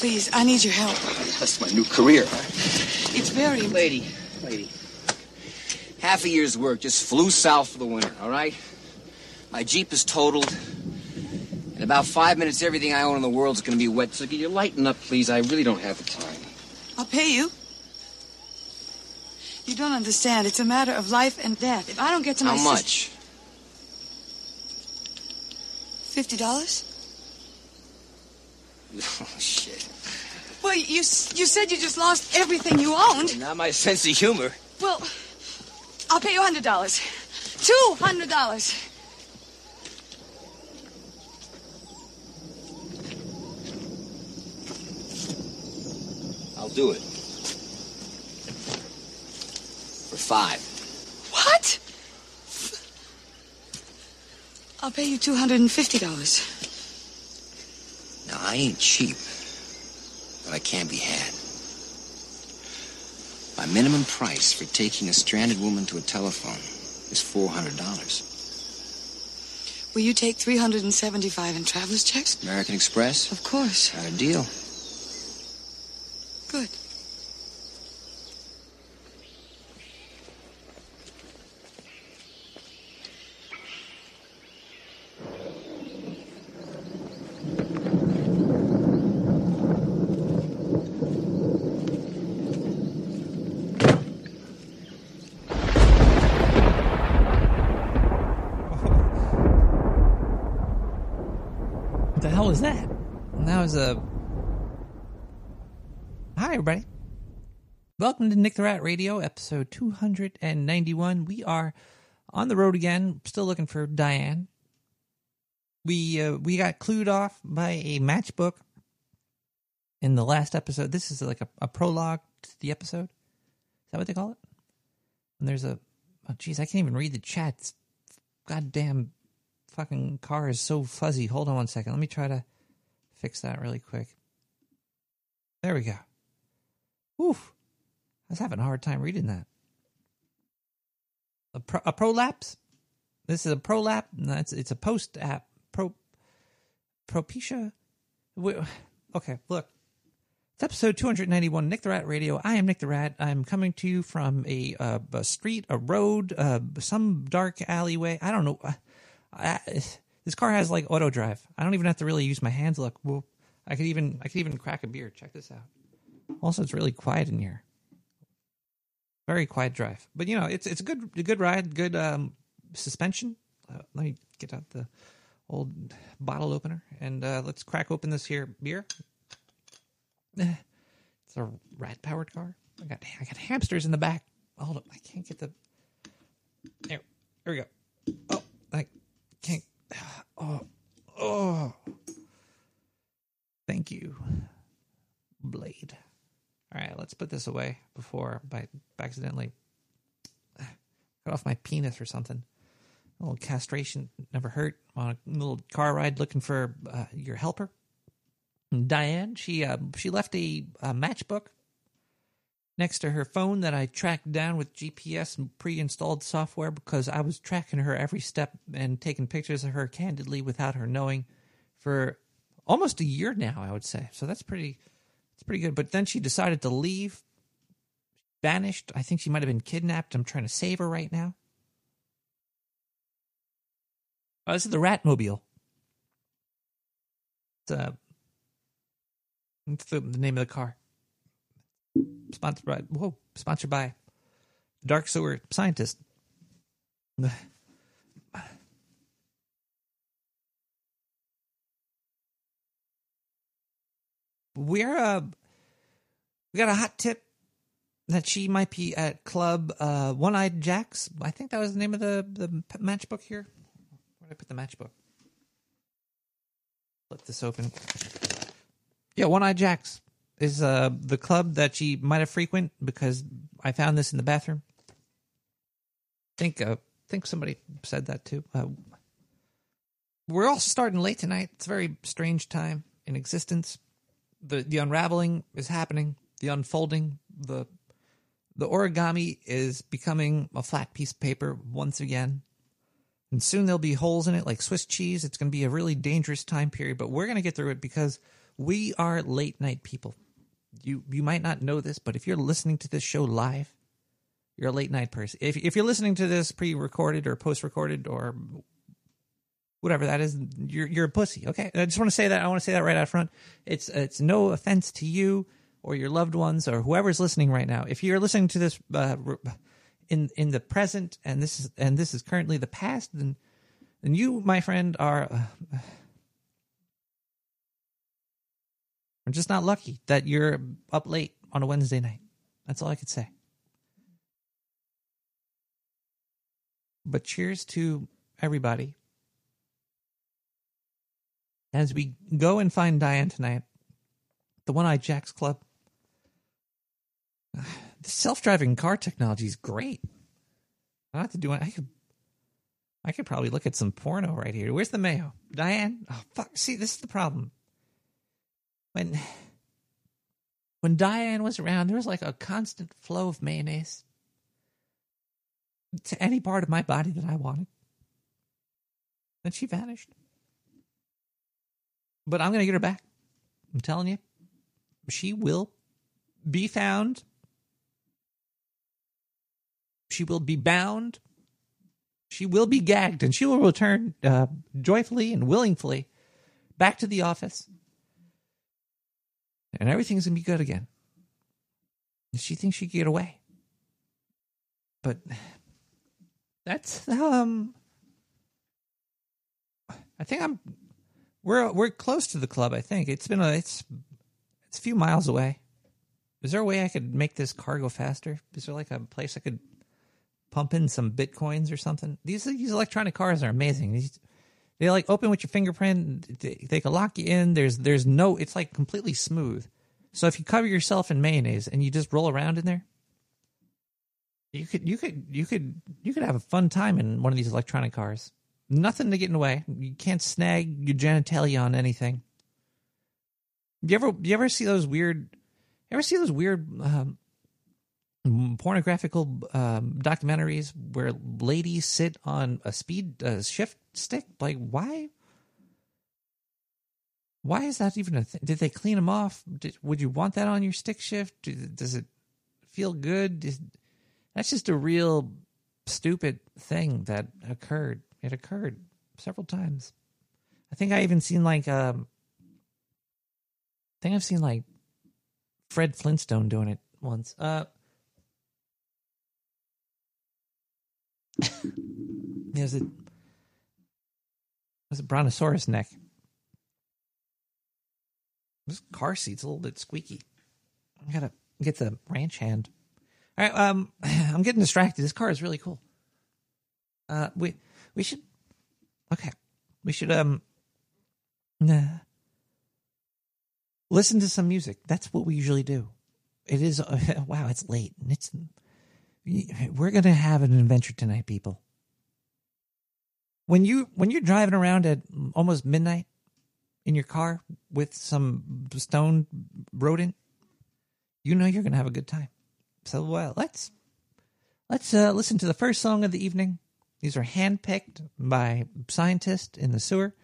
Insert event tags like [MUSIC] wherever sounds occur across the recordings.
Please, I need your help. That's my new career. It's very Lady, lady. Half a year's work just flew south for the winter, all right? My Jeep is totaled. In about five minutes, everything I own in the world is going to be wet. So can you lighten up, please? I really don't have the time. I'll pay you. You don't understand. It's a matter of life and death. If I don't get to my How much? Fifty dollars? Oh, [LAUGHS] shit. Well, you, you said you just lost everything you owned. Not my sense of humor. Well, I'll pay you $100. $200. I'll do it. For five. What? I'll pay you $250. Now, I ain't cheap, but I can be had. My minimum price for taking a stranded woman to a telephone is $400. Will you take three hundred and seventy-five in traveler's checks? American Express? Of course. Got a deal. Good. What the hell was that? A. Hi, everybody. Welcome to Nick the Rat Radio, episode 291. We are on the road again, still looking for Diane. We uh, we got clued off by a matchbook in the last episode. This is like a, a prologue to the episode. Is that what they call it? And there's a. Oh, jeez, I can't even read the chat. Goddamn fucking car is so fuzzy. Hold on one second. Let me try to fix that really quick. There we go. Oof. I was having a hard time reading that. A, pro, a prolapse? This is a prolapse. No, it's, it's a post app. Pro, Propecia? Okay, look. It's episode 291, Nick the Rat Radio. I am Nick the Rat. I'm coming to you from a, uh, a street, a road, uh, some dark alleyway. I don't know. I, this car has like auto drive. I don't even have to really use my hands. Look. I could even I could even crack a beer. Check this out. Also, it's really quiet in here. Very quiet drive, but you know it's it's a good a good ride. Good um, suspension. Uh, let me get out the old bottle opener and uh, let's crack open this here beer. Eh, It's a rat powered car. I got I got hamsters in the back. Hold up, I can't get the. There, there we go. Oh, can't. Oh, oh. Thank you, Blade. All right, let's put this away before I accidentally cut off my penis or something. A little castration never hurt. On a little car ride looking for uh, your helper. Diane, she uh, she left a, a matchbook next to her phone that I tracked down with GPS and pre-installed software because I was tracking her every step and taking pictures of her candidly without her knowing for almost a year now, I would say. So that's pretty it's pretty good. But then she decided to leave, vanished. I think she might have been kidnapped. I'm trying to save her right now. Oh, this is the Ratmobile. It's, uh, it's the, the name of the car. Sponsored by whoa, sponsored by Dark Sewer Scientist. We're uh we got a hot tip that she might be at Club uh One Eyed Jacks. I think that was the name of the the matchbook here. Where did I put the matchbook? Flip this open. Yeah, One Eyed Jacks is uh the club that she might have frequent because I found this in the bathroom. think uh think somebody said that too. Uh, we're all starting late tonight. It's a very strange time in existence. The the unraveling is happening. The unfolding, the the origami is becoming a flat piece of paper once again. And soon there'll be holes in it like Swiss cheese. It's going to be a really dangerous time period, but we're going to get through it because we are late night people. You you might not know this, but if you're listening to this show live, you're a late night person. If if you're listening to this pre-recorded or post-recorded or whatever that is, you're you're a pussy. Okay, I just want to say that. I want to say that right out front. It's it's no offense to you or your loved ones or whoever's listening right now. If you're listening to this uh, in in the present and this is and this is currently the past, then then you, my friend, are. Uh, I'm just not lucky that you're up late on a Wednesday night. That's all I could say. But cheers to everybody. As we go and find Diane tonight, the One Eyed Jacks Club. [SIGHS] The self driving car technology is great. I don't have to do it. I could I could probably look at some porno right here. Where's the mayo? Diane? Oh fuck. See, this is the problem. When when Diane was around, there was like a constant flow of mayonnaise to any part of my body that I wanted. Then she vanished. But I'm going to get her back. I'm telling you. She will be found. She will be bound. She will be gagged, and she will return uh, joyfully and willingly back to the office. And everything's to be good again. She thinks she can get away. But that's um I think I'm we're we're close to the club, I think. It's been a it's it's a few miles away. Is there a way I could make this car go faster? Is there like a place I could pump in some bitcoins or something? These these electronic cars are amazing. These, they like open with your fingerprint. They, they can lock you in. There's there's no. It's like completely smooth. So if you cover yourself in mayonnaise and you just roll around in there, you could you could you could you could have a fun time in one of these electronic cars. Nothing to get in the way. You can't snag your genitalia on anything. You ever you ever see those weird? You ever see those weird um, pornographical um, documentaries where ladies sit on a speed uh, shift stick? Like why? Why is that even a thing? Did they clean them off? Did, would you want that on your stick shift? Does it feel good? Is, that's just a real stupid thing that occurred. It occurred several times. I think I even seen like um I think I've seen like Fred Flintstone doing it once. Uh There's a there's a brontosaurus neck. This car seat's a little bit squeaky. I gotta get the ranch hand. All right, um, [CLEARS THROAT] I'm getting distracted. This car is really cool. Uh, we we should okay. We should um nah, listen to some music. That's what we usually do. It is uh, [LAUGHS] wow. It's late. It's we're gonna have an adventure tonight, people. When you when you're driving around at almost midnight in your car with some stone rodent, you know you're gonna have a good time. So well, let's let's uh, listen to the first song of the evening. These are handpicked by scientists in the sewer,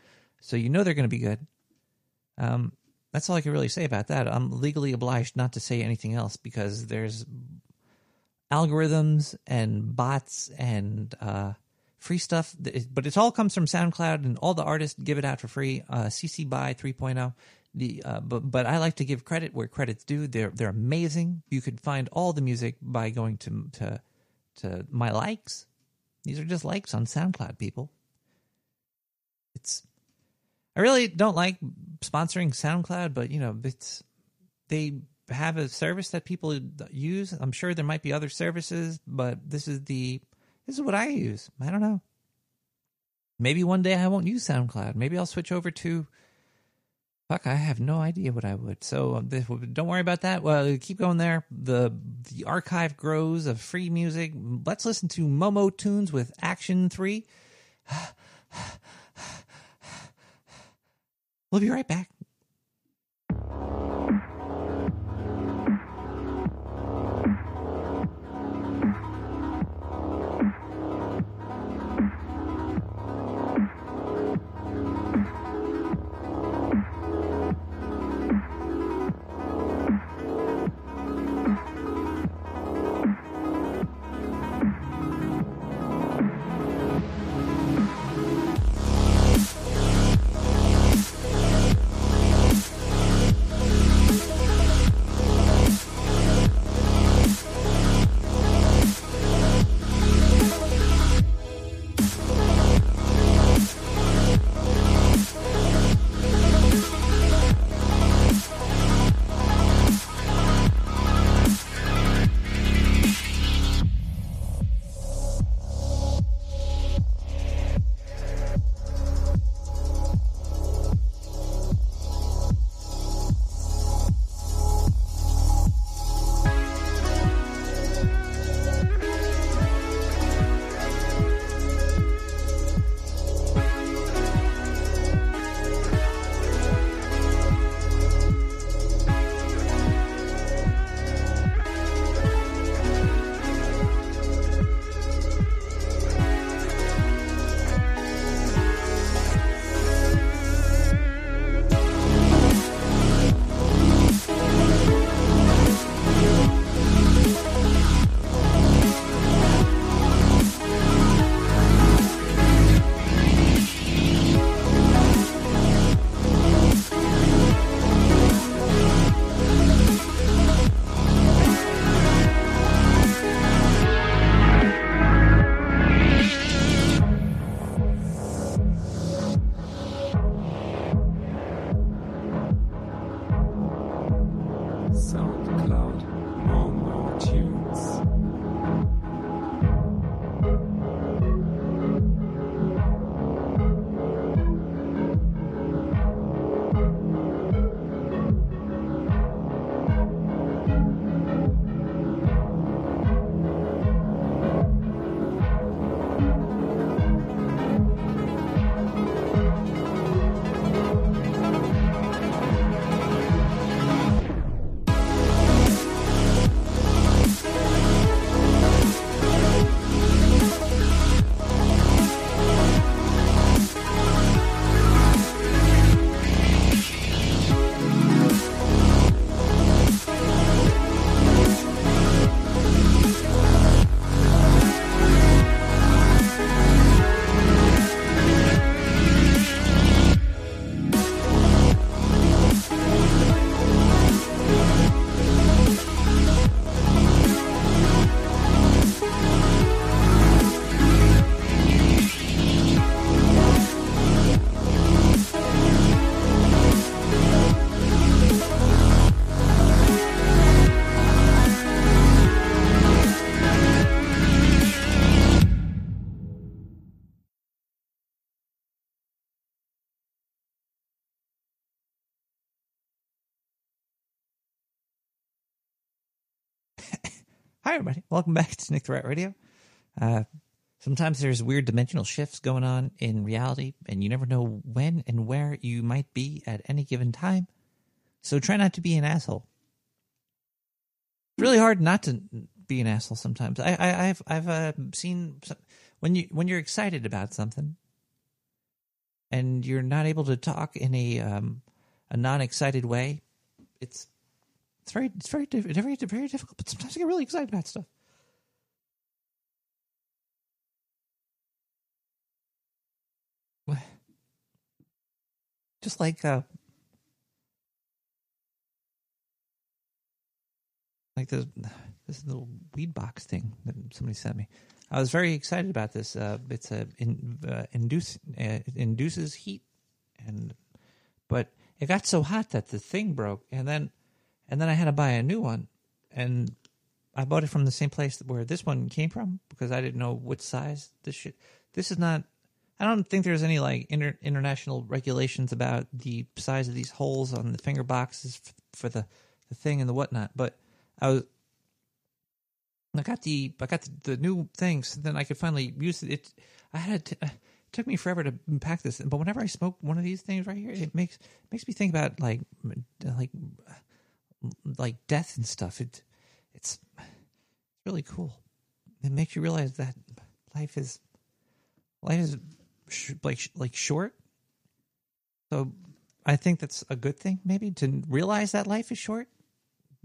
so you know they're going to be good. Um, that's all I can really say about that. I'm legally obliged not to say anything else because there's algorithms and bots and uh, free stuff, but it all comes from SoundCloud, and all the artists give it out for free. Uh, CC BY 3.0 the uh, but but I like to give credit where credit's due. They're they're amazing. You could find all the music by going to to to my likes. These are just likes on SoundCloud, people. It's I really don't like sponsoring SoundCloud, but you know it's they have a service that people use. I'm sure there might be other services, but this is the this is what I use. I don't know. Maybe one day I won't use SoundCloud. Maybe I'll switch over to Fuck, I have no idea what I would. So um, don't worry about that. Well, keep going there. The the archive grows of free music. Let's listen to Momo tunes with Action Three. [SIGHS] we'll be right back. Hi, everybody. Welcome back to Nick the Rat Radio. Uh, sometimes there's weird dimensional shifts going on in reality, and you never know when and where you might be at any given time. So try not to be an asshole. It's really hard not to be an asshole sometimes. I, I have I've uh, seen some, when you when you're excited about something, and you're not able to talk in a um, a non-excited way. It's it's very it's very diff- very very difficult. But sometimes I get really excited about stuff. Just like uh, like this this little weed box thing that somebody sent me. I was very excited about this. Uh, it's a in, uh, induce uh, it induces heat, and but it got so hot that the thing broke, and then and then I had to buy a new one, and I bought it from the same place where this one came from because I didn't know what size this shit. This is not. I don't think there's any like inter, international regulations about the size of these holes on the finger boxes f- for the the thing and the whatnot. But I was I got the I got the, the new things. So then I could finally use it. it I had to, uh, it took me forever to pack this, but whenever I smoke one of these things right here, it makes makes me think about like like like death and stuff. It it's really cool. It makes you realize that life is life is sh- like like short. So I think that's a good thing, maybe to realize that life is short,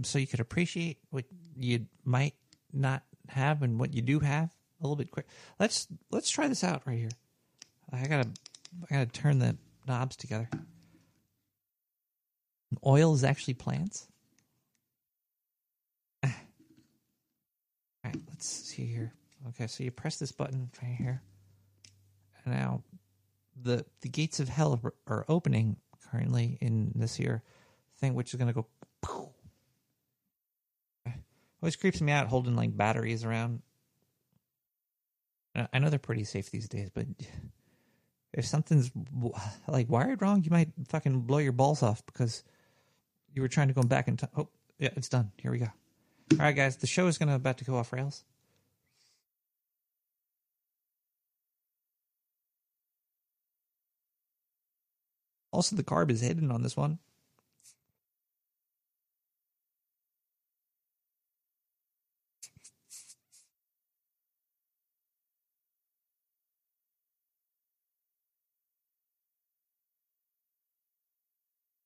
so you could appreciate what you might not have and what you do have a little bit quick. Let's let's try this out right here. I gotta I gotta turn the knobs together. Oil is actually plants. All right, let's see here. Okay, so you press this button right here. And now the the gates of hell are, opening currently in this here thing, which is gonna go. Always creeps me out holding like batteries around. I know they're pretty safe these days, but if something's like wired wrong, you might fucking blow your balls off because you were trying to go back and. T- oh, yeah, it's done. Here we go. All right, guys, the show is gonna about to go off rails. Also, the carb is hidden on this one.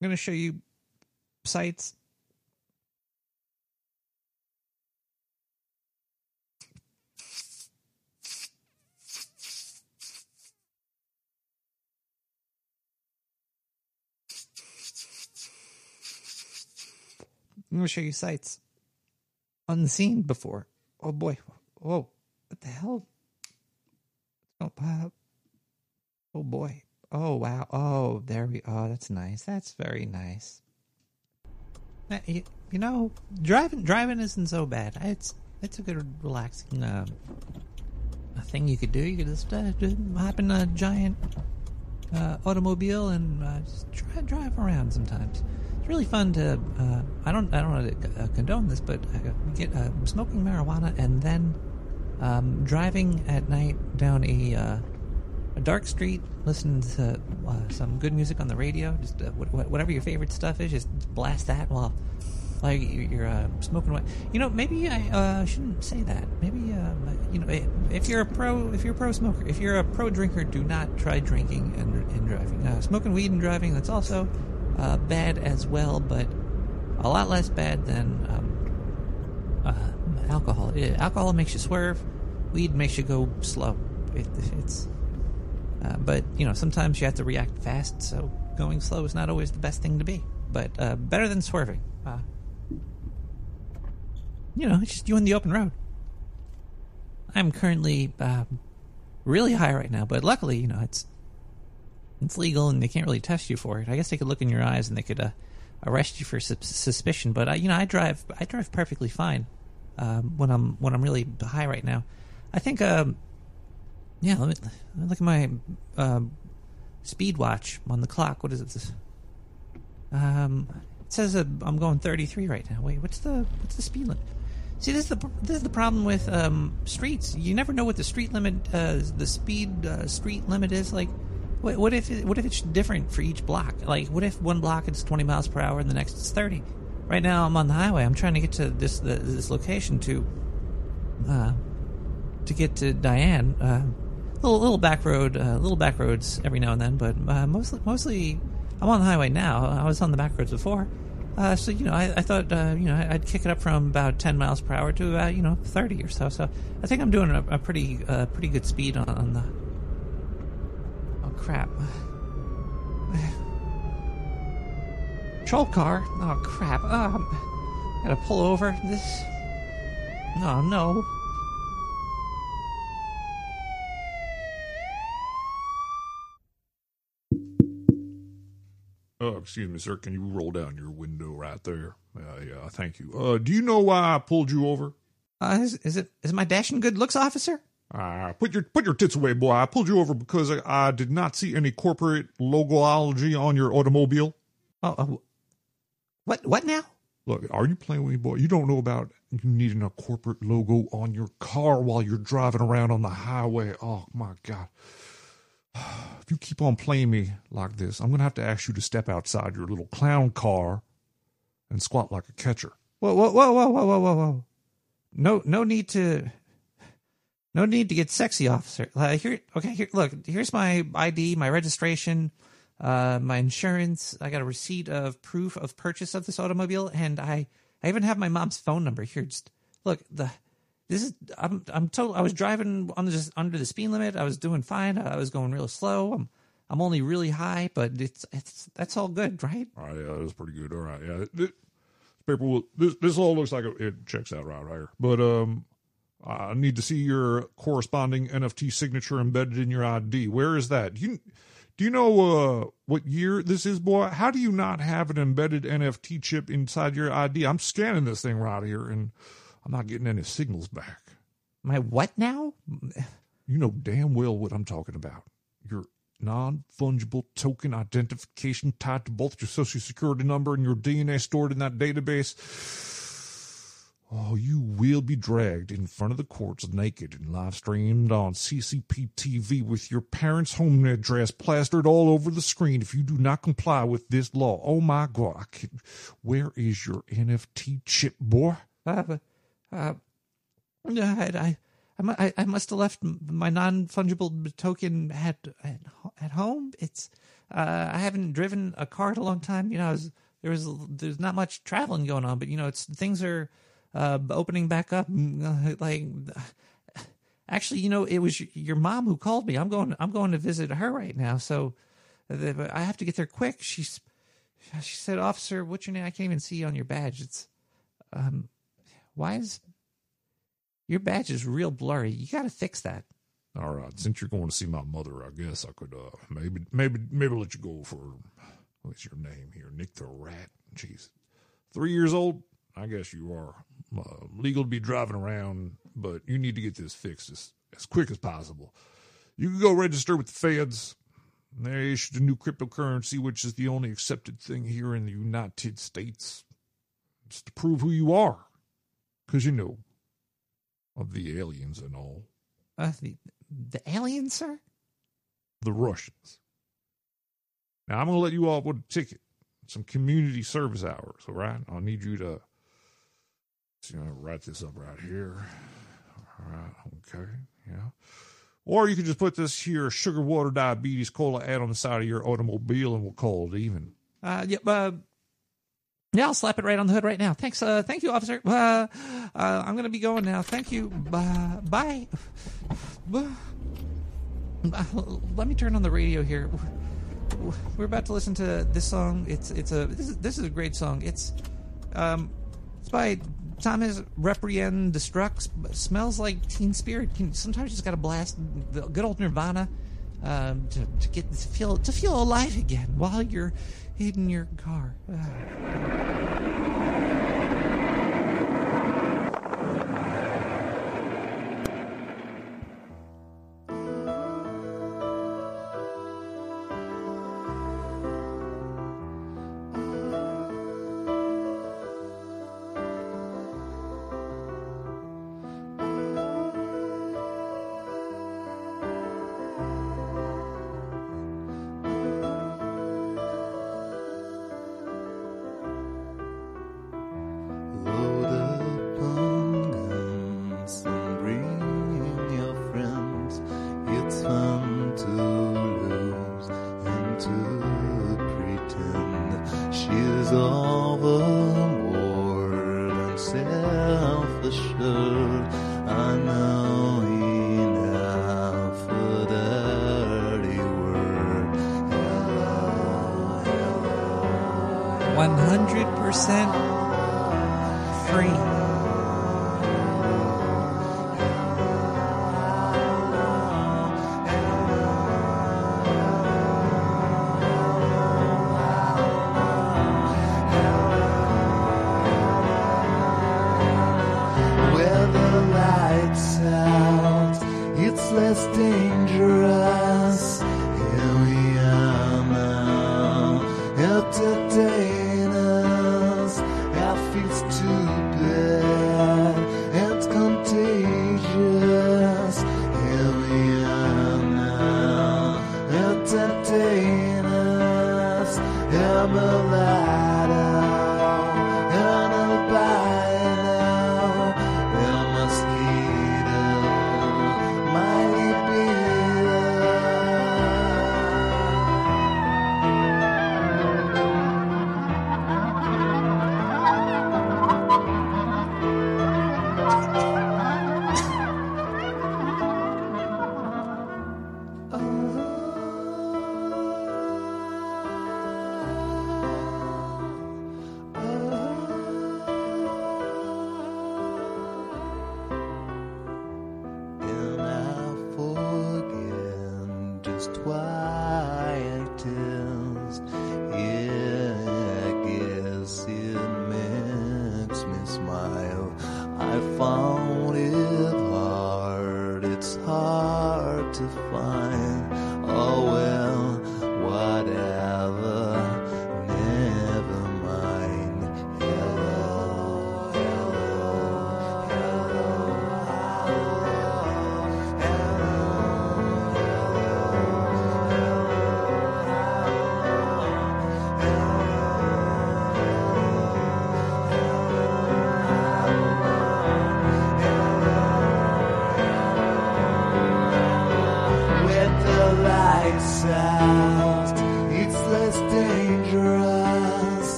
I'm going to show you sites. I'm going to show you sights unseen before. Oh boy. Whoa. What the hell? Oh, uh, oh boy. Oh wow! Oh, there we. Oh, that's nice. That's very nice. You, know, driving driving isn't so bad. It's it's a good relaxing uh, a thing you could do. You could just, uh, just hop in a giant uh, automobile and uh, just try drive around. Sometimes really fun to. Uh, I don't I don't want to uh, condone this, but get smoking marijuana and then um, driving at night down a a dark street, listening to uh, some good music on the radio, just uh, whatever your favorite stuff is, just blast that while like you're uh, smoking away. You know, maybe I uh, shouldn't say that. Maybe uh, you know, if you're a pro, if you're a pro smoker, if you're a pro drinker, do not try drinking and, and driving. Uh, smoking weed and driving that's also bad as well, but a lot less bad than um, alcohol. It, alcohol makes you swerve. Weed makes you go slow. It, it's uh, but you know, sometimes you have to react fast, so going slow is not always the best thing to be. But uh, better than swerving. Uh, you know, it's just you on the open road. I'm currently um, really high right now, but luckily, you know, it's it's legal and they can't really test you for it. I guess they could look in your eyes and they could uh, arrest you for su- suspicion. But you know, I drive I drive perfectly fine um, when I'm when I'm really high right now. I think um, yeah, let me, let me look at my um, speed watch on the clock. What is it? Um, it says uh, I'm going 33 right now. Wait, what's the what's the speed limit? See, this is the this is the problem with um, streets. You never know what the street limit, uh, the speed uh, street limit is. Like, what, what if it, what if it's different for each block? Like, what if one block it's twenty miles per hour and the next it's thirty? Right now, I'm on the highway. I'm trying to get to this the, this location to uh, to get to Diane. Uh, little little back road, uh, little back roads every now and then, but uh, mostly mostly I'm on the highway now. I was on the back roads before. Uh, so you know, I, I thought uh, you know I'd kick it up from about ten miles per hour to about you know thirty or so. So I think I'm doing a, a pretty uh, pretty good speed on, on the. Crap! Troll car! Oh crap! Um, gotta pull over. This. Oh no! Oh, excuse me, sir. Can you roll down your window right there? Uh, yeah, thank you. Uh, do you know why I pulled you over? Uh, is, is it is my dashing good looks officer? Uh, put your put your tits away, boy. I pulled you over because I, I did not see any corporate logoology on your automobile. Oh, uh, what what now? Look, are you playing with me, boy? You don't know about you needing a corporate logo on your car while you're driving around on the highway. Oh my god. [SIGHS] If you keep on playing me like this, I'm going to have to ask you to step outside your little clown car and squat like a catcher. Whoa whoa whoa whoa whoa whoa whoa whoa! No no need to. No need to get sexy, officer. Uh, here, okay. Here, look. Here's my ID, my registration, uh, my insurance. I got a receipt of proof of purchase of this automobile, and I, I even have my mom's phone number here. Just look. The this is I'm I'm told I was driving on the, under the speed limit. I was doing fine. I was going real slow. I'm I'm only really high, but it's it's that's all good, right? All right, yeah, that's pretty good. All right, yeah, this paper will, this this all looks like it, it checks out right here. But um, I need to see your corresponding NFT signature embedded in your ID. Where is that? Do you do you know uh, what year this is, boy? How do you not have an embedded NFT chip inside your ID? I'm scanning this thing right here, and I'm not getting any signals back. My what now? You know damn well what I'm talking about. Your non fungible token identification tied to both your social security number and your DNA stored in that database. Oh, you will be dragged in front of the courts naked and live streamed on CCP TV with your parents' home address plastered all over the screen if you do not comply with this law. Oh my God. I can, where is your NFT chip, boy? Uh, uh, I, I, I must have left my non fungible token at, at at home. It's uh, I haven't driven a car in a long time. You know, was, there was there's not much traveling going on, but you know, it's things are uh, opening back up. Like, [SIGHS] actually, you know, it was your mom who called me. I'm going I'm going to visit her right now, so I have to get there quick. She's she said, "Officer, what's your name? I can't even see you on your badge. It's um." Why is your badge is real blurry? You got to fix that. All right, since you're going to see my mother, I guess I could uh maybe maybe maybe let you go for what's your name here, Nick the Rat. Jeez, three years old. I guess you are uh, legal to be driving around, but you need to get this fixed as, as quick as possible. You can go register with the feds. They issued a new cryptocurrency, which is the only accepted thing here in the United States. It's to prove who you are because you know of the aliens and all. Uh, the the aliens, sir. The Russians. Now I'm going to let you off with a ticket, some community service hours. All right, I'll need you to. So you know, write this up right here. All right, okay, yeah. Or you can just put this here sugar water diabetes cola ad on the side of your automobile, and we'll call it even. Uh, yeah, uh, yeah, I'll slap it right on the hood right now. Thanks, uh, thank you, officer. Uh, uh, I'm gonna be going now. Thank you. Uh, bye. [SIGHS] Let me turn on the radio here. We're about to listen to this song. It's it's a this is, this is a great song. It's um it's by Thomas Reprien Destructs. Smells like Teen Spirit. Sometimes you just gotta blast the good old Nirvana um, to, to get to feel to feel alive again while you're in your car. 100%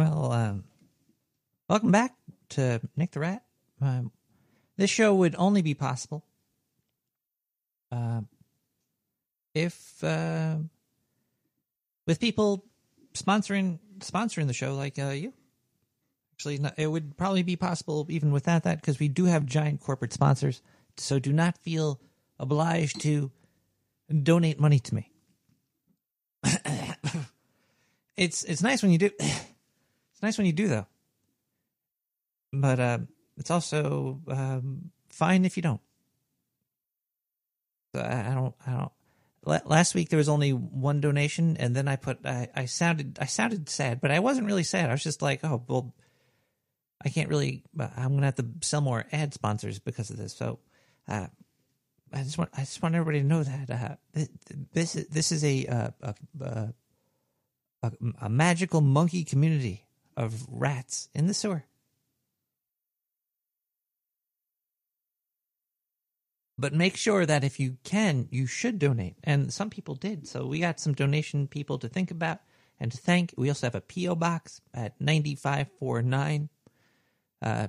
Well, um, welcome back to Nick the Rat. Um, this show would only be possible uh, if uh, with people sponsoring sponsoring the show like uh, you. Actually, it would probably be possible even without that because we do have giant corporate sponsors. So do not feel obliged to donate money to me. [COUGHS] it's it's nice when you do. [COUGHS] It's nice when you do though, but uh, it's also um, fine if you don't. So I, I don't. I don't. la- Last week there was only one donation, and then I put. I, I sounded. I sounded sad, but I wasn't really sad. I was just like, oh well, I can't really. I'm gonna have to sell more ad sponsors because of this. So, uh, I just want. I just want everybody to know that uh, th- this is this is a uh, a, a a, a magical monkey community of rats in the sewer. But make sure that if you can, you should donate. And some people did. So we got some donation people to think about and to thank. We also have a P.O. box at 9549, uh,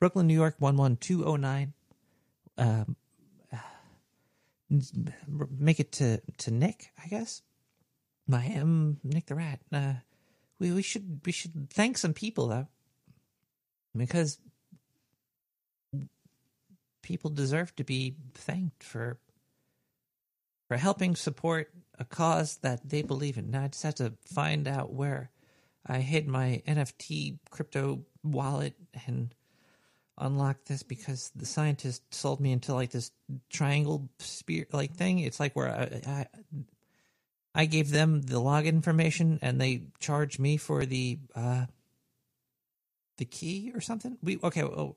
Brooklyn, New York 11209. Um, [SIGHS] make it to, to Nick, I guess. I am Nick the Rat. Uh, we we should we should thank some people though, because people deserve to be thanked for for helping support a cause that they believe in. Now I just have to find out where I hid my NFT crypto wallet and unlock this because the scientist sold me into like this triangle spear like thing. It's like where I, I I gave them the login information and they charged me for the uh the key or something. We okay. Oh,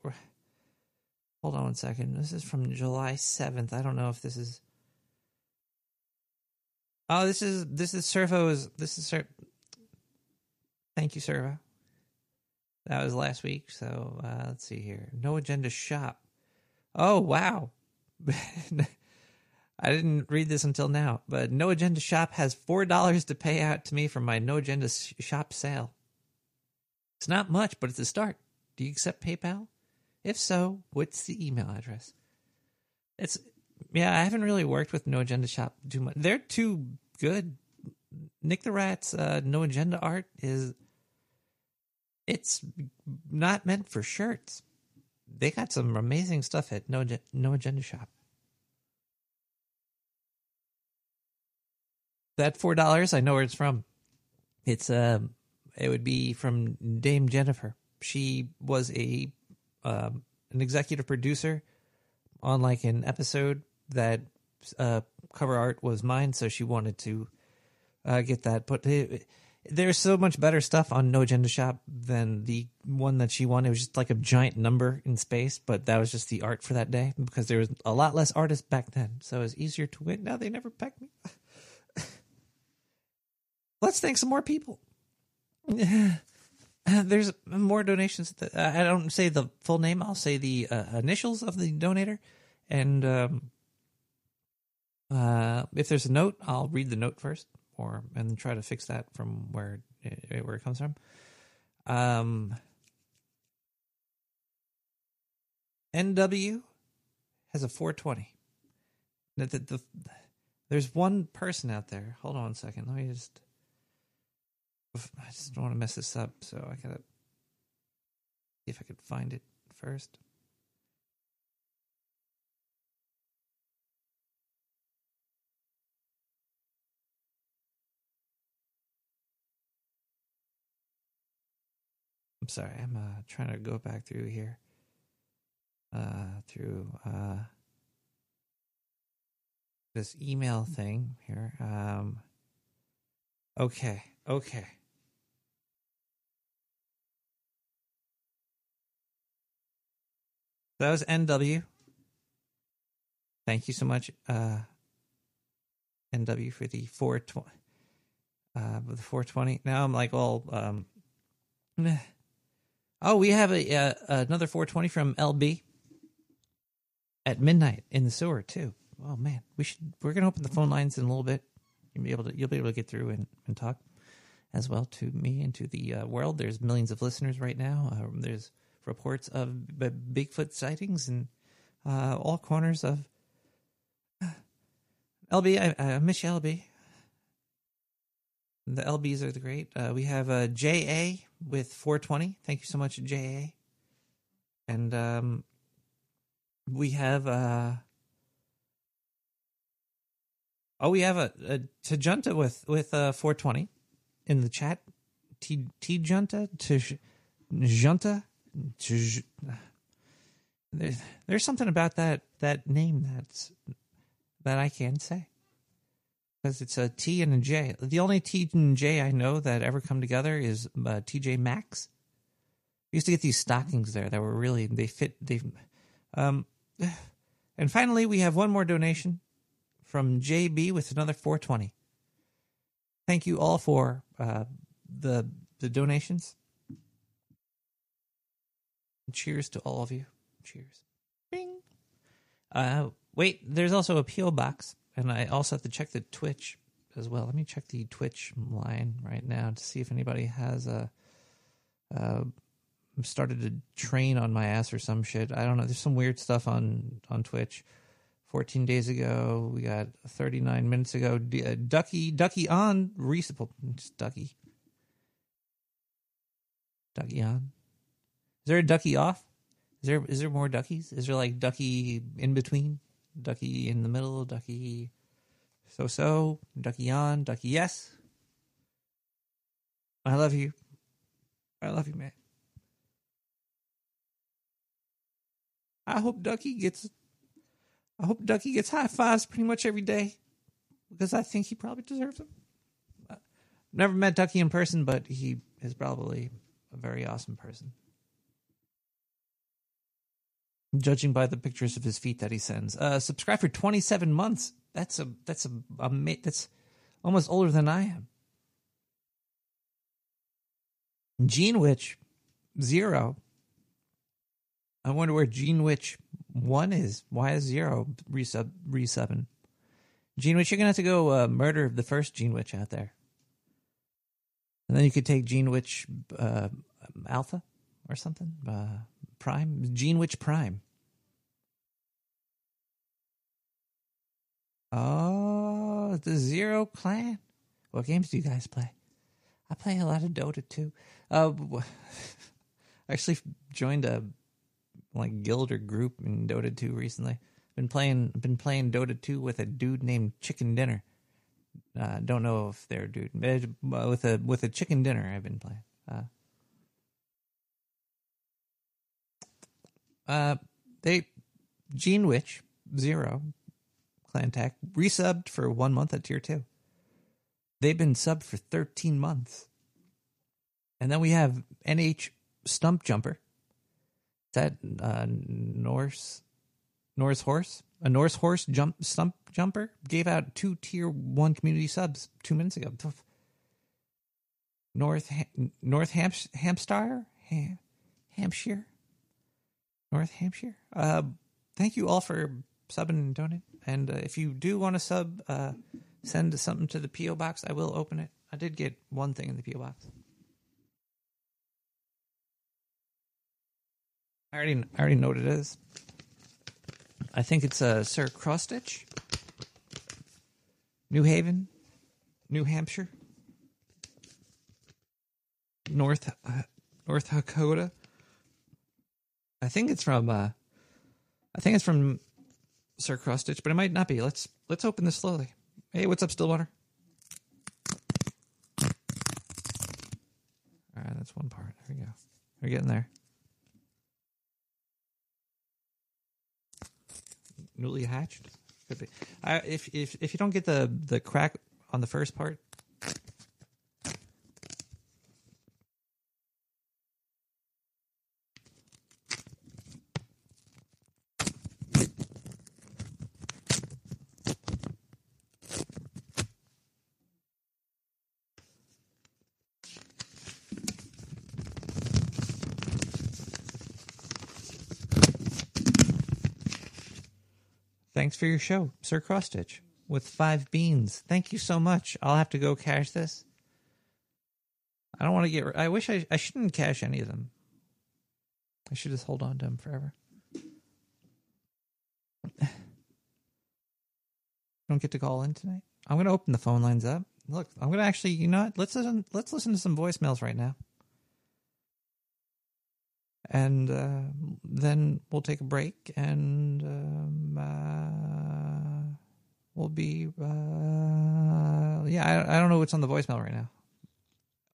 hold on one second. This is from July seventh. I don't know if this is. Oh, this is this is Servo's. This is Ser- Thank you, Servo. That was last week. So uh, let's see here. No agenda shop. Oh wow. [LAUGHS] I didn't read this until now, but No Agenda Shop has four dollars to pay out to me for my No Agenda Shop sale. It's not much, but it's a start. Do you accept PayPal? If so, what's the email address? It's yeah, I haven't really worked with No Agenda Shop too much. They're too good. Nick the Rat's uh, No Agenda art is it's not meant for shirts. They got some amazing stuff at No No Agenda Shop. That four dollars, I know where it's from. It's uh, it would be from Dame Jennifer. She was a um, an executive producer on like an episode that uh, cover art was mine, so she wanted to uh, get that. But it, there's so much better stuff on No Agenda Shop than the one that she wanted. It was just like a giant number in space, but that was just the art for that day because there was a lot less artists back then, so it was easier to win. Now they never pecked me. Let's thank some more people. [SIGHS] There's more donations. That, uh, I don't say the full name. I'll say the uh, initials of the donator, and um, uh, if there's a note, I'll read the note first, or and try to fix that from where it, where it comes from. Um, NW has a 420. The, the, the, there's one person out there. Hold on a second. Let me just. I just don't want to mess this up, so I gotta see if I could find it first. I'm sorry, I'm uh, trying to go back through here. Uh, through uh, this email thing here. Um, okay, okay. That was NW. Thank you so much, uh, NW, for the 420. Uh, the 420. Now I'm like all. Um, oh, we have a uh, another 420 from LB at midnight in the sewer too. Oh man, we should. We're gonna open the phone lines in a little bit. You'll be able to. You'll be able to get through and, and talk as well to me and to the uh, world. There's millions of listeners right now. Um, there's reports of b- Bigfoot sightings in uh, all corners of LB. I, I miss you, LB. The LBs are the great. Uh, we have uh, JA with 420. Thank you so much, JA. And um, we have. Uh, oh, we have a, a Tajunta with with uh, 420 in the chat. T T Junta Junta there's, there's something about that that name that's that I can't say because it's a T and a J. The only T and J I know that ever come together is uh, TJ Maxx. We used to get these stockings there that were really they fit they. Um, [SIGHS] and finally, we have one more donation from JB with another 420. Thank you all for uh, the the donations. Cheers to all of you. Cheers. Bing. Uh, wait, there's also a PO box, and I also have to check the Twitch as well. Let me check the Twitch line right now to see if anybody has a. Uh, started to train on my ass or some shit. I don't know. There's some weird stuff on on Twitch. 14 days ago, we got 39 minutes ago. D- uh, Ducky, Ducky on recent, Ducky. Ducky on. There a ducky off? Is there is there more duckies? Is there like ducky in between? Ducky in the middle, ducky so so, ducky on, ducky yes. I love you. I love you, man. I hope Ducky gets I hope Ducky gets high fives pretty much every day. Because I think he probably deserves them. I've Never met Ducky in person, but he is probably a very awesome person. Judging by the pictures of his feet that he sends. Uh, subscribe for 27 months. That's a that's a, a that's almost older than I am. Gene Witch zero. I wonder where Gene Witch one is. Why is zero resub resubbing? Gene Witch, you're gonna have to go uh, murder the first Gene Witch out there, and then you could take Gene Witch uh, Alpha or something. Uh, Prime, Gene Witch Prime. Oh, the Zero Clan. What games do you guys play? I play a lot of Dota too. Uh, [LAUGHS] I actually joined a like guild or group in Dota 2 recently. Been playing been playing Dota 2 with a dude named Chicken Dinner. Uh, don't know if they're dude uh, with a with a chicken dinner. I've been playing. Uh, uh, they Gene Witch Zero Clan Tech resubbed for one month at tier two. They've been subbed for thirteen months, and then we have NH Stump Jumper. Is that uh, Norse Norse horse? A Norse horse jump stump jumper gave out two tier one community subs two minutes ago. North North Hamps- Hampshire, Ham- Hampshire, North Hampshire. Uh, thank you all for subbing and donating. And uh, if you do want to sub, uh, send something to the PO box. I will open it. I did get one thing in the PO box. I already, I already know what it is. I think it's a uh, Sir Crossstitch, New Haven, New Hampshire, North uh, North Dakota. I think it's from. Uh, I think it's from Sir Crossstitch, but it might not be. Let's let's open this slowly. Hey, what's up, Stillwater? All right, that's one part. There we go. We're getting there. newly hatched. Could be. I, if if if you don't get the the crack on the first part, Thanks for your show, Sir Crossstitch, with five beans. Thank you so much. I'll have to go cash this. I don't want to get. I wish I. I shouldn't cash any of them. I should just hold on to them forever. [SIGHS] don't get to call in tonight. I'm going to open the phone lines up. Look, I'm going to actually. You know what? Let's listen. Let's listen to some voicemails right now and uh, then we'll take a break and um, uh, we'll be uh, yeah I, I don't know what's on the voicemail right now.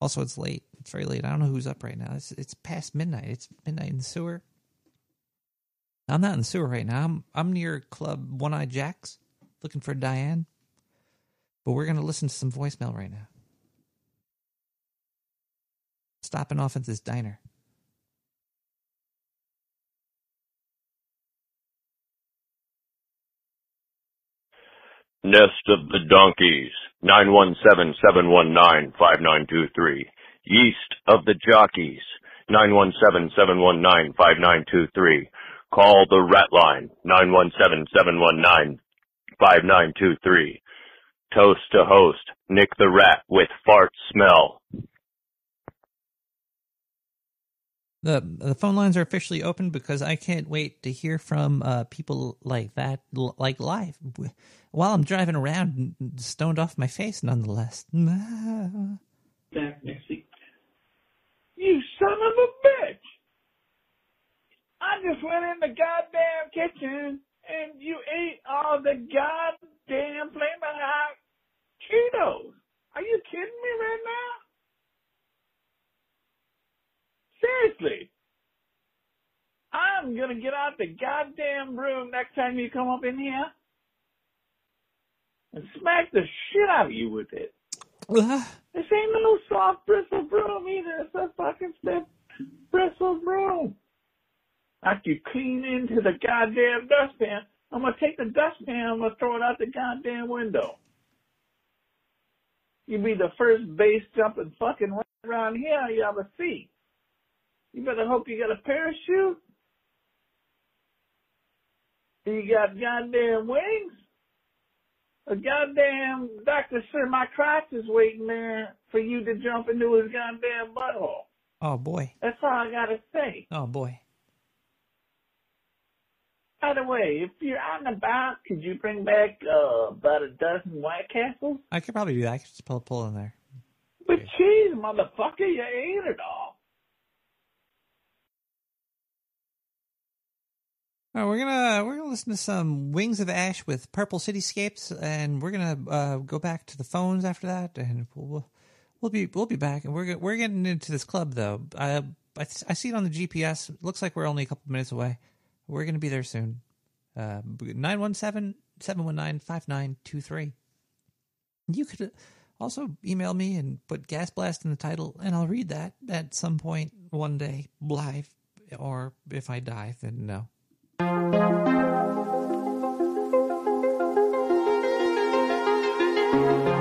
Also it's late. It's very late. I don't know who's up right now. It's, it's past midnight. It's midnight in the sewer. I'm not in the sewer right now. I'm, I'm near club one eye jacks looking for diane. But we're going to listen to some voicemail right now. Stopping off at this diner Nest of the Donkeys, 917-719-5923. Yeast of the Jockeys, 917-719-5923. Call the Rat Line, 917-719-5923. Toast to host, Nick the Rat with Fart Smell. the the phone lines are officially open because I can't wait to hear from uh, people like that, like live, while I'm driving around, stoned off my face, nonetheless. [LAUGHS] You son of a bitch. I just went in the goddamn kitchen and you ate all the goddamn flaming hot Cheetos. Are you kidding me right now? Seriously. I'm gonna get out the goddamn room next time you come up in here and smack the shit out of you with it. This ain't no soft bristle broom either. It's a fucking stiff bristle broom. After you clean into the goddamn dustpan, I'm gonna take the dustpan, I'm gonna throw it out the goddamn window. You be the first base jumping fucking right around here you ever see. You better hope you got a parachute. You got goddamn wings. A goddamn Dr. Sir, my crotch is waiting there for you to jump into his goddamn butthole. oh boy. That's all I gotta say. Oh boy. By the way, if you're out and about, could you bring back uh, about a dozen White Castles? I could probably do that. I could just pull, pull in there. But cheese, motherfucker, you ate it all. All right, we're gonna we're gonna listen to some Wings of Ash with Purple Cityscapes, and we're gonna uh, go back to the phones after that, and we'll we'll be we'll be back, and we're we're getting into this club though. I I, I see it on the GPS. It looks like we're only a couple minutes away. We're gonna be there soon. Uh, 917-719-5923. You could also email me and put Gas Blast in the title, and I'll read that at some point one day live. Or if I die, then no. Thank you.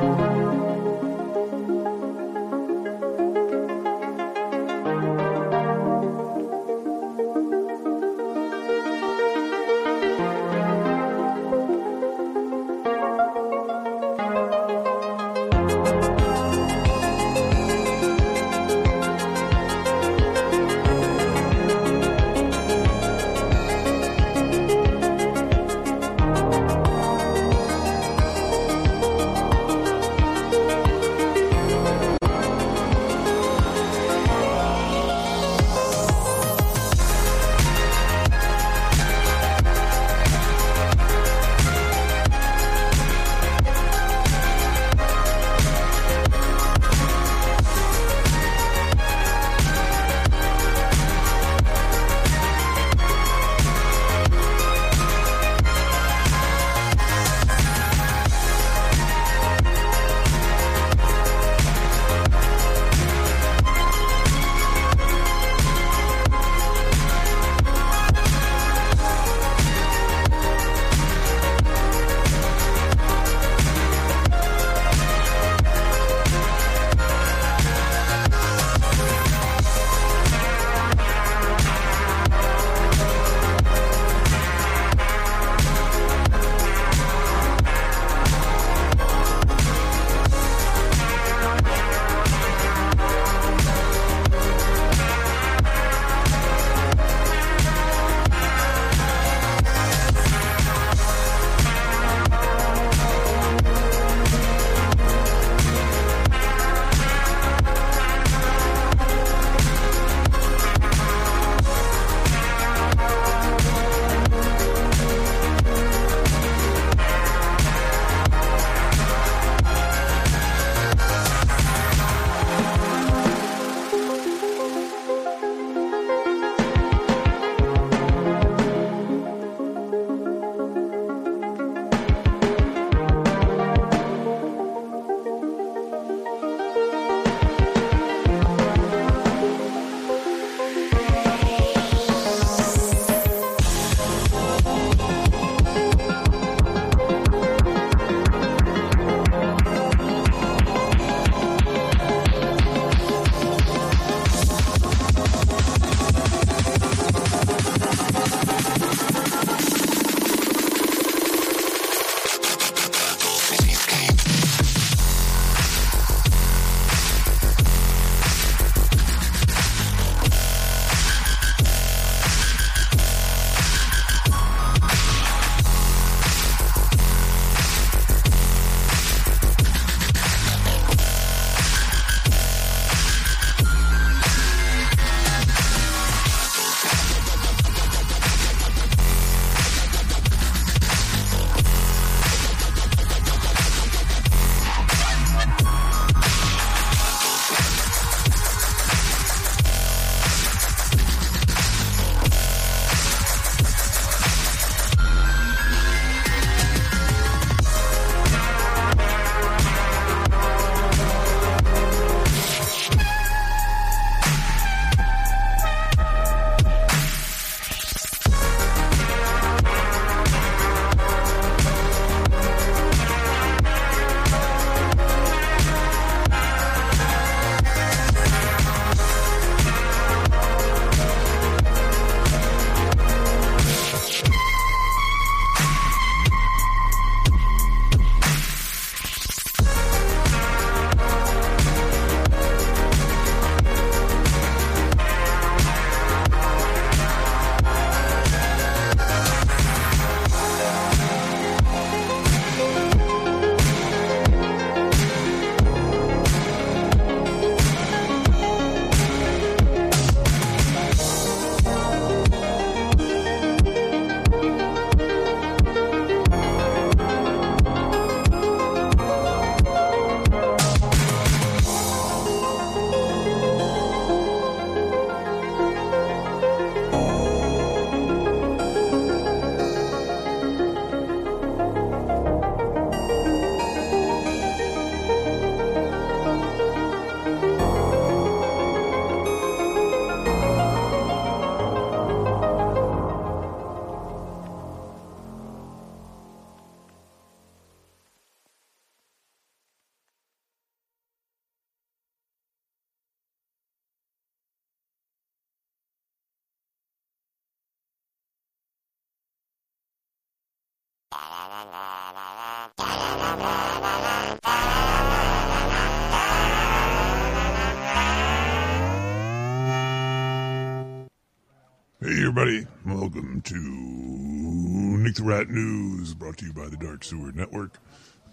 Brought to you by the Dark Sewer Network.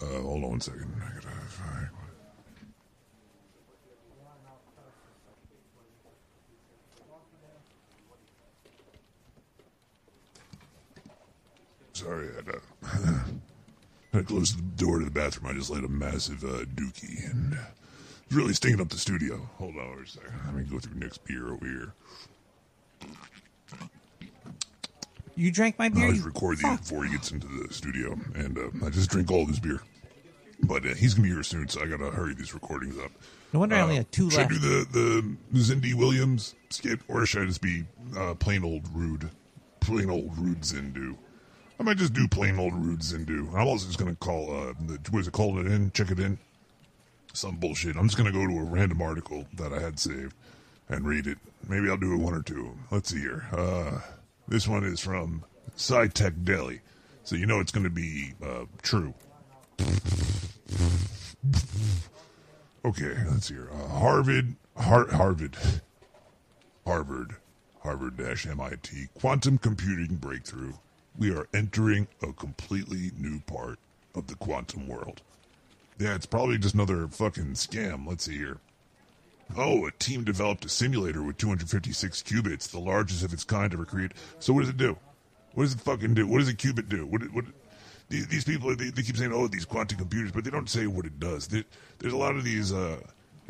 Uh, hold on one second. I gotta find- Sorry, I had to, [LAUGHS] had to close the door to the bathroom. I just let a massive uh, dookie, and it's really stinking up the studio. Hold on a second. Let me go through Nick's beer over here. You drank my beer? I beer. always you record these before he gets into the studio, and uh, I just drink all this beer. But uh, he's gonna be here soon, so I gotta hurry these recordings up. No wonder I Uh, only had two should left. I do the the Zindy Williams skit, or should I just be uh, plain old rude, plain old rude Zindu? I might just do plain old rude Zindu. I'm also just gonna call uh, the what is it call it in, check it in, some bullshit. I'm just gonna go to a random article that I had saved and read it. Maybe I'll do one or two. Let's see here. This one is from SciTech Daily, so you know it's gonna be uh, true. Okay, let's here. Uh, Harvard, Har- Harvard, Harvard, Harvard MIT, quantum computing breakthrough. We are entering a completely new part of the quantum world. Yeah, it's probably just another fucking scam. Let's see here. Oh, a team developed a simulator with 256 qubits, the largest of its kind ever created. So what does it do? What does it fucking do? What does a qubit do? What? What? These, these people they, they keep saying, "Oh, these quantum computers," but they don't say what it does. There, there's a lot of these uh,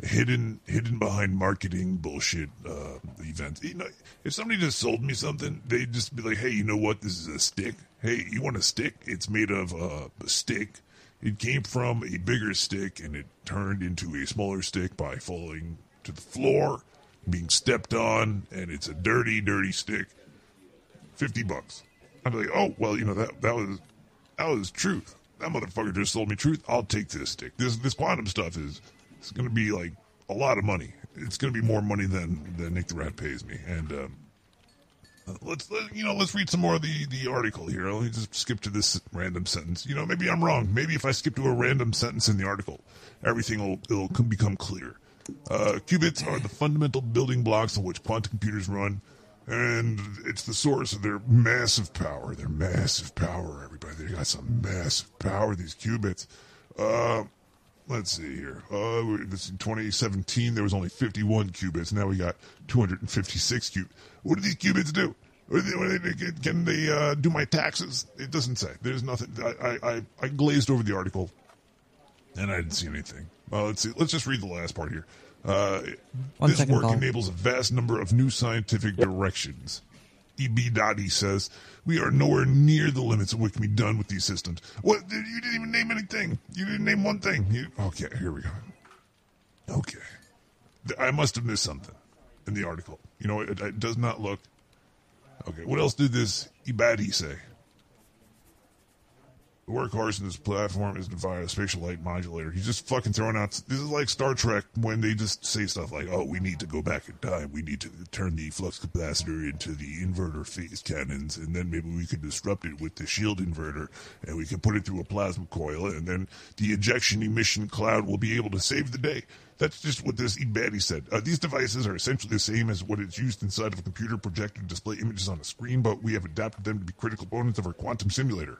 hidden hidden behind marketing bullshit uh, events. You know, if somebody just sold me something, they'd just be like, "Hey, you know what? This is a stick. Hey, you want a stick? It's made of uh, a stick. It came from a bigger stick, and it turned into a smaller stick by falling to the floor, being stepped on, and it's a dirty, dirty stick. Fifty bucks." Be like, "Oh, well, you know that that was." That was truth. That motherfucker just sold me truth. I'll take this stick. This this quantum stuff is it's to be like a lot of money. It's to be more money than than Nick the Rat pays me. And um, let's let, you know let's read some more of the the article here. Let me just skip to this random sentence. You know, maybe I'm wrong. Maybe if I skip to a random sentence in the article, everything will it'll become clear. Uh, qubits are the fundamental building blocks on which quantum computers run and it's the source of their massive power. Their massive power, everybody. They got some massive power. These qubits. Uh, let's see here. Uh, this in 2017 there was only 51 qubits. Now we got 256 qubits. What do these qubits do? Can they uh, do my taxes? It doesn't say. There's nothing. I, I, I glazed over the article, and I didn't see anything. Well, let's see. Let's just read the last part here. Uh, this work Paul. enables a vast number of new scientific directions. E.B. Dottie says, We are nowhere near the limits of what can be done with these systems. What? You didn't even name anything. You didn't name one thing. You, okay, here we go. Okay. I must have missed something in the article. You know, it, it does not look. Okay, what else did this Ebadi say? The workhorse in this platform is via a spatial light modulator. He's just fucking throwing out. This is like Star Trek when they just say stuff like, "Oh, we need to go back in time. We need to turn the flux capacitor into the inverter phase cannons, and then maybe we could disrupt it with the shield inverter, and we can put it through a plasma coil, and then the ejection emission cloud will be able to save the day." That's just what this Ebadi said. Uh, these devices are essentially the same as what is used inside of a computer projector to display images on a screen, but we have adapted them to be critical components of our quantum simulator.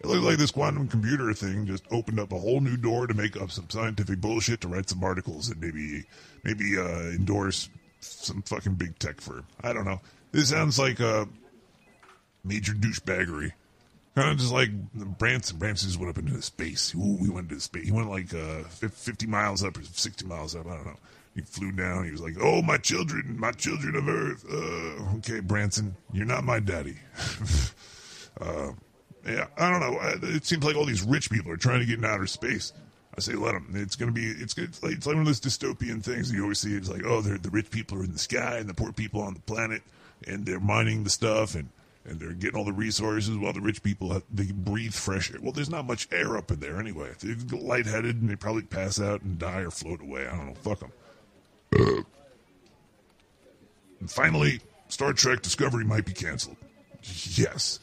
It looks like this quantum computer thing just opened up a whole new door to make up some scientific bullshit to write some articles and maybe maybe uh, endorse some fucking big tech firm. I don't know. This sounds like a major douchebaggery. Kind of just like Branson. Branson just went up into space. Ooh, we went into space. He went like uh, 50 miles up or 60 miles up. I don't know. He flew down. He was like, "Oh, my children, my children of Earth." Uh, okay, Branson, you're not my daddy. [LAUGHS] uh, yeah, I don't know. It seems like all these rich people are trying to get in outer space. I say, let them. It's gonna be. It's it's like, it's like one of those dystopian things you always see. It's like, oh, the rich people are in the sky and the poor people on the planet, and they're mining the stuff and and they're getting all the resources while the rich people have, they breathe fresh air. Well, there's not much air up in there anyway. They get lightheaded and they probably pass out and die or float away. I don't know. Fuck them. And finally, Star Trek Discovery might be canceled. Yes.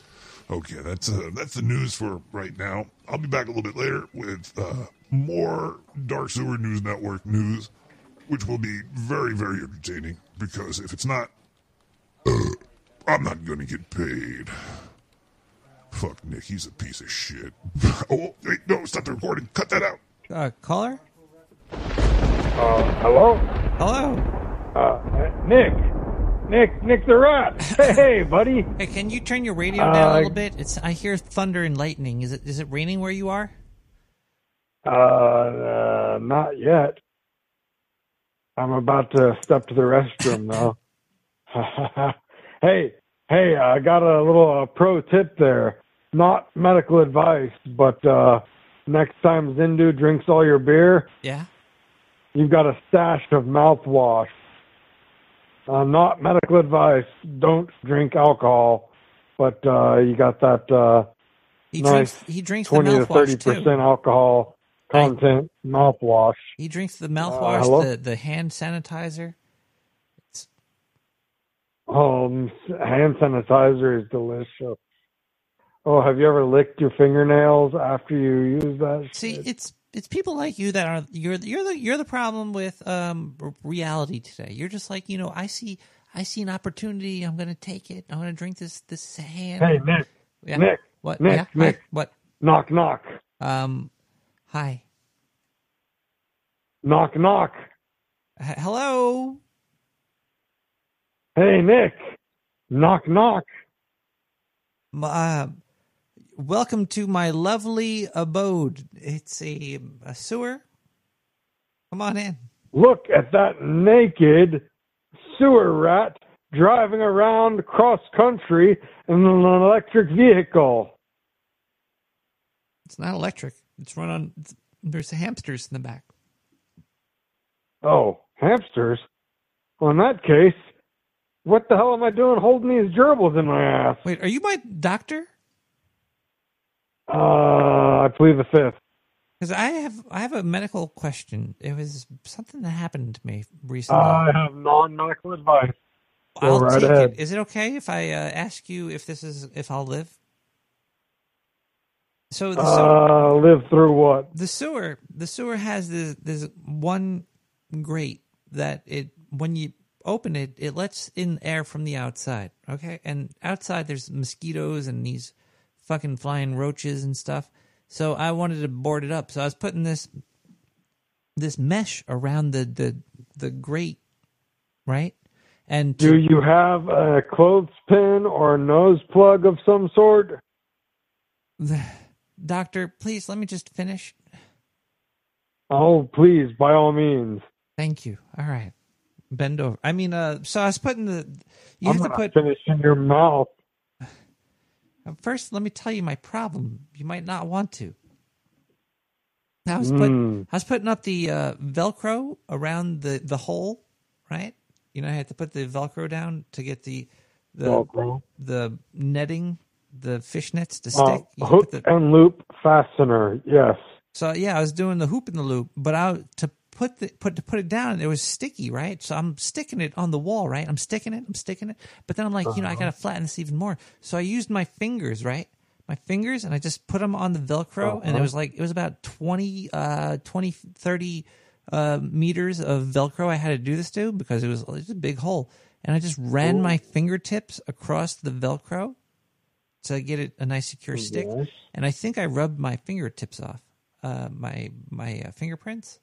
Okay, that's uh, that's the news for right now. I'll be back a little bit later with uh, more Dark Sewer News Network news, which will be very, very entertaining. because if it's not, uh, I'm not gonna get paid. Fuck Nick, he's a piece of shit. [LAUGHS] oh, wait, no, stop the recording. Cut that out. Uh, caller? Uh, hello? Hello? Uh, Nick. Nick, Nick the Rat. [LAUGHS] Hey, buddy. Hey, can you turn your radio down a little bit? It's I hear thunder and lightning. Is it is it raining where you are? Uh, uh, not yet. I'm about to step to the restroom though. [LAUGHS] [LAUGHS] hey, hey, I got a little uh, pro tip there. Not medical advice, but uh, next time Zindu drinks all your beer, Yeah. you've got a stash of mouthwash. Uh, not medical advice. Don't drink alcohol, but uh, you got that uh, He nice drinks he drinks the twenty to thirty percent alcohol content mouthwash. He drinks the Uh, mouthwash, the the hand sanitizer. Um, hand sanitizer is delicious. Oh, have you ever licked your fingernails after you use that? See, shit? it's it's people like you that are you're you're the you're the problem with um reality today. You're just like you know I see I see an opportunity. I'm gonna take it. I'm gonna drink this this hand. Hey, Nick. Yeah. Nick. What? Nick. yeah. Nick. Hi. What? Knock, knock. Um. Hi. Knock, knock. H- hello. Hey, Nick. Knock, knock. Uh, welcome to my lovely abode. It's a, a sewer. Come on in. Look at that naked sewer rat driving around cross country in an electric vehicle. It's not electric. It's run on. It's, there's hamsters in the back. Oh, hamsters? Well, in that case, what the hell am I doing holding these gerbils in my ass? Wait, are you my doctor? Uh, I believe the fifth. Because I have I have a medical question. It was something that happened to me recently. I have non-medical advice. I'll right take ahead. it. Is it okay if I uh, ask you if this is if I'll live? So the sewer, Uh, live through what? the sewer the sewer has this this one grate that it when you open it it lets in air from the outside. Okay, and outside there's mosquitoes and these fucking flying roaches and stuff. So I wanted to board it up. So I was putting this this mesh around the the the grate, right? And to- Do you have a clothespin or a nose plug of some sort? [SIGHS] Doctor, please let me just finish. Oh, please, by all means. Thank you. All right. Bend over. I mean, uh, so I was putting the. You I'm have to put. finish in your mouth. First, let me tell you my problem. You might not want to. I was putting. Mm. I was putting up the uh, Velcro around the the hole, right? You know, I had to put the Velcro down to get the the Velcro. the netting, the fish nets to Uh, stick. You hook the- and loop fastener. Yes. So yeah, I was doing the hoop in the loop, but I to put the put to put it down, it was sticky, right? So I'm sticking it on the wall, right? I'm sticking it, I'm sticking it, but then I'm like, you know, I gotta flatten this even more. So I used my fingers, right? My fingers, and I just put them on the Velcro, and it was like it was about 20, uh, 20 30 uh, meters of Velcro I had to do this to because it was, it was a big hole, and I just ran my fingertips across the Velcro to get it a nice secure stick, Yes. and I think I rubbed my fingertips off, uh, my my uh, fingerprints.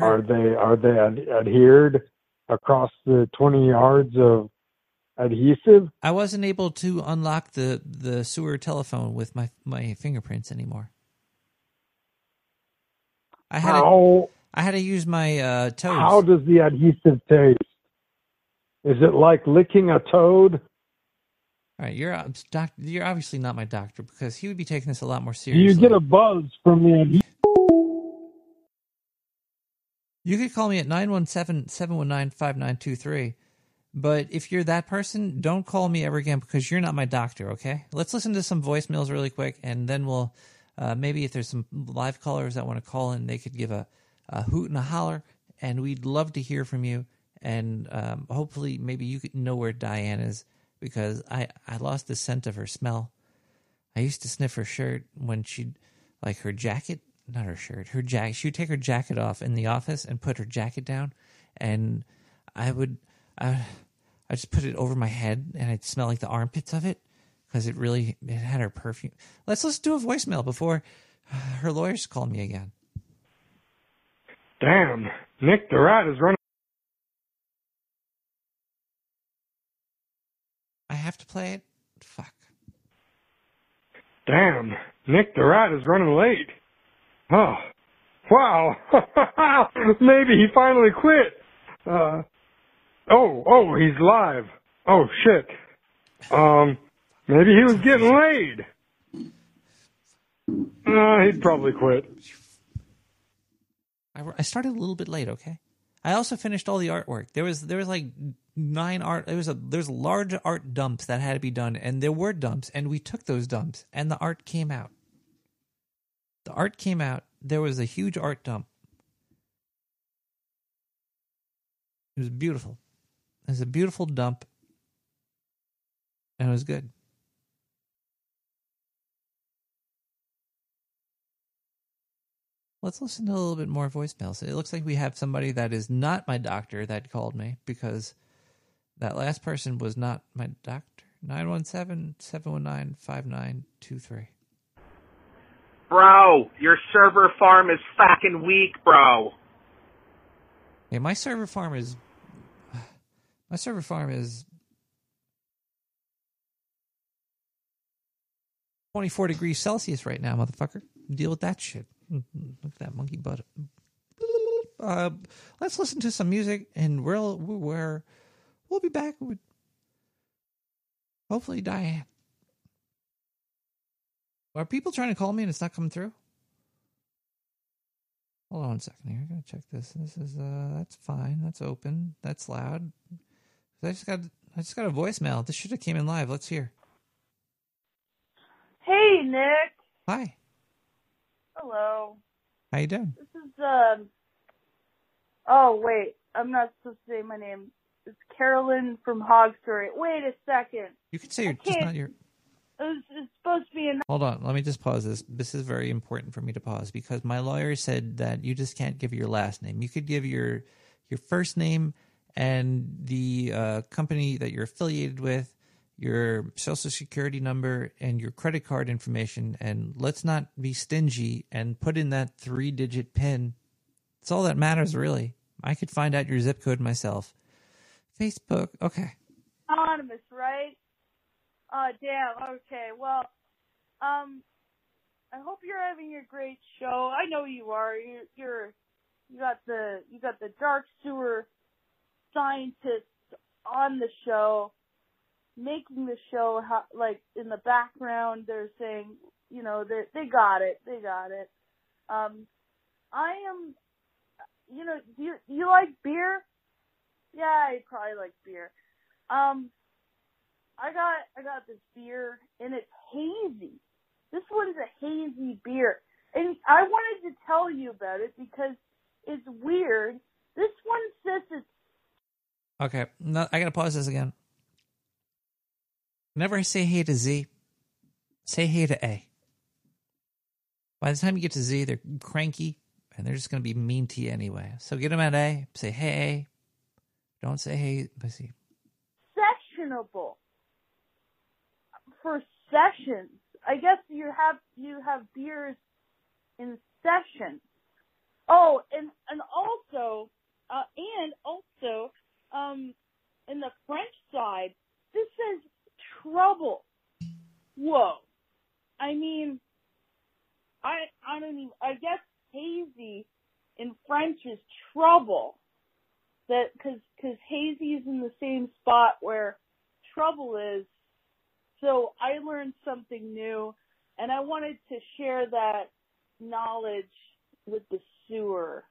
Are they are they ad- adhered across the 20 yards of adhesive? I wasn't able to unlock the the sewer telephone with my my fingerprints anymore. I had to, I had to use my uh, toes. how does the adhesive taste? Is it like licking a toad? All right, you're doc, you're obviously not my doctor because he would be taking this a lot more seriously. you get a buzz from the adhesive? You could call me at 917-719-5923. But if you're that person, don't call me ever again because you're not my doctor, okay? Let's listen to some voicemails really quick and then we'll uh, maybe if there's some live callers that want to call in, they could give a, a hoot and a holler and we'd love to hear from you and um, hopefully maybe you know where Diane is because I I lost the scent of her smell. I used to sniff her shirt when she'd like her jacket, not her shirt, her jacket. She would take her jacket off in the office and put her jacket down, and I would I I just put it over my head and I'd smell like the armpits of it because it really it had her perfume. Let's let's do a voicemail before her lawyers call me again. Damn, Nick the Rat is running. I have to play it. Fuck. Damn, Nick the Rat is running late. Oh, wow. [LAUGHS] Maybe he finally quit. Uh, oh, oh, he's live. Oh shit. Um, maybe he was getting laid. Uh, he'd probably quit. I, I started a little bit late. Okay. I also finished all the artwork. There was there was like nine art. There was a there's large art dumps that had to be done, and there were dumps, and we took those dumps, and the art came out. The art came out. There was a huge art dump. It was beautiful. It was a beautiful dump, and it was good. Let's listen to a little bit more voicemails. It looks like we have somebody that is not my doctor that called me because that last person was not my doctor. 917 719 5923. Bro, your server farm is fucking weak, bro. Yeah, my server farm is. My server farm is 24 degrees Celsius right now, motherfucker. Deal with that shit. Look at that monkey butt. Uh, let's listen to some music, and we'll we're we'll be back with hopefully Diane. Are people trying to call me and it's not coming through? Hold on a second here. I gotta check this. This is uh that's fine. That's open. That's loud. I just got I just got a voicemail. This should have came in live. Let's hear. Hey, Nick. Hi. Hello. How you doing? This is um. Oh wait, I'm not supposed to say my name. It's Carolyn from Hog Story. Wait a second. You can say you're just not your It's, it's supposed to be a. Hold on, let me just pause this. This is very important for me to pause because my lawyer said that you just can't give your last name. You could give your your first name and the uh, company that you're affiliated with, your social security number, and your credit card information. And let's not be stingy and put in that three digit PIN. It's all that matters, really. I could find out your zip code myself. Facebook, okay. anonymous, right? Oh, damn. Okay. Well, um, I hope you're having a great show. I know you are. You're, you're you got the you got the dark sewer scientists on the show, making the show ho- like in the background. They're saying, you know, they they got it. They got it. Um, I am. You know, do you you like beer? Yeah, I probably like beer. Um, I got I got this beer and it's hazy. This one is a hazy beer, and I wanted to tell you about it because it's weird. This one says it's Okay, no, I gotta pause this again. Never say hey to Z. Say hey to A. By the time you get to Z, they're cranky and they're just gonna be mean to you anyway. So get them at A. Say hey A. Don't say hey. Let's see. sessionable for sessions. I guess you have you have beers in session. Oh, and and also uh, and also um, in the French side, this says trouble. Whoa! I mean, I I don't even. I guess hazy in French is trouble. That because because hazy is in the same spot where trouble is. So I learned something new, and I wanted to share that knowledge with the sewer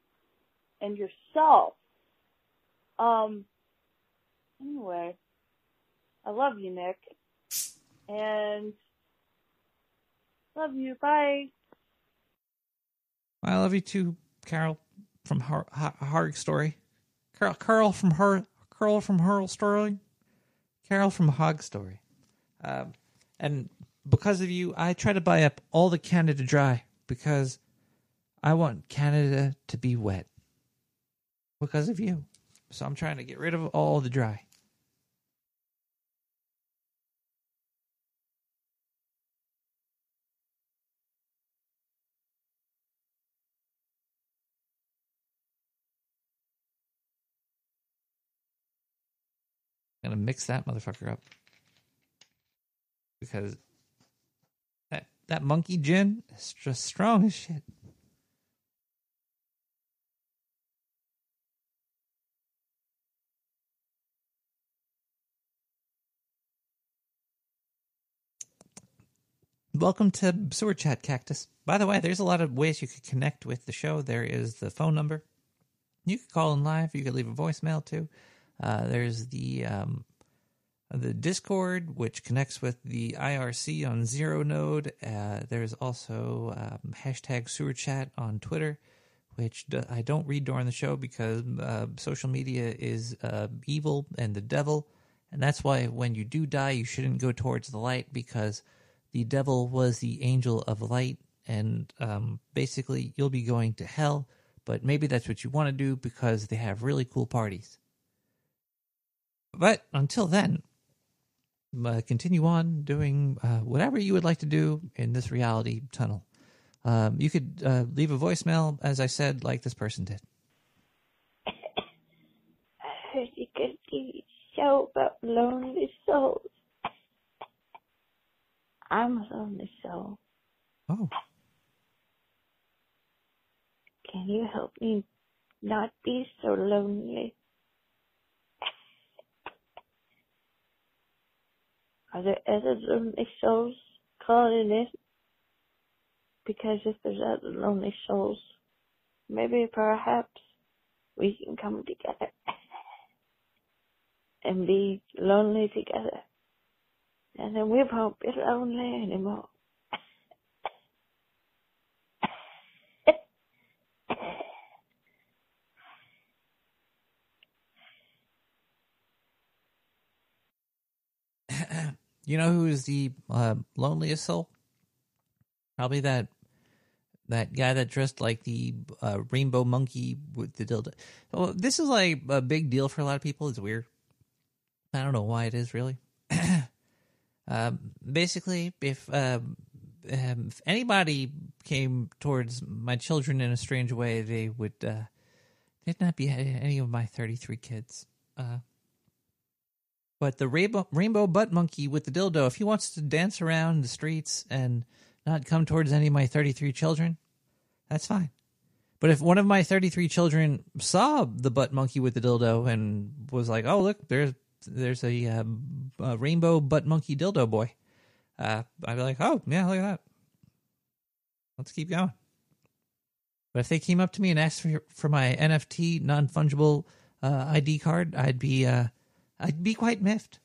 and yourself. Um. Anyway, I love you, Nick, and love you. Bye. I love you too, Carol from Har- Story. Carol, Carol from her, Carol from Hurl Story. Carol from Hog Story. Um, and because of you, I try to buy up all the Canada Dry because I want Canada to be wet. Because of you. So I'm trying to get rid of all the dry. gonna mix that motherfucker up because that that monkey gin is just strong as shit. Welcome to Sewer Chat Cactus. By the way, there's a lot of ways you could connect with the show. There is the phone number. You could call in live. You could leave a voicemail too. Uh, there's the um, the Discord, which connects with the IRC on Zero Node. Uh, there's also um, hashtag Sewer Chat on Twitter, which I don't read during the show because uh, social media is uh, evil and the devil, and that's why when you do die, you shouldn't go towards the light because the devil was the angel of light, and um, basically you'll be going to hell. But maybe that's what you want to do because they have really cool parties. But until then, uh, continue on doing uh, whatever you would like to do in this reality tunnel. Um, you could uh, leave a voicemail, as I said, like this person did. I heard you could do a show about lonely souls. I'm a lonely soul. Oh. Can you help me not be so lonely? Are there other lonely souls calling in? Because if there's other lonely souls, maybe perhaps we can come together and be lonely together. And then we won't be lonely anymore. You know who is the uh, loneliest soul? Probably that that guy that dressed like the uh, rainbow monkey with the dildo. This is like a big deal for a lot of people. It's weird. I don't know why it is really. [CLEARS THROAT] um, basically, if, um, um, if anybody came towards my children in a strange way, they would uh, they'd not be any of my thirty three kids. Uh, but the rainbow, rainbow butt monkey with the dildo, if he wants to dance around the streets and not come towards any of my 33 children, that's fine. But if one of my 33 children saw the butt monkey with the dildo and was like, "Oh, look, there's there's a, uh, a rainbow butt monkey dildo boy," uh, I'd be like, "Oh, yeah, look at that. Let's keep going." But if they came up to me and asked for for my NFT non fungible uh, ID card, I'd be uh, I'd be quite miffed.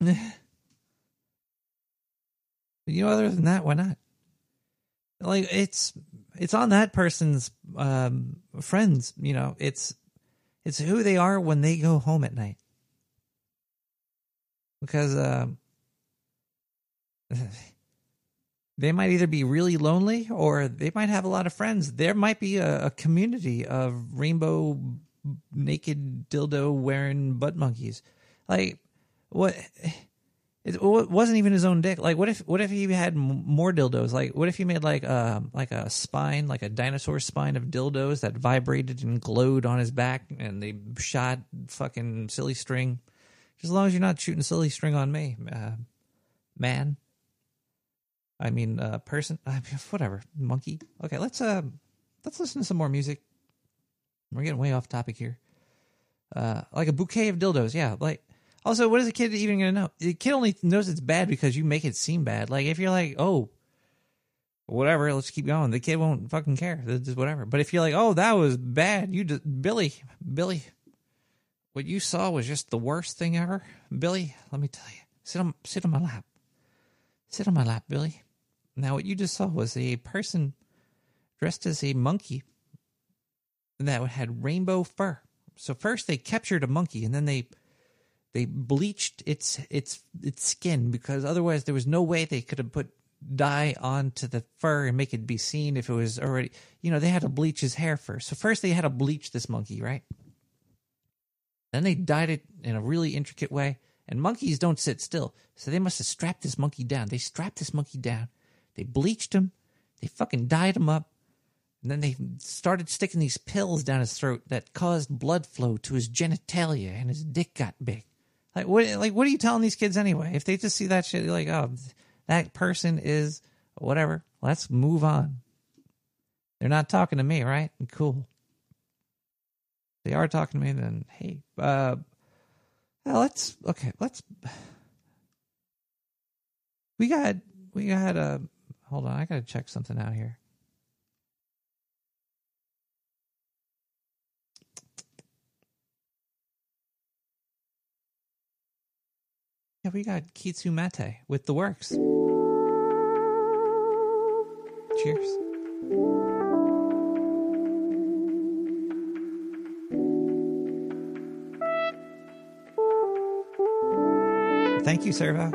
but [SIGHS] you know, other than that, why not? Like it's it's on that person's um, friends. You know, it's it's who they are when they go home at night. Because um, [SIGHS] they might either be really lonely or they might have a lot of friends. There might be a, a community of rainbow naked dildo wearing butt monkeys. Like what? It wasn't even his own dick. Like what if what if he had more dildos? Like what if he made like a like a spine, like a dinosaur spine of dildos that vibrated and glowed on his back, and they shot fucking silly string. As long as you're not shooting silly string on me, uh, man. I mean, uh, person, [LAUGHS] I mean, whatever, monkey. Okay, let's uh, let's listen to some more music. We're getting way off topic here. Uh, like a bouquet of dildos, yeah. Like, also, what is a kid even gonna know? The kid only knows it's bad because you make it seem bad. Like, if you're like, oh, whatever, let's keep going. The kid won't fucking care. It's just whatever. But if you're like, oh, that was bad, you just Billy, Billy, what you saw was just the worst thing ever. Billy, let me tell you, sit on sit on my lap, sit on my lap, Billy. Now, what you just saw was a person dressed as a monkey that had rainbow fur. So first they captured a monkey and then they they bleached its its its skin because otherwise there was no way they could have put dye onto the fur and make it be seen if it was already you know they had to bleach his hair first. So first they had to bleach this monkey, right? Then they dyed it in a really intricate way. And monkeys don't sit still. So they must have strapped this monkey down. They strapped this monkey down. They bleached him. They fucking dyed him up. And then they started sticking these pills down his throat that caused blood flow to his genitalia and his dick got big. Like what like what are you telling these kids anyway? If they just see that shit, like, oh, that person is whatever. Let's move on. They're not talking to me, right? Cool. They are talking to me, then hey, uh well, let's okay, let's we got we got uh hold on, I gotta check something out here. We got Kitsu Mate with the works. Cheers. Thank you, Servo.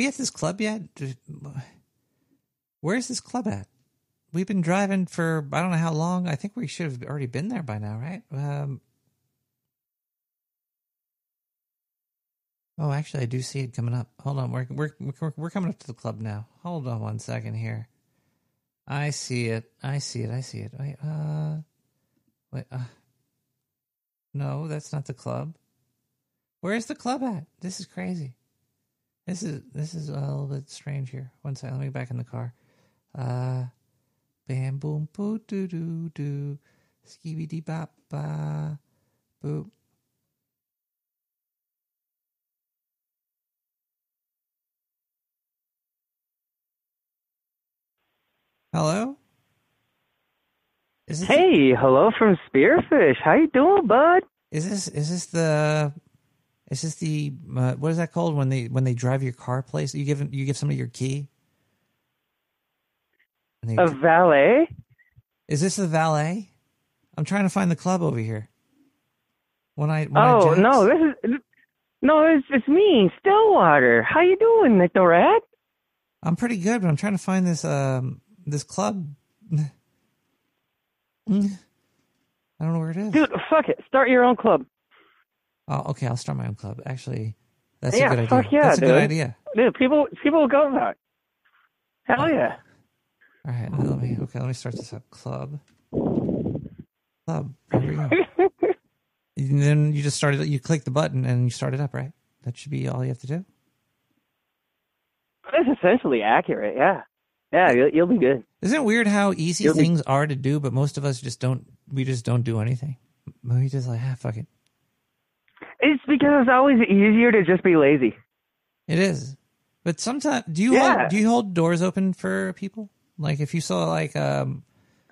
We at this club yet? Where's this club at? We've been driving for I don't know how long. I think we should have already been there by now, right? Um, oh, actually, I do see it coming up. Hold on, we're we're we're, coming up to the club now. Hold on one second here. I see it. I see it. I see it. Wait, uh, wait, uh, no, that's not the club. Where's the club at? This is crazy. This is this is a little bit strange here. One second, let me get back in the car. Uh, bam, boom, boo, doo, doo, doo, skibby dee bop, ba, boop. Hello? Hey, hello from Spearfish. How you doing, bud? Is this is this the is this the uh, what is that called when they when they drive your car place? You give you give somebody your key. They- A valet? is this the valet? I'm trying to find the club over here. When I when Oh jacked- no, this is no, it's it's me, Stillwater. How you doing, Nick the Rat? I'm pretty good, but I'm trying to find this um this club. [LAUGHS] I don't know where it is. Dude, fuck it. Start your own club. Oh, okay, I'll start my own club. Actually, that's yeah, a good idea. fuck yeah, that's a dude. good idea. Dude, people people will go that. Hell yeah. All right, let me okay, let me start this up. Club. Club. There we go. [LAUGHS] and then you just started you click the button and you start it up, right? That should be all you have to do. That's essentially accurate, yeah. Yeah, you'll, you'll be good. Isn't it weird how easy You'll be- things are to do, but most of us just don't we just don't do anything. We just like, ah, fuck it. It's because it's always easier to just be lazy. It is. But sometimes do you Yeah. hold, do you hold doors open for people? Like if you saw like um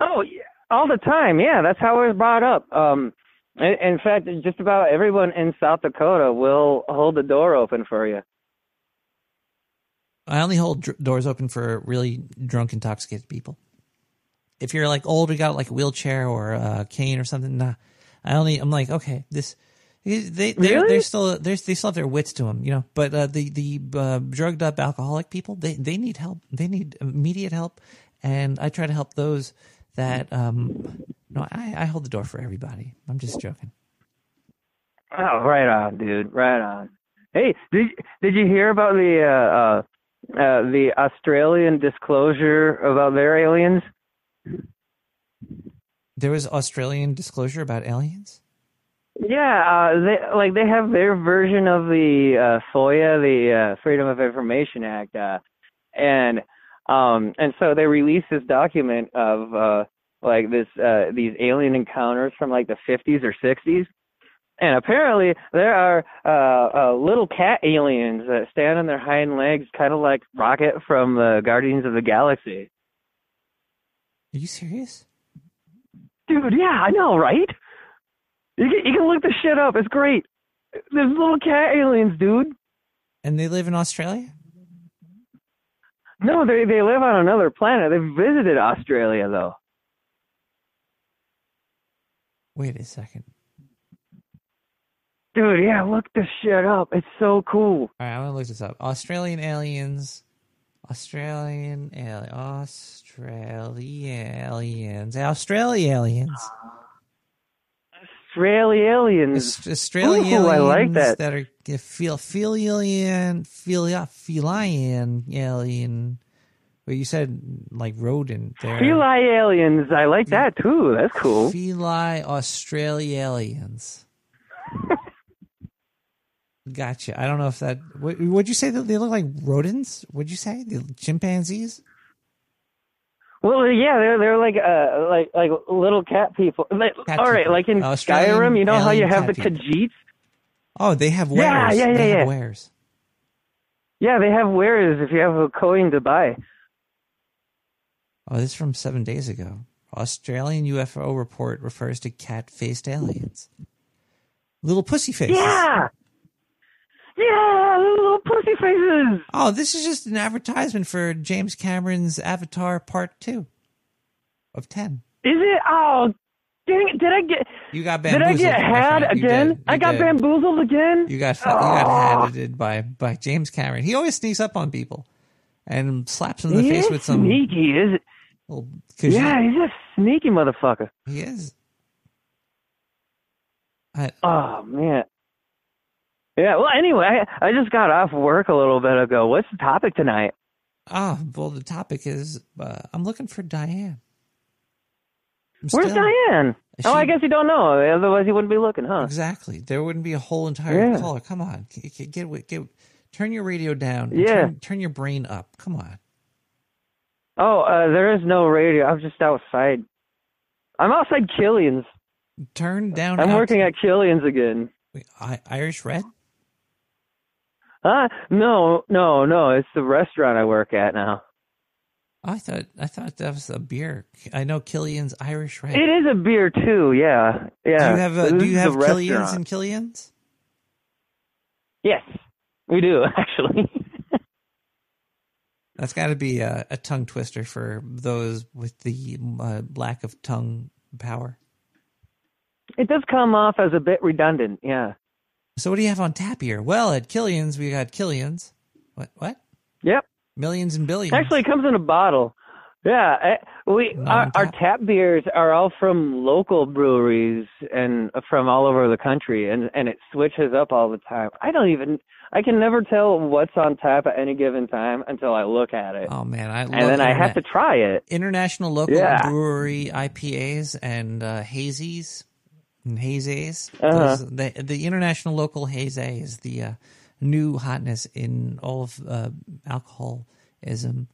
Oh, all the time. Yeah, that's how it was brought up. Um, in, in fact, just about everyone in South Dakota will hold the door open for you. I only hold dr- doors open for really drunk, intoxicated people. If you're like old, we got like a wheelchair or a cane or something. Nah, I only. I'm like, okay, this. They they they're, Really? they're still they're, they still have their wits to them, you know. But uh, the the uh, drugged up alcoholic people, they they need help. They need immediate help, and I try to help those that. um No, I I hold the door for everybody. I'm just joking. Oh, right on, dude. Right on. Hey, did did you hear about the uh, uh, uh, the Australian disclosure about their aliens? There was Australian disclosure about aliens. Yeah, uh, they like they have their version of the uh, FOIA, the uh, Freedom of Information Act, uh, and um, and so they released this document of uh, like this uh, these alien encounters from like the 50s or 60s, and apparently there are uh, uh, little cat aliens that stand on their hind legs, kind of like Rocket from the Guardians of the Galaxy. Are you serious? Dude, yeah, I know, right? You can, you can look the shit up. It's great. There's little cat aliens, dude. And they live in Australia. No, they they live on another planet. They've visited Australia though. Wait a second. Dude, yeah, look this shit up. It's so cool. All right, I'm gonna look this up. Australian aliens. Australian alien. Australia aliens. Australia aliens. Australia aliens. Australian Ooh, I like that. that are feel filian filia feline alien. Well, you said like rodent. They're Feli aliens. I like that too. That's cool. Feli Australia aliens. [LAUGHS] Gotcha. I don't know if that. What, would you say that they look like rodents? Would you say the chimpanzees? Well, yeah, they're they're like uh like like little cat people. Like, Cat all right, people. like in Australian Skyrim, you know how you have the people. Khajiits? Oh, they have wares. Yeah, yeah, yeah, they yeah. have wares. Yeah, they have wares if you have a coin to buy. Oh, this is from seven days ago. Australian UFO report refers to cat-faced aliens. Little pussy faces. Yeah. Yeah, little pussy faces. Oh, this is just an advertisement for James Cameron's Avatar Part Two of ten. Is it? Oh, dang it! Did I get? You got Did I get had friend. You again? did. I got did. bamboozled again. You got fu- you got oh. hatted by by James Cameron. He always sneaks up on people and slaps them in the he face with some. sneaky, is it? Well, Yeah, he's a sneaky motherfucker. he is. I, Oh man. Yeah. Well, anyway, I, I just got off work a little bit ago. What's the topic tonight? ah, well, the topic is uh, I'm looking for Diane. I'm Where's still- Diane? Oh, I guess you don't know. Otherwise, you wouldn't be looking, huh? Exactly. There wouldn't be a whole entire Yeah. caller. Come on, get, get, get, get turn your radio down. Yeah. Turn, turn your brain up. Come on. Oh, uh, there is no radio. I'm just outside. I'm outside Killian's. Turn down. I'm out- working at Killian's again. Wait, I, Irish Red. Huh? No, no, no. It's the restaurant I work at now. I thought I thought that was a beer. I know Killian's Irish Red. It is a beer too. Yeah, yeah. Do you have uh, This do you have Killian's restaurant. and Killian's? Yes, we do [LAUGHS] actually. [LAUGHS] That's got to be a, a tongue twister for those with the uh, lack of tongue power. it does come off as a bit redundant. Yeah. So what do you have on tap here? Well, at Killian's we got Killian's. What? What? Yep. Millions and billions. Actually, it comes in a bottle. Yeah, eh, we our, our tap beers are all from local breweries and from all over the country, and and it switches up all the time. I don't even I can never tell what's on tap at any given time until I look at it. Oh man, I love it. and then I have to try it. International local Yeah. brewery IPAs and uh, hazies and. Uh-huh. The, the international local haze is the uh, new hotness in all of uh, alcoholism.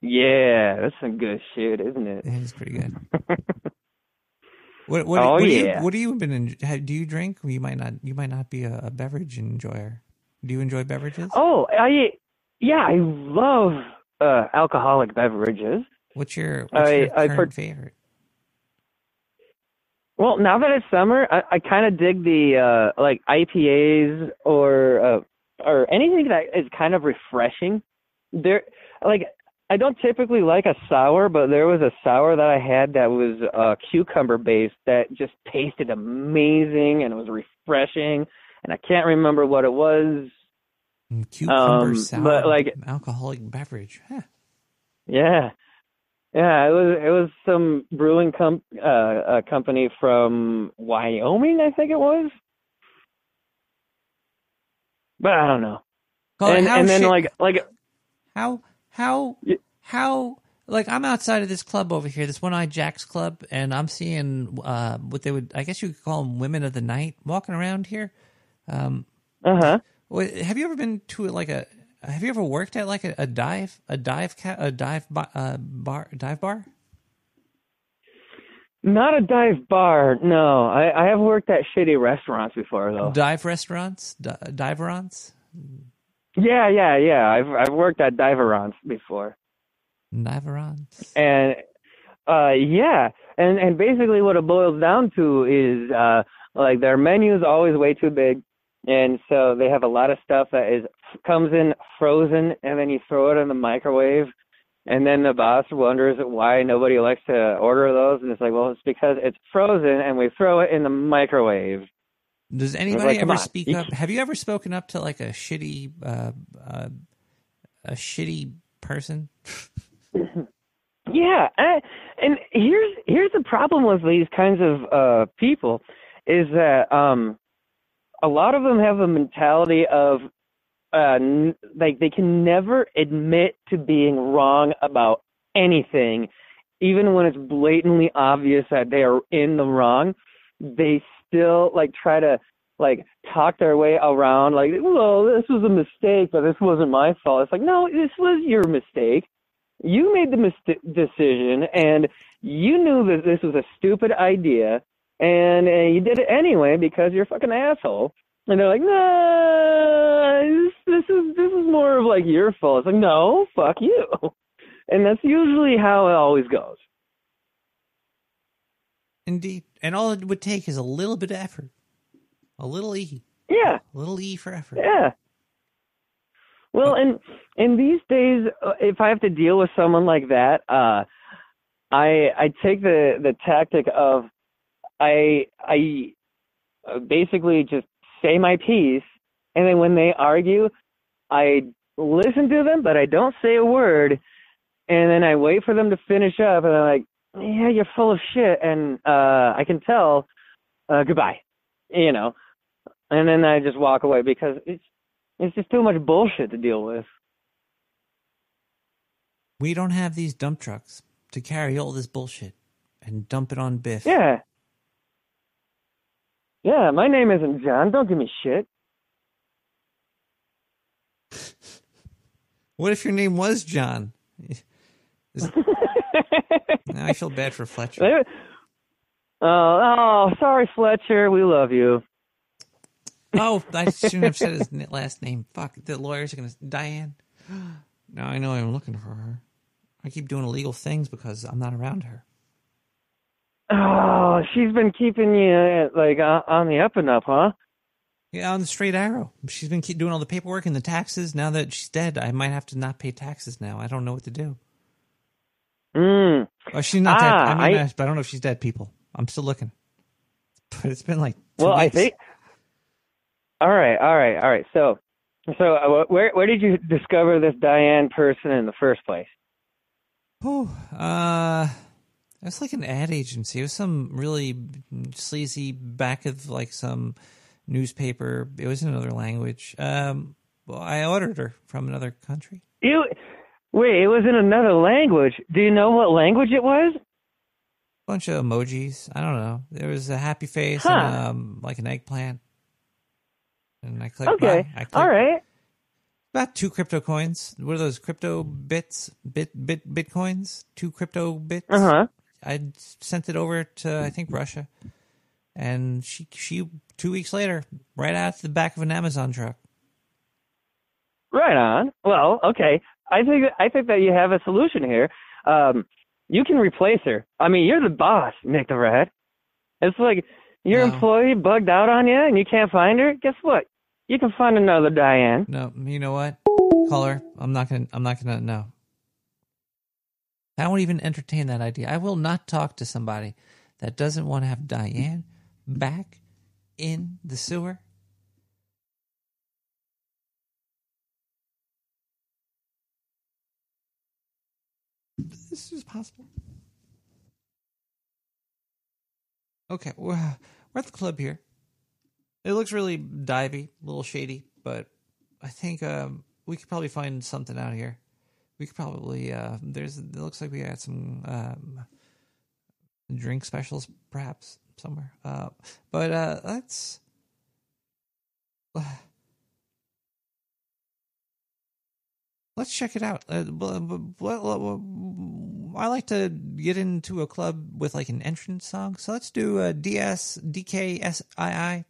Yeah, that's some good shit, isn't it? It is pretty good. [LAUGHS] What what, Oh, what do yeah. you what do you been en- ha- do you drink? You might not you might not be a, a beverage enjoyer. Do you enjoy beverages? Oh, I yeah, I love uh alcoholic beverages. What's your what's I- your I current part- favorite? Well, now that it's summer, I, I kind of dig the uh like IPAs or uh or anything that is kind of refreshing. There like I don't typically like a sour, but there was a sour that I had that was uh cucumber based that just tasted amazing and it was refreshing and I can't remember what it was. Cucumber Um, sour but like alcoholic beverage. Huh. Yeah. Yeah, it was it was some brewing com- uh, a company from Wyoming, I think it was. But I don't know. Colin, and and then shit- like like How how how like I'm outside of this club over here, this one eyed Jack's club, and I'm seeing uh what they would I guess you could call them women of the night walking around here. Um uh-huh. Have you ever been to like a have you ever worked at like a, a dive a dive ca- a dive ba- uh, bar dive bar? Not a dive bar. No, I I have worked at shitty restaurants before though. Dive restaurants, di- diverants, Yeah, yeah, yeah. I've I've worked at diverants before. diverants. And uh yeah, and and basically what it boils down to is uh like their menu is always way too big. And so they have a lot of stuff that is comes in frozen and then you throw it in the microwave and then the boss wonders why nobody likes to order those and it's like, well, it's because it's frozen and we throw it in the microwave. Does anybody like, ever speak up? Have you ever spoken up to like a shitty uh, uh a shitty person? [LAUGHS] Yeah, and, and here's here's the problem with these kinds of uh people is that um a lot of them have a mentality of uh like they can never admit to being wrong about anything. Even when it's blatantly obvious that they are in the wrong they still like try to like talk their way around like well this was a mistake but this wasn't my fault. It's like no this was your mistake. You made the mis- decision and you knew that this was a stupid idea and uh, you did it anyway because you're a fucking asshole and they're like no this, this is this is more of like your fault. It's like no fuck you. And that's usually how it always goes. Indeed, and all it would take is a little bit of effort, a little e, yeah. A little e for effort. Yeah. Well, and in these days, uh, if I have to deal with someone like that, uh, I I take the the tactic of I I uh, basically just say my piece, and then when they argue, I listen to them, but I don't say a word, and then I wait for them to finish up, and I'm like, yeah, you're full of shit, and uh, I can tell. Uh, goodbye, you know, and then I just walk away because it's it's just too much bullshit to deal with. We don't have these dump trucks to carry all this bullshit and dump it on Biff. Yeah. Yeah, my name isn't John. Don't give me shit. What if your name was John? Is- [LAUGHS] now I feel bad for Fletcher. Oh, oh, sorry, Fletcher. We love you. Oh, I shouldn't have said his last name. Fuck, the lawyers are gonna Diane. Now I know I'm looking for her. I keep doing illegal things because I'm not around her. Oh, she's been keeping you uh, like on the up and up, huh? Yeah, on the straight arrow. She's been keep doing all the paperwork and the taxes. Now that she's dead, I might have to not pay taxes now. I don't know what to do. Mm. Oh, she's not dead. Ah, I mean, I- I, but I don't know if she's dead. People, I'm still looking. [LAUGHS] But it's been like Well, I think. All right, all right, all right. So, so uh, where where did you discover this Diane person in the first place? Oh, uh, it's like an ad agency. It was some really sleazy back of like some newspaper. It was in another language. Um, well, I ordered her from another country. You wait, it was in another language. Do you know what language it was? A bunch of emojis. I don't know. There was a happy face Huh. and um, like an eggplant. And I clicked Okay. I clicked, all right. About two crypto coins. What are those crypto bits? Bit bit bitcoins. Two crypto bits. Uh huh. I sent it over to I think Russia, and she she two weeks later, right out the back of an Amazon truck. Right on. Well, okay. I think I think that you have a solution here. Um, you can replace her. I mean, you're the boss, Nick the Rat. It's like your No. employee bugged out on you and you can't find her. Guess what? You can find another Diane. No, you know what? Call her. I'm not gonna. I'm not gonna. No. I won't even entertain that idea. I will not talk to somebody that doesn't want to have Diane back in the sewer. This is possible. Okay, we're, we're at the club here. It looks really divey, a little shady, but I think um, we could probably find something out here. We could probably uh, there's it looks like we got some um, drink specials perhaps somewhere. Uh, but uh, let's [SIGHS] let's check it out. Uh, I like to get into a club with like an entrance song, so let's do a DS DKSII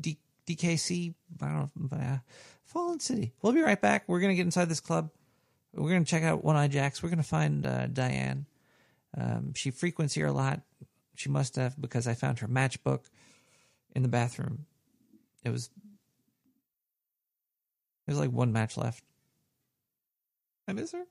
D, DKC. I don't know, uh, Fallen City. We'll be right back. We're gonna get inside this club. We're gonna check out One Eye Jacks. We're gonna find uh, Diane. Um, she frequents here a lot. She must have because I found her matchbook in the bathroom. It was there's like one match left. I miss her.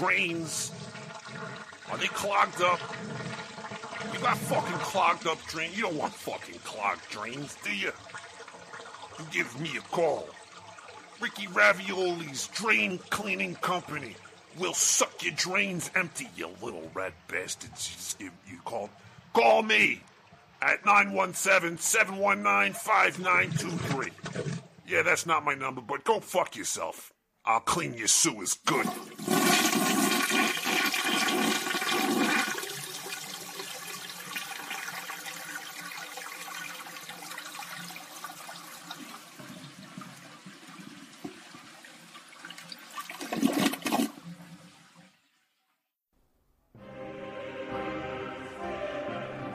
Drains, are they clogged up? You got fucking clogged up drains? You don't want fucking clogged drains, do you? You give me a call. Ricky Ravioli's Drain Cleaning Company will suck your drains empty, you little red bastards. You, you call, call me at 917-719-5923. Yeah, that's not my number, but go fuck yourself. I'll clean your sewers good.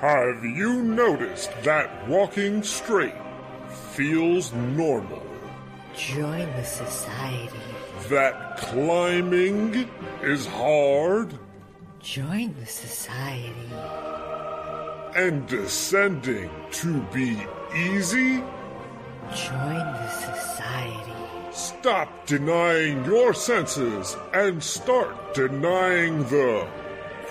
Have you noticed that walking straight feels normal? Join the society. That climbing is hard? Join the society. And descending to be easy? Join the society. Stop denying your senses and start denying the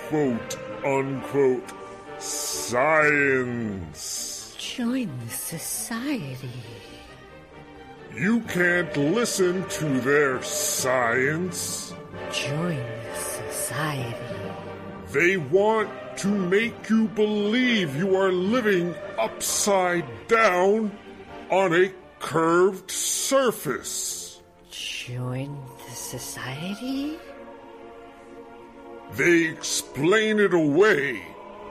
quote unquote science. Join the society. You can't listen to their science. Join the society. They want to make you believe you are living upside down on a curved surface. Join the society? They explain it away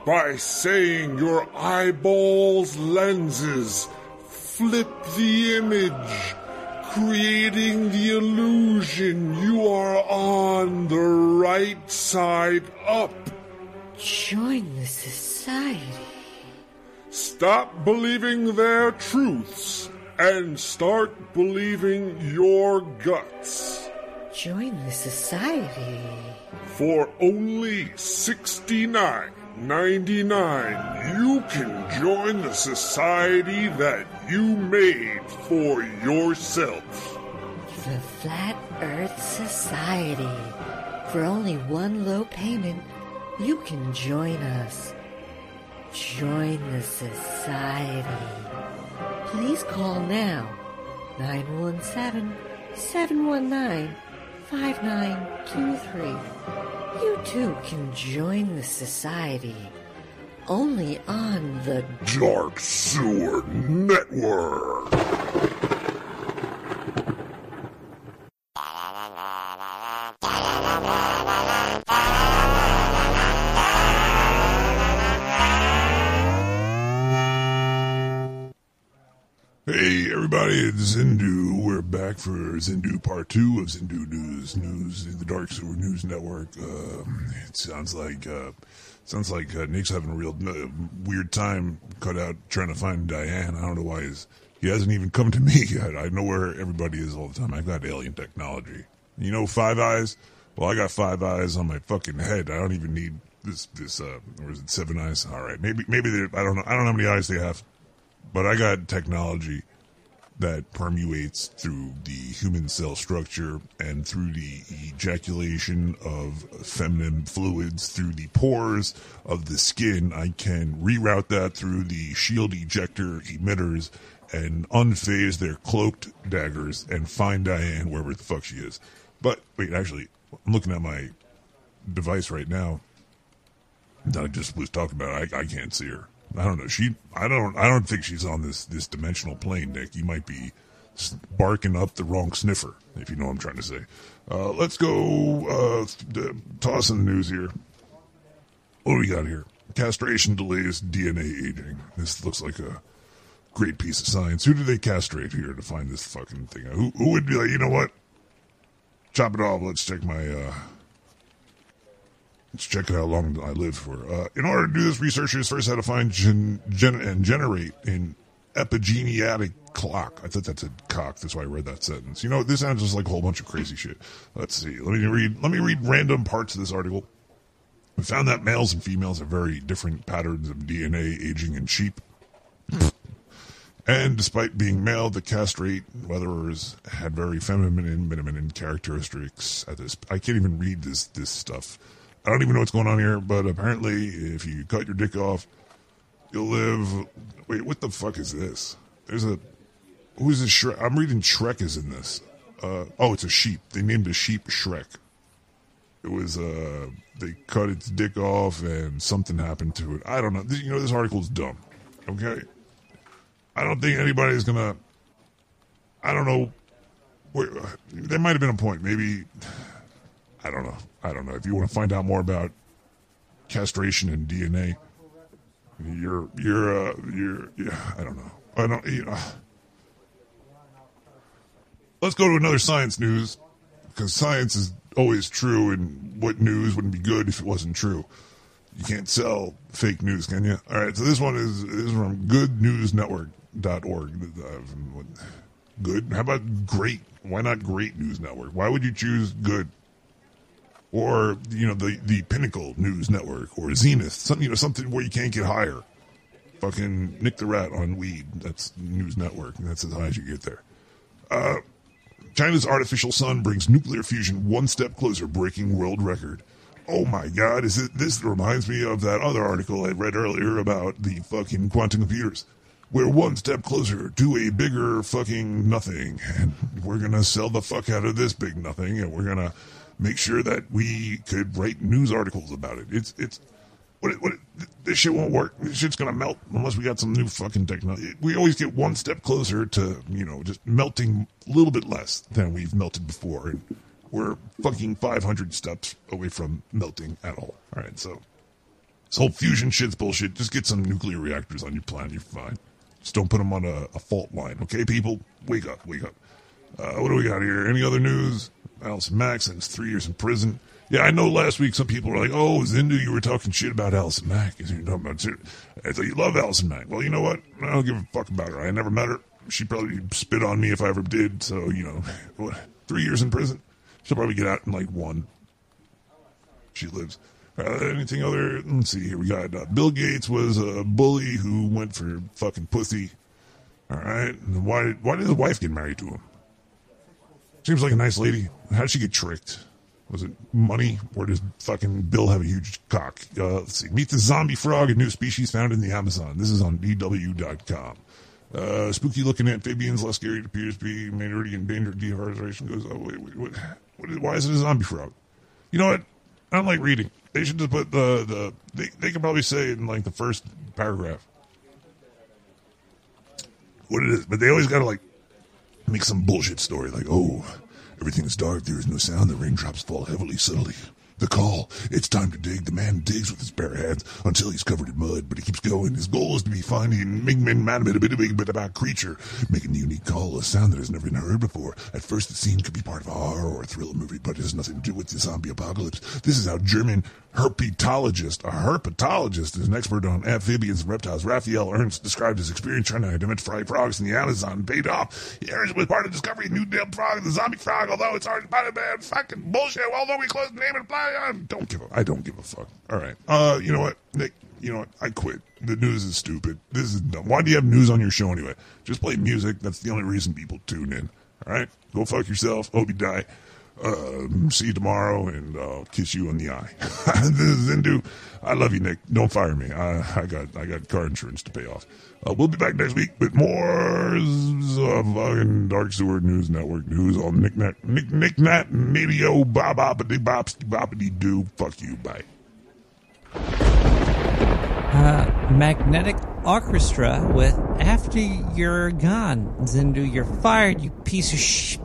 by saying your eyeballs' lenses flip the image, creating the illusion you are on the right side up. Join the society. Stop believing their truths and start believing your guts. Join the society. For only sixty-nine ninety-nine, you can join the society that you made for yourself. The Flat Earth Society. For only one low payment, you can join us. Join the society. Please call now 917 719 5923. You too can join the society. Only on the Dark Sewer Network. Hey everybody, it's Zindu. We're back for Zindu Part 2 of Zindu News, News, the Dark Sewer News Network. Um, it sounds like, uh, sounds like uh, Nick's having a real uh, weird time cut out trying to find Diane. I don't know why he's, he hasn't even come to me [LAUGHS] yet. I know where everybody is all the time. I've got alien technology. You know Five Eyes? Well, I got five eyes on my fucking head. I don't even need this, this, uh, or is it seven eyes? All right. Maybe, maybe I don't know. I don't know how many eyes they have but I got technology that permeates through the human cell structure and through the ejaculation of feminine fluids through the pores of the skin. I can reroute that through the shield ejector emitters and unphase their cloaked daggers and find Diane wherever the fuck she is. But wait, actually, I'm looking at my device right now that I just was talking about. I, I can't see her. I don't know. She, I don't, I don't think she's on this this dimensional plane, Nick. You might be barking up the wrong sniffer, if you know what I'm trying to say. Uh, let's go uh, d- toss in the news here. What do we got here? Castration delays DNA aging. This looks like a great piece of science. Who do they castrate here to find this fucking thing? Who, who would be like, you know what? Chop it off. Let's check my. Uh, Let's check how long I live for. Uh, in order to do this, researchers first had to find gen, gen, and generate an epigenetic clock. I thought that said cock. That's why I read that sentence. You know, this sounds just like a whole bunch of crazy shit. Let's see. Let me read. Let me read random parts of this article. We found that males and females have very different patterns of DNA aging in sheep. And despite being male, the castrate weatherers had very feminine, feminine characteristics. At this, I can't even read this this stuff. I don't even know what's going on here. But apparently, if you cut your dick off, you'll live. Wait, what the fuck is this? There's a who's this Shrek? I'm reading Shrek is in this. Uh, oh, it's a sheep. They named a sheep Shrek. It was uh, they cut its dick off and something happened to it. I don't know. This- You know, this article's dumb. Okay, I don't think anybody's gonna. I don't know. Where, there might have been a point. Maybe I don't know. I don't know. If you want to find out more about castration and DNA, you're you're uh, you're yeah. I don't know. I don't. You know. Let's go to another science news because science is always true, and what news wouldn't be good if it wasn't true. You can't sell fake news, can you? All right, so this one is, is from goodnewsnetwork.org. Uh, Good? How about great? Why not Great News Network? Why would you choose good? Or, you know, the, the Pinnacle News Network or Zenith, something, you know, something where you can't get higher. Fucking Nick the Rat on weed. That's News Network. That's as high as you get there. Uh, China's artificial sun brings nuclear fusion one step closer, breaking world record. Oh my God! Is it? This reminds me of that other article I read earlier about the fucking quantum computers. We're one step closer to a bigger fucking nothing, [LAUGHS] and we're gonna sell the fuck out of this big nothing, and we're gonna make sure that we could write news articles about it. It's it's what it, what it, this shit won't work. This shit's gonna melt unless we got some new fucking technology. We always get one step closer to you know just melting a little bit less than we've melted before, and we're fucking 500 steps away from melting at all. All right, so this whole fusion shit's bullshit. Just get some nuclear reactors on your planet. You're fine. Just don't put them on a, a fault line, okay, people? Wake up, wake up. Uh, what do we got here? Any other news? Allison Mack sends three years in prison. Yeah, I know last week some people were like, oh, Zindu, you were talking shit about Allison Mack. You're talking about. I thought you love Allison Mack. Well, you know what? I don't give a fuck about her. I never met her. She'd probably spit on me if I ever did. So, you know, [LAUGHS] what, three years in prison? She'll probably get out in like one. She lives. Uh, anything other? Let's see here. We got uh, Bill Gates was a bully who went for fucking pussy. All right. Why? Why did his wife get married to him? Seems like a nice lady. How'd she get tricked? Was it money, or does fucking Bill have a huge cock? Uh, let's see. Meet the zombie frog, a new species found in the Amazon. This is on DW.com. Uh, spooky looking amphibians, less scary, it appears to be minority endangered deforestation goes, oh, wait, wait, is, why is it a zombie frog? You know what? I don't like reading. They should just put the, the they, they can probably say in like the first paragraph what it is, but they always gotta like make some bullshit story like, oh, everything is dark, there is no sound, the raindrops fall heavily, subtly. The call, it's time to dig. The man digs with his bare hands until he's covered in mud, but he keeps going. His goal is to be finding a Mingman man bit a bit a bit about creature, making the unique call, a sound that has never been heard before. At first, the scene could be part of a horror or a thriller movie, but it has nothing to do with the zombie apocalypse. This is how German herpetologist, a herpetologist, is an expert on amphibians and reptiles. Raphael Ernst described his experience trying to identify frogs in the Amazon. Paid off. He Ernst was part of the discovery of new damn frog, the zombie frog, although it's already part of bad fucking bullshit. Although we closed the name and apply, I don't give a, I don't give a fuck. All right. Uh, you know what, Nick? You know what? I quit. The news is stupid. This is dumb. Why do you have news on your show anyway? Just play music. That's the only reason people tune in. All right. Go fuck yourself. Hope you die. Um, see you tomorrow, and I'll kiss you on the eye. [LAUGHS] this is Zindu. I love you, Nick. Don't fire me. I, I got I got car insurance to pay off. Uh, we'll be back next week with more uh, fucking Dark Sewer News Network news on Nick Nat Nick Nick Nat Medio Bob Boppity Bopsty Doo. Fuck you. Bye. Uh, magnetic Orchestra with After You're Gone. Zindu, you're fired, you piece of sh.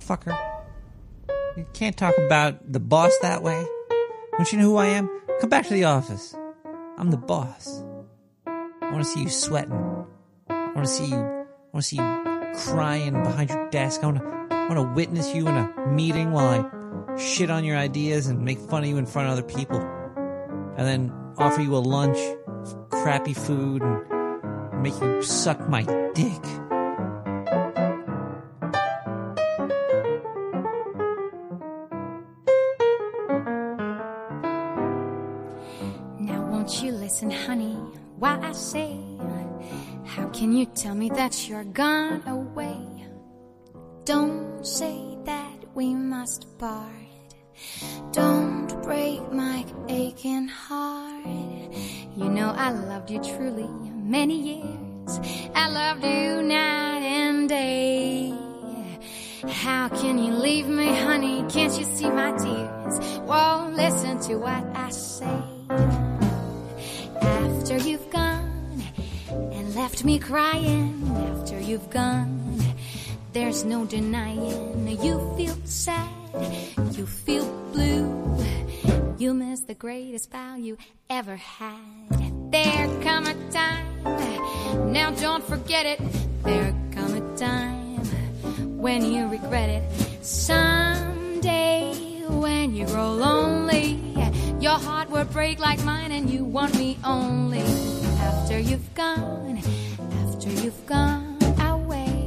Fucker. You can't talk about the boss that way. Don't you know who I am? Come back to the office. I'm the boss. I want to see you sweating. I want to see you. I want to see you crying behind your desk. I want to. I want to witness you in a meeting while I shit on your ideas and make fun of you in front of other people, and then offer you a lunch, crappy food, and make you suck my dick. Now won't you listen, honey, while I say How can you tell me that you're gone away? Don't say that we must part. Don't break my aching heart. You know I loved you truly many years. I loved you night and day. How can you leave me, honey? Can't you see my tears? Whoa, listen to what I say. After you've left me crying, after you've gone, there's no denying you feel sad, you feel blue. You miss the greatest vow you ever had. There come a time, now don't forget it. There come a time when you regret it. Someday when you grow lonely, your heart will break like mine and you want me only. After you've gone, after you've gone away.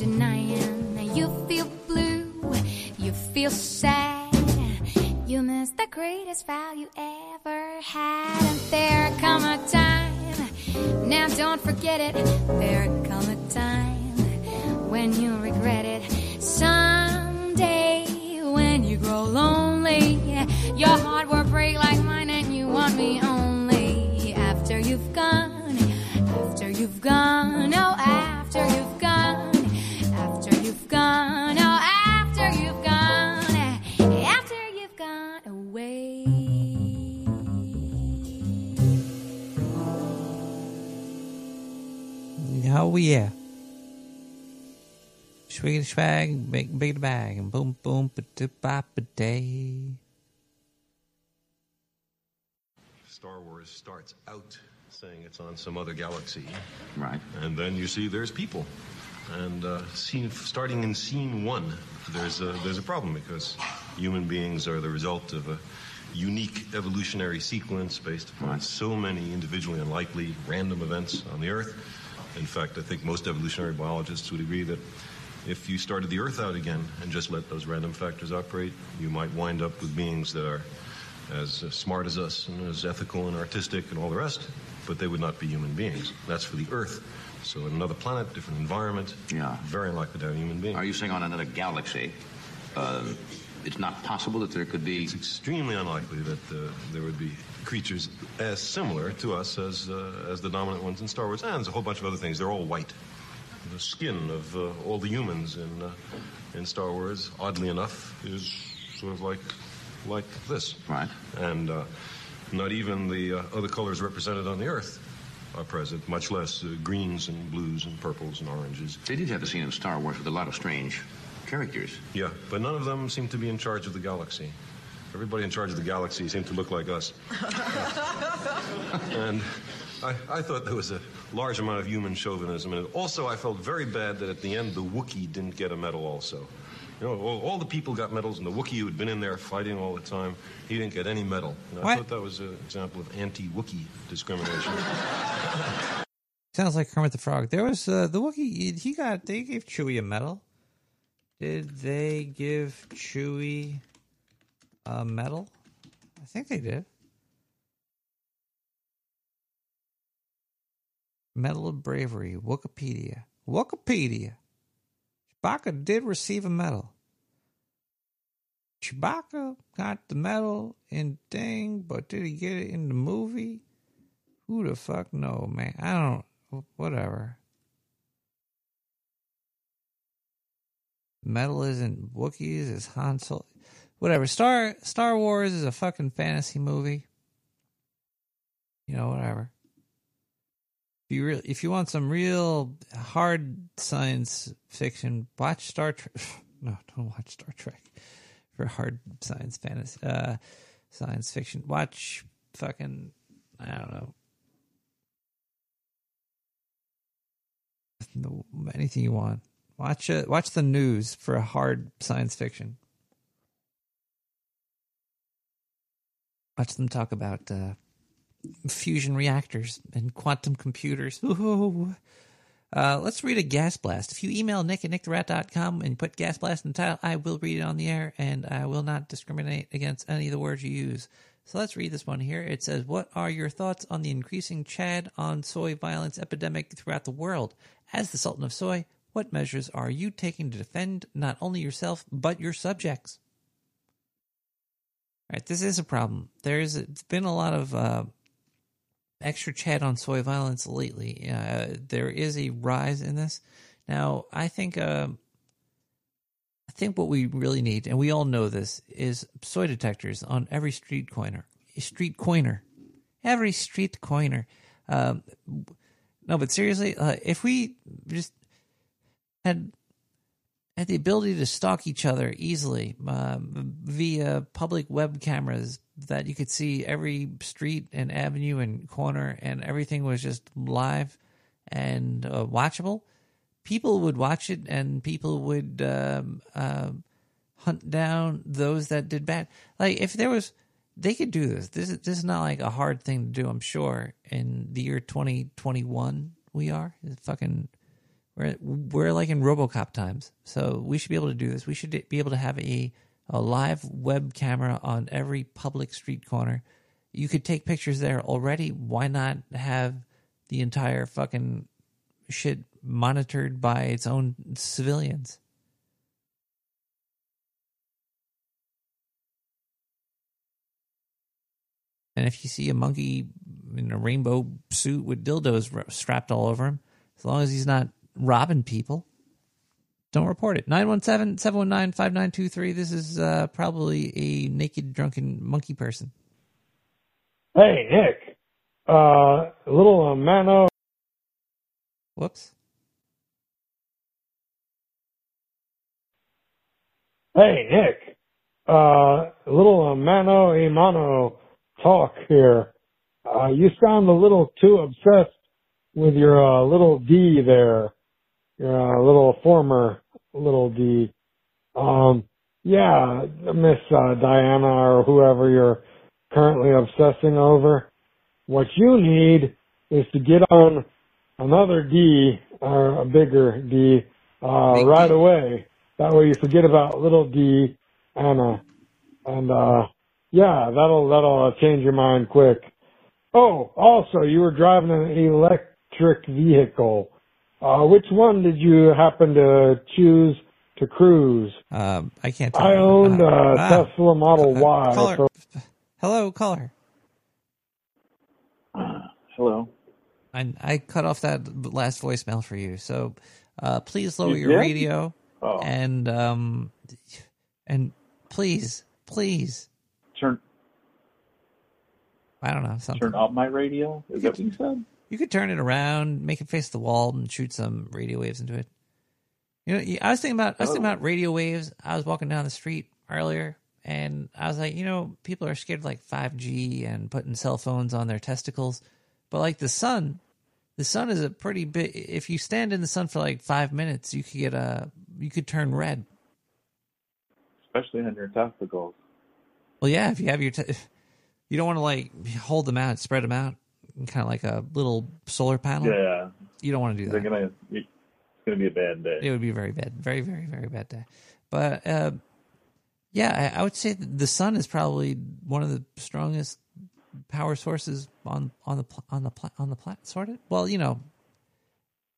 denying you feel blue, you feel sad, you miss the greatest you ever had. And there come a time, now don't forget it, swag, big big the bag, and boom boom ba da ba ba day. Star Wars starts out saying it's on some other galaxy. Right. And then you see there's people. And uh, scene, starting in scene one, there's a, there's a problem because human beings are the result of a unique evolutionary sequence based upon so many individually unlikely random events on the Earth. In fact, I think most evolutionary biologists would agree that if you started the Earth out again and just let those random factors operate, you might wind up with beings that are as smart as us and as ethical and artistic and all the rest, but they would not be human beings. That's for the Earth. So in another planet, different environment, Yeah. very unlikely to have a human being. Are you saying on another galaxy, uh, it's not possible that there could be? It's extremely unlikely that uh, there would be creatures as similar to us as uh, as the dominant ones in Star Wars, and there's a whole bunch of other things. They're all white. The skin of uh, all the humans in uh, in Star Wars, oddly enough, is sort of like like this. Right. And uh, not even the uh, other colors represented on the Earth are present, much less uh, greens and blues and purples and oranges. They did have a scene in Star Wars with a lot of strange characters. Yeah, but none of them seem to be in charge of the galaxy. Everybody in charge of the galaxy seemed to look like us. [LAUGHS] and I, I thought there was a large amount of human chauvinism. And also, I felt very bad that at the end, the Wookiee didn't get a medal also. You know, all, all the people got medals, and the Wookiee who had been in there fighting all the time, he didn't get any medal. And I What? thought that was an example of anti-Wookiee discrimination. [LAUGHS] Sounds like Kermit the Frog. There was uh, the Wookiee. He got. They gave Chewie a medal. Did they give Chewie Uh, a medal? I think they did. Medal of Bravery, Wikipedia. Wikipedia. Chewbacca did receive a medal. Chewbacca got the medal in thing, but did he get it in the movie? Who the fuck know, man? I don't. Whatever. Medal isn't Wookiees, it's Han Solo. Whatever. Star Star Wars is a fucking fantasy movie. You know, whatever. If you really, if you want some real hard science fiction, watch Star Trek. [LAUGHS] No, don't watch Star Trek for hard science fantasy, uh, science fiction. Watch fucking I don't know. No, anything you want. Watch uh, watch the news for a hard science fiction. Watch them talk about uh, fusion reactors and quantum computers. [LAUGHS] Uh, let's read a gas blast. If you email nick at nicktherat.com and put gas blast in the title, I will read it on the air and I will not discriminate against any of the words you use. So let's read this one here. It says, What are your thoughts on the increasing Chad on soy violence epidemic throughout the world? As the Sultan of Soy, what measures are you taking to defend not only yourself, but your subjects? Right, this is a problem. There's been a lot of uh, extra chat on soy violence lately. Uh, there is a rise in this. Now, I think uh, I think what we really need, and we all know this, is soy detectors on every street corner. Street coiner, every street coiner. Um, no, but seriously, uh, if we just had had the ability to stalk each other easily um, via public web cameras that you could see every street and avenue and corner and everything was just live and uh, watchable. People would watch it and people would um, um hunt down those that did bad. Like if there was they could do this. This is, this is not like a hard thing to do i'm sure in the year 2021 we are. It's fucking we're we're like in RoboCop times, so we should be able to do this. We should be able to have a a live web camera on every public street corner. You could take pictures there already. Why not have the entire fucking shit monitored by its own civilians? And if you see a monkey in a rainbow suit with dildos strapped all over him, as long as he's not robbing people, don't report it. 917 719 5923. This is uh, probably a naked, drunken monkey person. Hey, Nick. Uh, a little uh, mano. Whoops. Hey, Nick. Uh, a little uh, mano a mano talk here. Uh, you sound a little too obsessed with your uh, little D there. Uh, little former little D. Um, yeah, Miss uh, Diana or whoever you're currently obsessing over. What you need is to get on another D or a bigger D uh, right away. That way you forget about little D Anna, and uh, yeah, that'll that'll uh, change your mind quick. Oh, also you were driving an electric vehicle. Uh, which one did you happen to choose to cruise? Um, I can't. Tell I owned uh, a ah, Tesla Model Y. caller. so- Hello, caller. Hello. I I cut off that last voicemail for you, so uh, please lower You your did? radio Oh. and um and please, please Turn I don't know something. turn up my radio. Is that what you said? You could turn it around, make it face the wall, and shoot some radio waves into it. You know, I was thinking about I was thinking Oh. about radio waves. I was walking down the street earlier, and I was like, you know, people are scared of like five G and putting cell phones on their testicles, but like the sun, the sun is a pretty big. If you stand in the sun for like five minutes, you could get a you could turn red. Especially on your testicles. Well, yeah, if you have your, te- [LAUGHS] you don't want to like hold them out, spread them out, kind of like a little solar panel. Yeah. you don't want to do They're that. gonna. It's gonna be a bad day. It would be very bad, very, very, very bad day. But uh, yeah, I, I would say that the sun is probably one of the strongest power sources on on the on the on the planet. Sort of. Well, you know,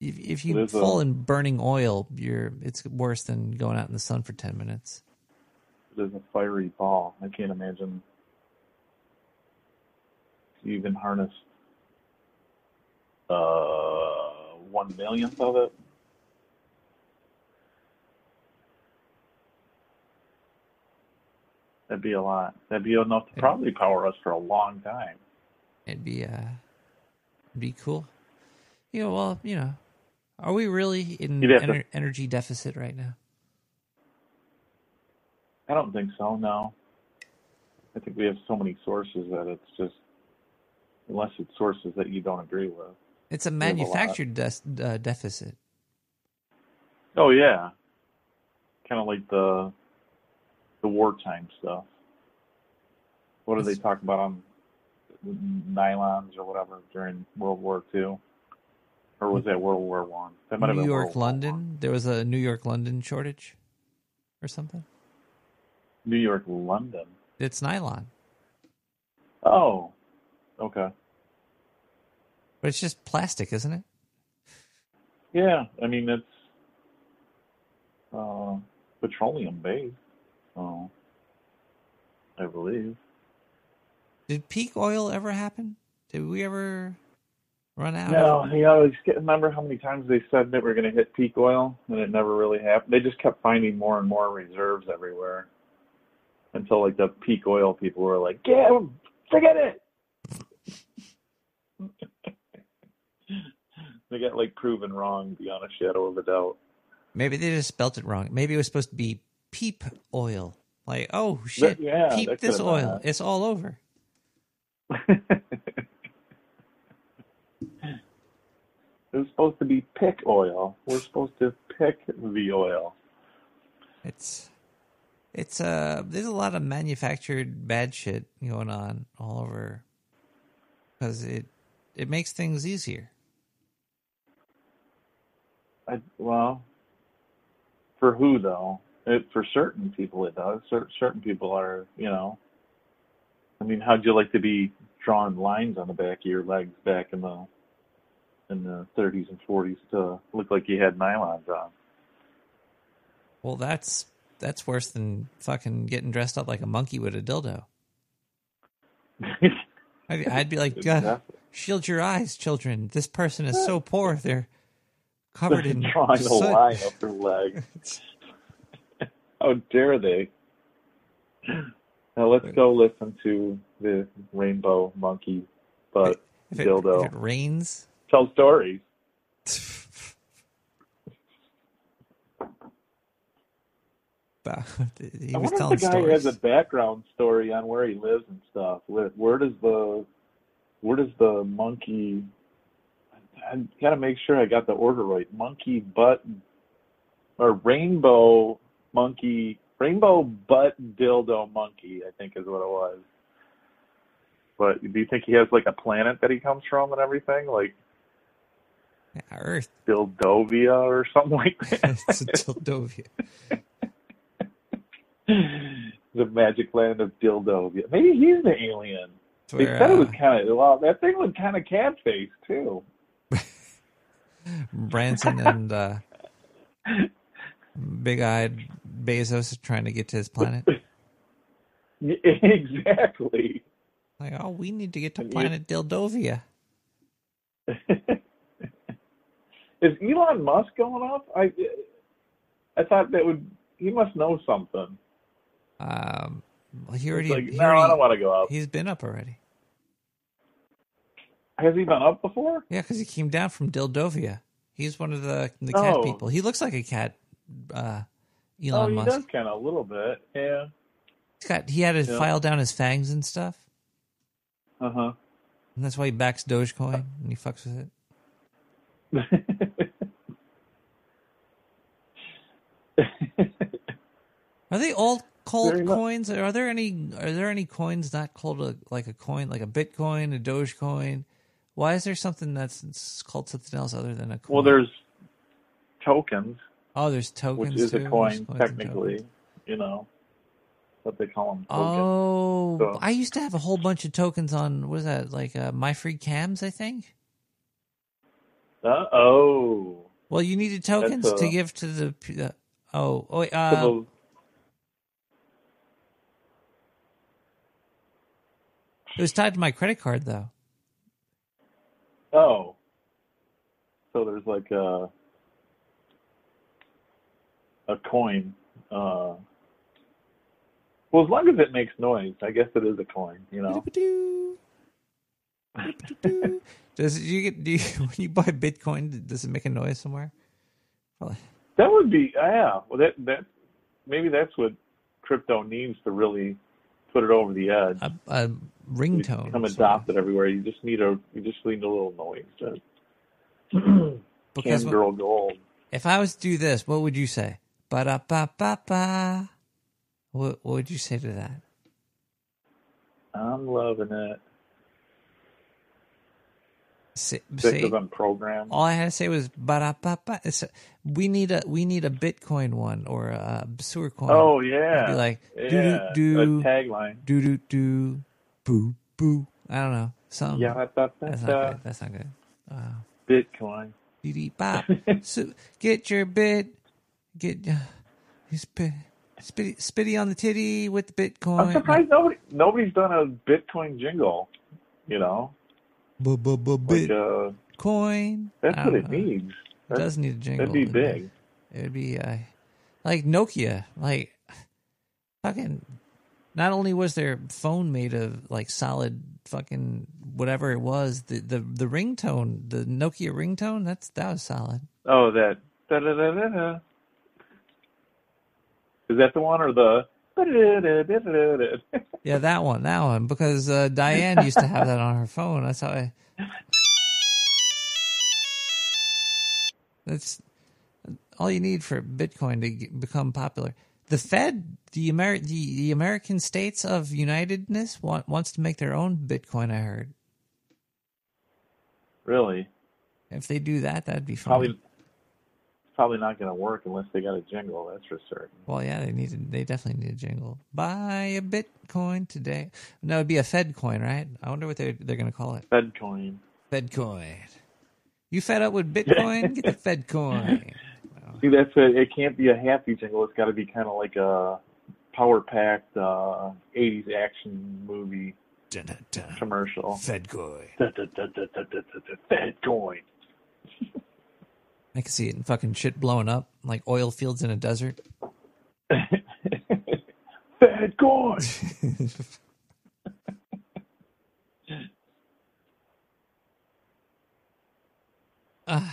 if if you There's a- fall in burning oil, you're it's worse than going out in the sun for ten minutes. There's a fiery ball. I can't imagine you even harness uh, one millionth of it. That'd be a lot. That'd be enough to probably power us for a long time. It'd be uh, be cool. You know, well, you know, are we really in You'd to- energy deficit right now? I don't think so. No, I think we have so many sources that it's just unless it's sources that you don't agree with. It's a have a manufactured uh, deficit. Oh yeah, kind of like the the wartime stuff. What do they talk about on nylons or whatever during World War Two, or was that World War One? That might have New been York, World London. There was a New York, London shortage, or something. New York, London. It's nylon, Oh, okay. But it's just plastic, isn't it? Yeah, I mean it's uh, petroleum based. Oh, I believe. Did peak oil ever happen? Did we ever run out? No, you always get, remember how many times they said that we're going to hit peak oil, and it never really happened. They just kept finding more and more reserves everywhere until like the peak oil people were like, "Yeah, forget it." They got like proven wrong beyond a shadow of a doubt. Maybe they just spelt it wrong. Maybe it was supposed to be peep oil. Like, oh shit, yeah, peep this oil. It's all over. [LAUGHS] It was supposed to be pick oil. We're supposed to pick the oil. It's it's uh there's a lot of manufactured bad shit going on all over because it it makes things easier. I, well, for who though? It, for certain people, it does. Cer- certain people are, you know. I mean, how'd you like to be drawing lines on the back of your legs back in the in the 30s and 40s to look like you had nylons on? Well, that's that's worse than fucking getting dressed up like a monkey with a dildo. [LAUGHS] I'd, I'd be like, God, Exactly. shield your eyes, children. This person is so poor; they're covered [LAUGHS] in drawing a soot." line up their leg. [LAUGHS] How dare they? Now let's go listen to the rainbow monkey but If it, dildo. if it rains, Tell stories. [LAUGHS] he I was telling if the guy stories. has a background story on where he lives and stuff. Where, where does the where does the monkey? I gotta make sure I got the order right. Monkey butt or rainbow monkey, rainbow butt dildo monkey. I think is what it was. But do you think he has like a planet that he comes from and everything, like Earth? Dildovia or [LAUGHS] something like [LAUGHS] that? it's a Dildovia. [LAUGHS] the magic land of Dildovia. Maybe he's the alien. It's They where, said it was uh, kind of well. That thing was kind of cat faced too. Branson and uh, big-eyed Bezos trying to get to his planet. [LAUGHS] Exactly. Like, oh, we need to get to planet Dildovia. [LAUGHS] Is Elon Musk going up? I I thought that would he must know something. Um, Well, he already. like, he no, I already- don't want to go up. He's been up already. Has he been up before? Yeah, because he came down from Dildovia. He's one of the the cat Oh. people. He looks like a cat. Uh, Elon oh, he Musk. does kind of a little bit. Yeah. He's got. He had to Yeah. file down his fangs and stuff, Uh huh. and that's why he backs Dogecoin and he fucks with it. [LAUGHS] Are they all called coins? Are there any? Are there any coins not called a, like a coin, like a Bitcoin, a Dogecoin? Why is there something that's called something else other than a coin? well, there's tokens, oh, there's tokens which is too. a coin technically. You know, what they call them. Tokens. Oh, So- I used to have a whole bunch of tokens on what is that like uh, MyFreeCams? I think. Uh, oh. Well, you needed tokens That's, to give to the. Uh, oh, oh, wait, uh, those- it was tied to my credit card though. Oh. So there's like a a coin. Uh, well, as long as it makes noise, I guess it is a coin. You know. [LAUGHS] Does it, you get do you, [LAUGHS] when you buy Bitcoin? Does it make a noise somewhere? Probably. That would be uh, yeah. Well, that that maybe that's what crypto needs to really put it over the edge. A, a ringtone. Become adopted everywhere. You just need a you just need a little noise. To [CLEARS THROAT] Because when- girl gold. If I was to do this, what would you say? Ba da ba ba ba. What what would you say to that? I'm loving it. Say, Sick of them programs. all I had to say was ba da ba ba. It's We need a we need a Bitcoin one or a sewer coin. Oh yeah. It'd be like yeah. do do do tagline. do do do boo boo. I don't know something. Yeah, da, That's not good. That's not good. Uh, Bitcoin. bop. [LAUGHS] so get your bit. Get uh, spitty spitty on the titty with the Bitcoin. I'm surprised nobody nobody's done a Bitcoin jingle. You know, Bu- bu- like uh, that's what it know. needs. It does need a jingle. That'd be big. It'd be uh, like Nokia. Like fucking. Not only was their phone made of like solid fucking whatever it was, the the the ringtone, the Nokia ringtone, that's that was solid. Oh, that. Da, da, da, da. Is that the one or the? [LAUGHS] Yeah, that one, that one, because uh, Diane used to have that on her phone. That's how I. That's all you need for Bitcoin to get, become popular. The Fed, the Amer- the, the American states of unitedness, want, wants to make their own Bitcoin. I heard. Really? If they do that, that'd be fun. Probably. Probably not going to work unless they got a jingle. That's for certain. Well, yeah, they need. To, they definitely need a jingle. Buy a Bitcoin today. No, it'd be a Fed coin, right? I wonder what they're they're going to call it. Fed coin. Fed coin. You fed up with Bitcoin? Get the Fed coin. See, that's it. It can't be a happy jingle. It's got to be kind of like a power packed uh, '80s action movie commercial. Fed coin. Da, da, da, da, da, da, Fed coin. I can see it in fucking shit blowing up, like oil fields in a desert. Fed coin. uh,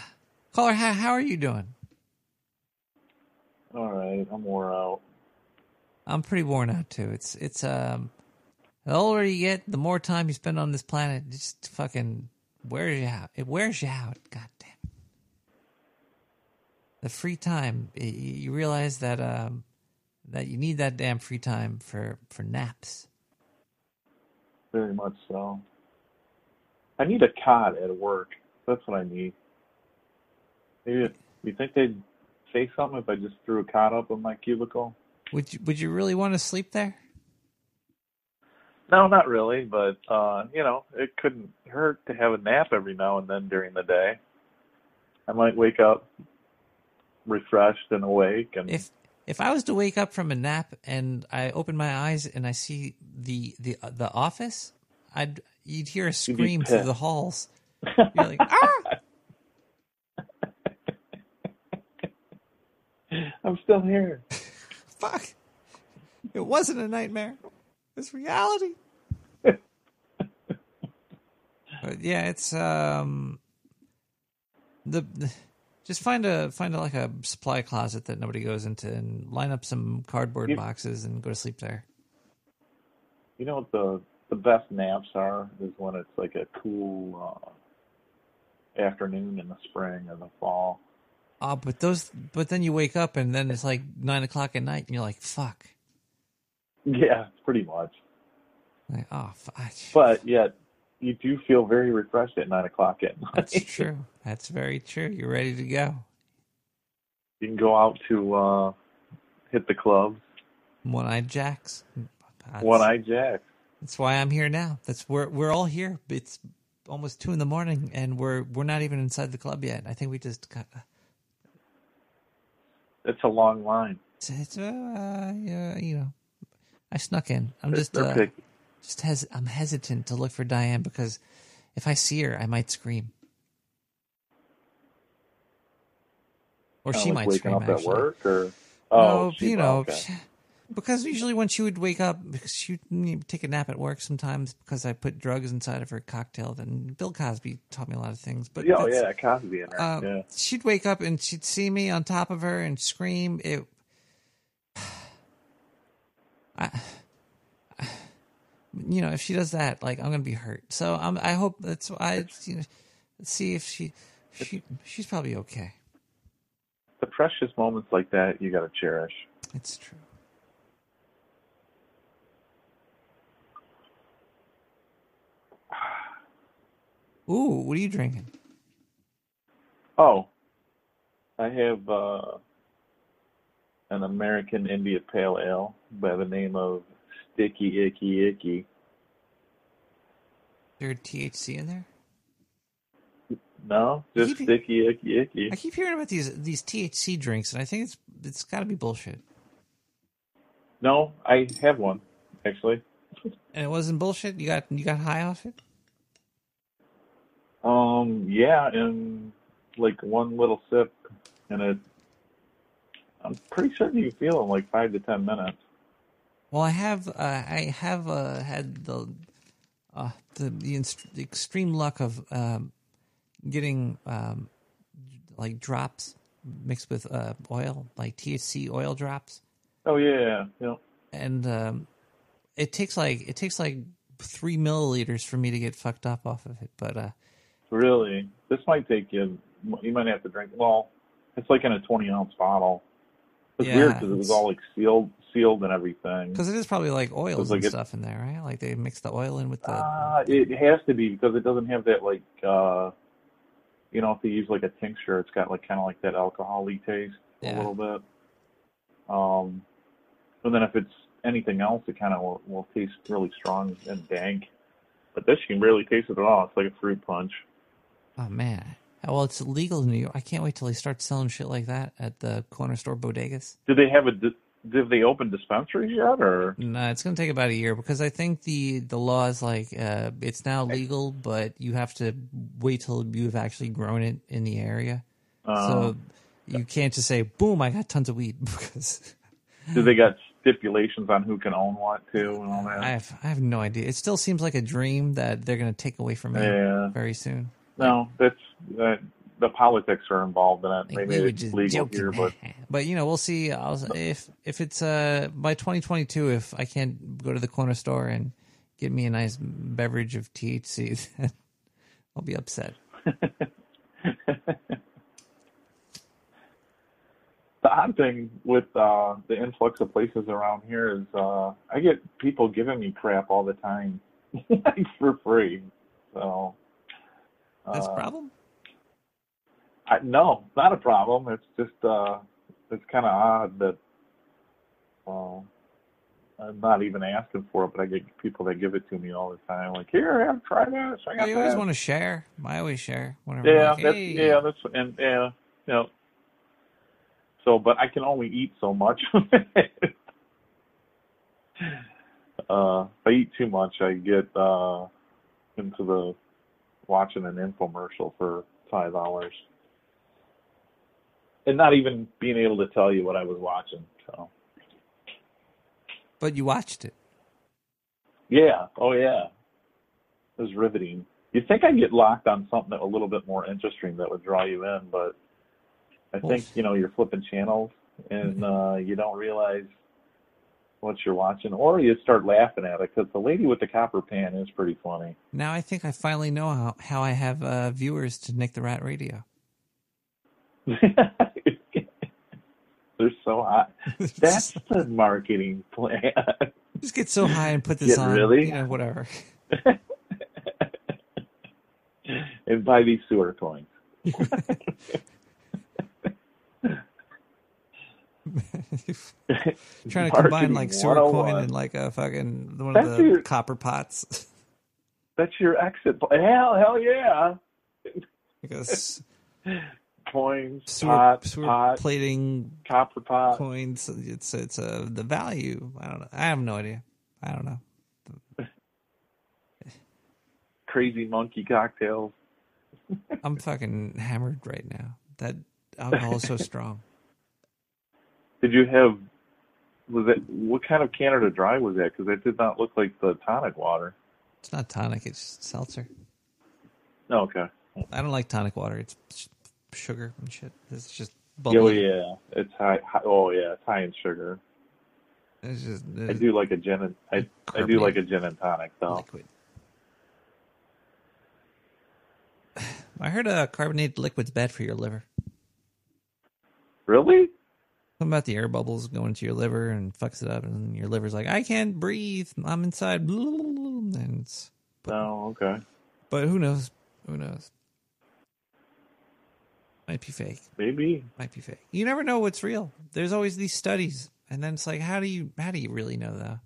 caller, how, how are you doing? All right, I'm wore out. I'm pretty worn out too. It's it's um, the older you get, the more time you spend on this planet. it Just fucking wears you out. It wears you out. God damn. The free time, you realize that um, that you need that damn free time for for naps. Very much so. I need a cot at work. That's what I need. Maybe you think they'd say something if I just threw a cot up in my cubicle? Would you Would you really want to sleep there? No, not really, but uh, you know, it couldn't hurt to have a nap every now and then during the day. I might wake up refreshed and awake and If if I was to wake up from a nap and I open my eyes and I see the the uh, the office, I'd you'd hear a scream through the halls. [LAUGHS] You're like, ah! I'm still here. [LAUGHS] Fuck! It wasn't a nightmare. It's reality. [LAUGHS] but yeah, it's um the, the just find a find a, like a supply closet that nobody goes into and line up some cardboard You- boxes and go to sleep there. You know what the the best naps are is when it's like a cool uh, afternoon in the spring or the fall. Oh, but those but then you wake up and then it's like nine o'clock at night and you're like, fuck. Yeah, pretty much. Like, oh, fuck. But yet, you do feel very refreshed at nine o'clock at night. That's true. That's very true. You're ready to go. You can go out to uh, hit the clubs. One eyed jacks. One Eye jacks. That's why I'm here now. That's we're we're all here. It's almost two in the morning, and we're we're not even inside the club yet. I think we just got. It's a long line. It's, it's uh, you know, I snuck in. I'm just they're uh, picky. Just hes- I'm hesitant to look for Diane because if I see her, I might scream, or Kinda she like might waking scream. up actually. at work, or no, oh, she- you know, okay. she- because usually when she would wake up, because she would take a nap at work sometimes because I put drugs inside of her cocktail. Then Bill Cosby taught me a lot of things. But yeah, oh, yeah, Cosby in there. uh, yeah. she'd wake up and she'd see me on top of her and scream. It. [SIGHS] I, you know, if she does that, like I'm gonna be hurt. So I'm. I hope that's. I you know, see if she, she, she's probably okay. The precious moments like that you got to cherish. It's true. [SIGHS] Ooh, what are you drinking? Oh, I have uh, an American India Pale Ale by the name of Sticky Icky Icky. Is there THC in there? No, just Keep- Sticky Icky Icky. I keep hearing about these these THC drinks, and I think it's it's got to be bullshit. No, I have one actually. And it wasn't bullshit. You got you got high off it. Um, yeah, and like one little sip, and it. I'm pretty sure you feel in like five to ten minutes. Well, I have uh, I have uh, had the uh, the the, inst- the extreme luck of um, getting um, like drops mixed with uh, oil, like THC oil drops, Oh yeah, yeah. and um, it takes like it takes like three milliliters for me to get fucked up off of it. But uh, Really, this might take you. You might have to drink. Well, it's like in a 20 ounce bottle. It's Yeah, weird because it was all like sealed, sealed and everything. because it is probably like oils like and it- stuff in there, right? Like they mix the oil in with the. Uh, it has to be because it doesn't have that like, uh, you know, if you use like a tincture, it's got like kind of like that alcohol-y taste a little bit. Um, and then if it's anything else, it kind of will, will taste really strong and dank. But this you can barely taste it at all. It's like a fruit punch. Oh man. Well, it's legal in New York. I can't wait till they start selling shit like that at the corner store bodegas. Do they have a? Di- Did they open dispensaries yet, or? No, it's going to take about a year because I think the the law is like uh, it's now legal, but you have to wait till you've actually grown it in the area. Uh, so you can't just say, "Boom, I got tons of weed." [LAUGHS] Because Do they got stipulations on who can own what too and all that? I have I have no idea. It still seems like a dream that they're going to take away from me Yeah. very soon. No, that's that. The politics are involved in it. Maybe we it's just legal joking. here, but [LAUGHS] But you know, we'll see. I'll, if if it's uh by 2022, if I can't go to the corner store and get me a nice beverage of THC, [LAUGHS] then I'll be upset. [LAUGHS] the odd thing with uh, the influx of places around here is uh, I get people giving me crap all the time for free. So That's a uh, problem. I, no, it's not a problem. It's just uh, it's kind of odd that well, I'm not even asking for it, but I get people that give it to me all the time. Like, here, have try this. I got you always want to share. I always share. Yeah, like, that's hey. yeah, that's and yeah, you know. So, but I can only eat so much. [LAUGHS] uh, if I eat too much, I get uh into the watching an infomercial for five hours, and not even being able to tell you what I was watching. So, But you watched it. Yeah. Oh yeah. It was riveting. You'd think I'd get locked on something that a little bit more interesting that would draw you in, but I Well, think you know you're flipping channels and uh, you don't realize what you're watching, or you start laughing at it because the lady with the copper pan is pretty funny. Now I think I finally know how, how I have uh, viewers to Nick the Rat Radio. [LAUGHS] They're so hot. [LAUGHS] That's the marketing plan. Just get so high and put this Get on. really? You know, whatever. [LAUGHS] and buy these sewer coins. [LAUGHS] Trying to combine like sewer coin oh and like a fucking one That's of the your- copper pots. That's your exit. Hell, hell yeah. Because Coins, sewer, pot, sewer pot, plating copper pot. coins. It's it's uh, the value. I don't know. I have no idea. I don't know. [LAUGHS] crazy monkey cocktails. [LAUGHS] I'm fucking hammered right now. That alcohol is so [LAUGHS] strong. Did you have? Was it what kind of Canada Dry was that? Because it did not look like the tonic water. It's not tonic. It's seltzer. Oh, okay. I don't like tonic water. It's sugar and shit. It's just Oh yeah, it's high, high. Oh yeah, it's high in sugar. It's just I do like a gin and I I do like a gin and tonic though. liquid. [SIGHS] I heard uh, carbonated liquid's bad for your liver. Really? Something about the air bubbles going to your liver and fucks it up, and your liver's like, I can't breathe. I'm inside. And it's, Oh, okay. but who knows? Who knows? Might be fake. Maybe. Might be fake. You never know what's real. There's always these studies, and then it's like, how do you how do you really know that?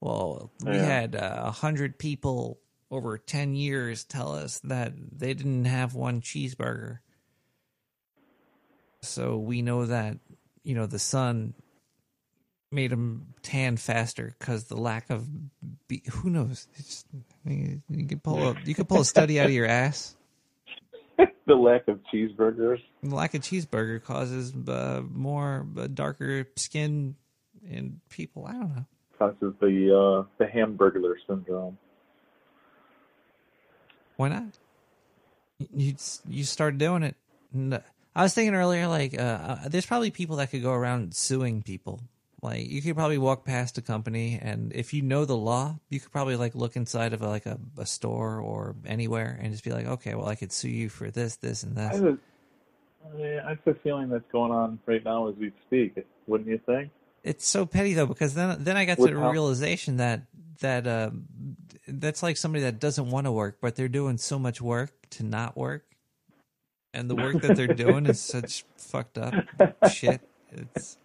Well, we Yeah. had uh, a hundred people over ten years tell us that they didn't have one cheeseburger, so we know that you know the sun made them tan faster because the lack of be- who knows. It's, you you can pull a you can pull a study out of your ass. [LAUGHS] the lack of cheeseburgers. The lack of cheeseburger causes uh, more uh, darker skin in people. I don't know. Causes the uh the hamburglar syndrome. Why not? You you start doing it. I was thinking earlier, like, uh, uh, there's probably people that could go around suing people. Like, you could probably walk past a company, and if you know the law, you could probably like look inside of like a, a store or anywhere and just be like, okay, well, I could sue you for this, this, and I this. have a, yeah, I have a feeling that's going on right now as we speak. Wouldn't you think? It's so petty though because then then I got to the realization that that uh, that's like somebody that doesn't want to work but they're doing so much work to not work, and the work that they're doing is [LAUGHS] such fucked up shit. It's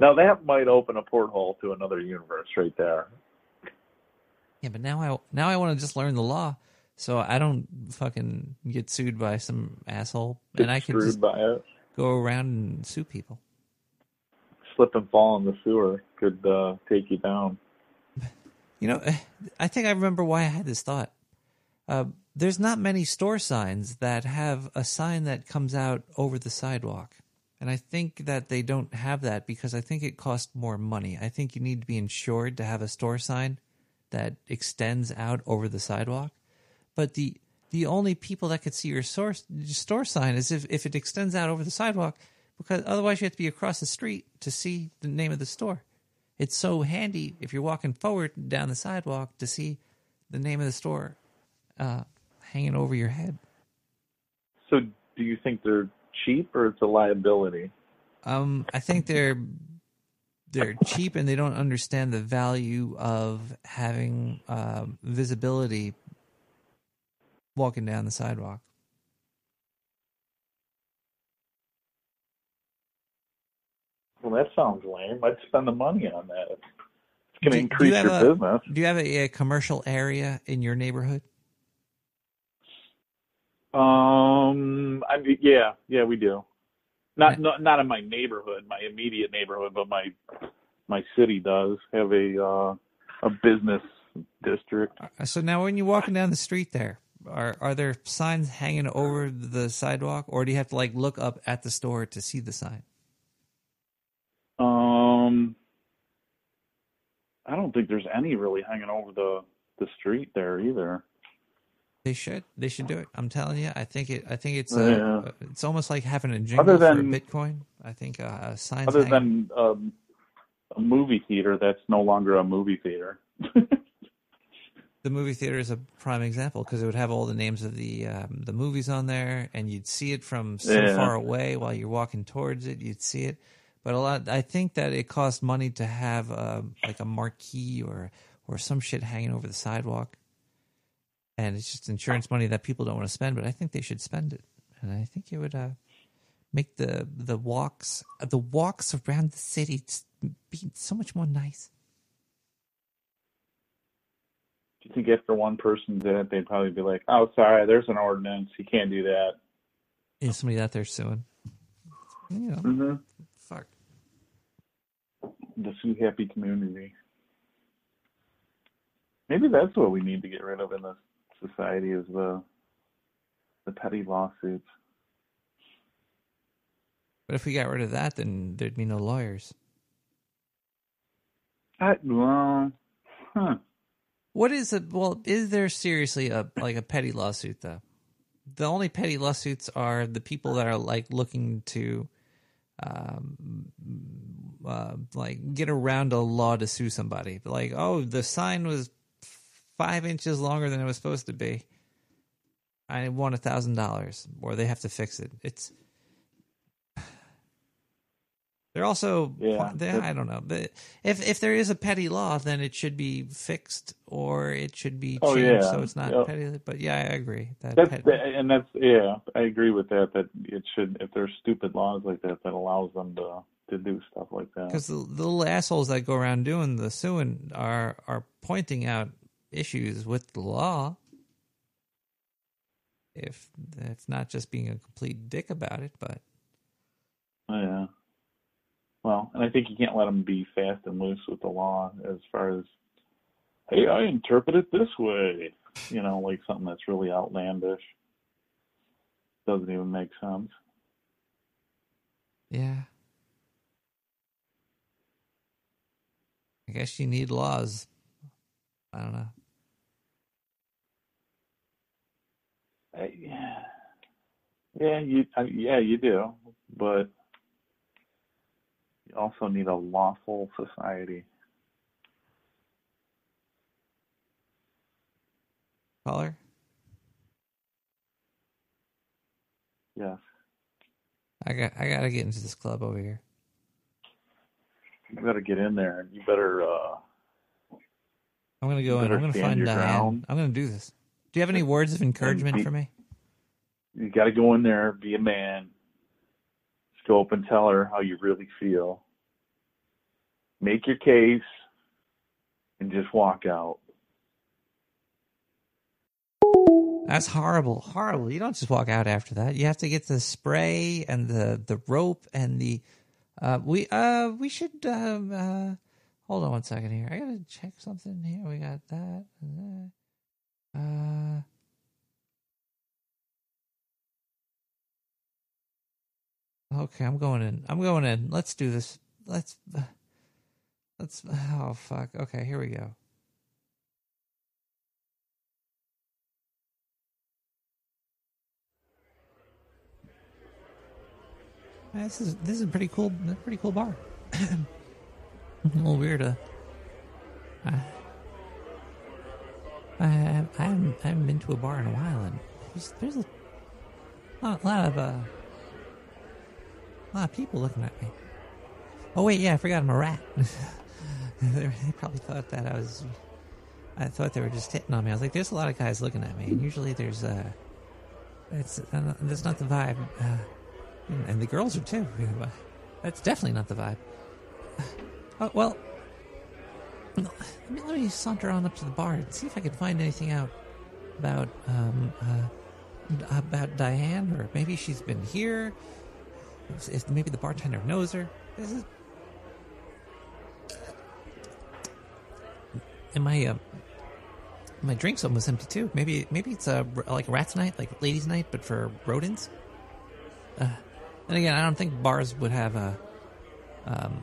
Now that might open a porthole to another universe right there. yeah, but now I now I want to just learn the law so I don't fucking get sued by some asshole Get and I can just go around and sue people. Slip and fall in the sewer could uh, take you down. You know, I think I remember why I had this thought. Uh, there's not many store signs that have a sign that comes out over the sidewalk. And I think that they don't have that because I think it costs more money. I think you need to be insured to have a store sign that extends out over the sidewalk. But the the only people that could see your store, store sign is if, if it extends out over the sidewalk because otherwise you have to be across the street to see the name of the store. It's so handy if you're walking forward down the sidewalk to see the name of the store uh, hanging over your head. So, do you think they're cheap or it's a liability? Um, I think they're they're cheap and they don't understand the value of having um, visibility walking down the sidewalk. Well, that sounds lame. I'd spend the money on that. It's going to do you increase your a- business. Do you have a, a commercial area in your neighborhood? Um, I mean, yeah, yeah, we do. Not not not in my neighborhood, my immediate neighborhood, but my my city does have a uh, a business district. So now, when you're walking down the street, there are are there signs hanging over the sidewalk, or do you have to like look up at the store to see the sign? Um, I don't think there's any really hanging over the the street there either. They should. They should do it. I'm telling you. I think it. I think it's. Yeah. Uh, It's almost like having a jingle Other than- for Bitcoin. I think uh, signs. Other hanging- than um, a movie theater, that's no longer a movie theater. [LAUGHS] the movie theater is a prime example because it would have all the names of the um, the movies on there, and you'd see it from so Yeah. far away while you're walking towards it. You'd see it, but a lot. I think that it costs money to have um, like a marquee or or some shit hanging over the sidewalk, and it's just insurance money that people don't want to spend. But I think they should spend it, and I think it would uh, make the the walks the walks around the city be so much more nice. Do you think after one person did it, they'd probably be like, "Oh, sorry, there's an ordinance. You can't do that." Is somebody out there suing? You know, hmm fuck. The sue happy community. Maybe that's what we need to get rid of in this society is the the petty lawsuits. But if we got rid of that, then there'd be no lawyers. I, well, huh. What is it? Well, is there seriously a like a petty lawsuit though? The only petty lawsuits are the people that are like looking to, um, uh, like get around a law to sue somebody. Like, oh, the sign was five inches longer than it was supposed to be. I want a thousand dollars, or they have to fix it. It's they're also Yeah. they, I don't know. But if if there is a petty law, then it should be fixed or it should be Oh, changed yeah. so it's not Yeah. petty. But yeah, I agree. That That's petty, and that's yeah, I agree with that. That it should if there's stupid laws like that that allows them to to do stuff like that. because the, the little assholes that go around doing the suing are are pointing out issues with the law. If it's not just being a complete dick about it, but Yeah. Well, and I think you can't let them be fast and loose with the law as far as, hey, I interpret it this way. You know, like something that's really outlandish. Doesn't even make sense. yeah. I guess you need laws. I don't know. Yeah, you I, yeah you do, but you also need a lawful society. Caller? Yes. I got I gotta get into this club over here. You better get in there, and you better. uh I'm gonna go in. I'm gonna find Diane. ground. I'm gonna do this. Do you have any words of encouragement be- for me? You got to go in there, be a man. Just go up and tell her how you really feel. Make your case, and just walk out. That's horrible, horrible. You don't just walk out after that. You have to get the spray and the the rope and the. Uh, we uh we should um uh hold on one second here. I gotta check something here. We got that. and that. Uh. Okay, I'm going in. I'm going in. Let's do this. Let's. Let's. Oh fuck. Okay, here we go. This is this is a pretty cool, pretty cool bar. [COUGHS] a little weird. Uh, I, I, I haven't I haven't been to a bar in a while, and there's, there's a lot, lot of uh, a lot of people looking at me. Oh wait, yeah, I forgot I'm a rat. [LAUGHS] they [LAUGHS] probably thought that I was. I thought they were just hitting on me. I was like, "There's a lot of guys looking at me, and usually there's uh, it's uh, that's not the vibe." Uh, and the girls are too. [LAUGHS] That's definitely not the vibe. [SIGHS] Oh, well, let me, let me saunter on up to the bar and see if I can find anything out about um uh, about Diane, or maybe she's been here. If, maybe the bartender knows her. This is. And my uh, my drink's almost empty too. Maybe maybe it's a like rat's night, like ladies' night, but for rodents. Uh, and again, I don't think bars would have a um,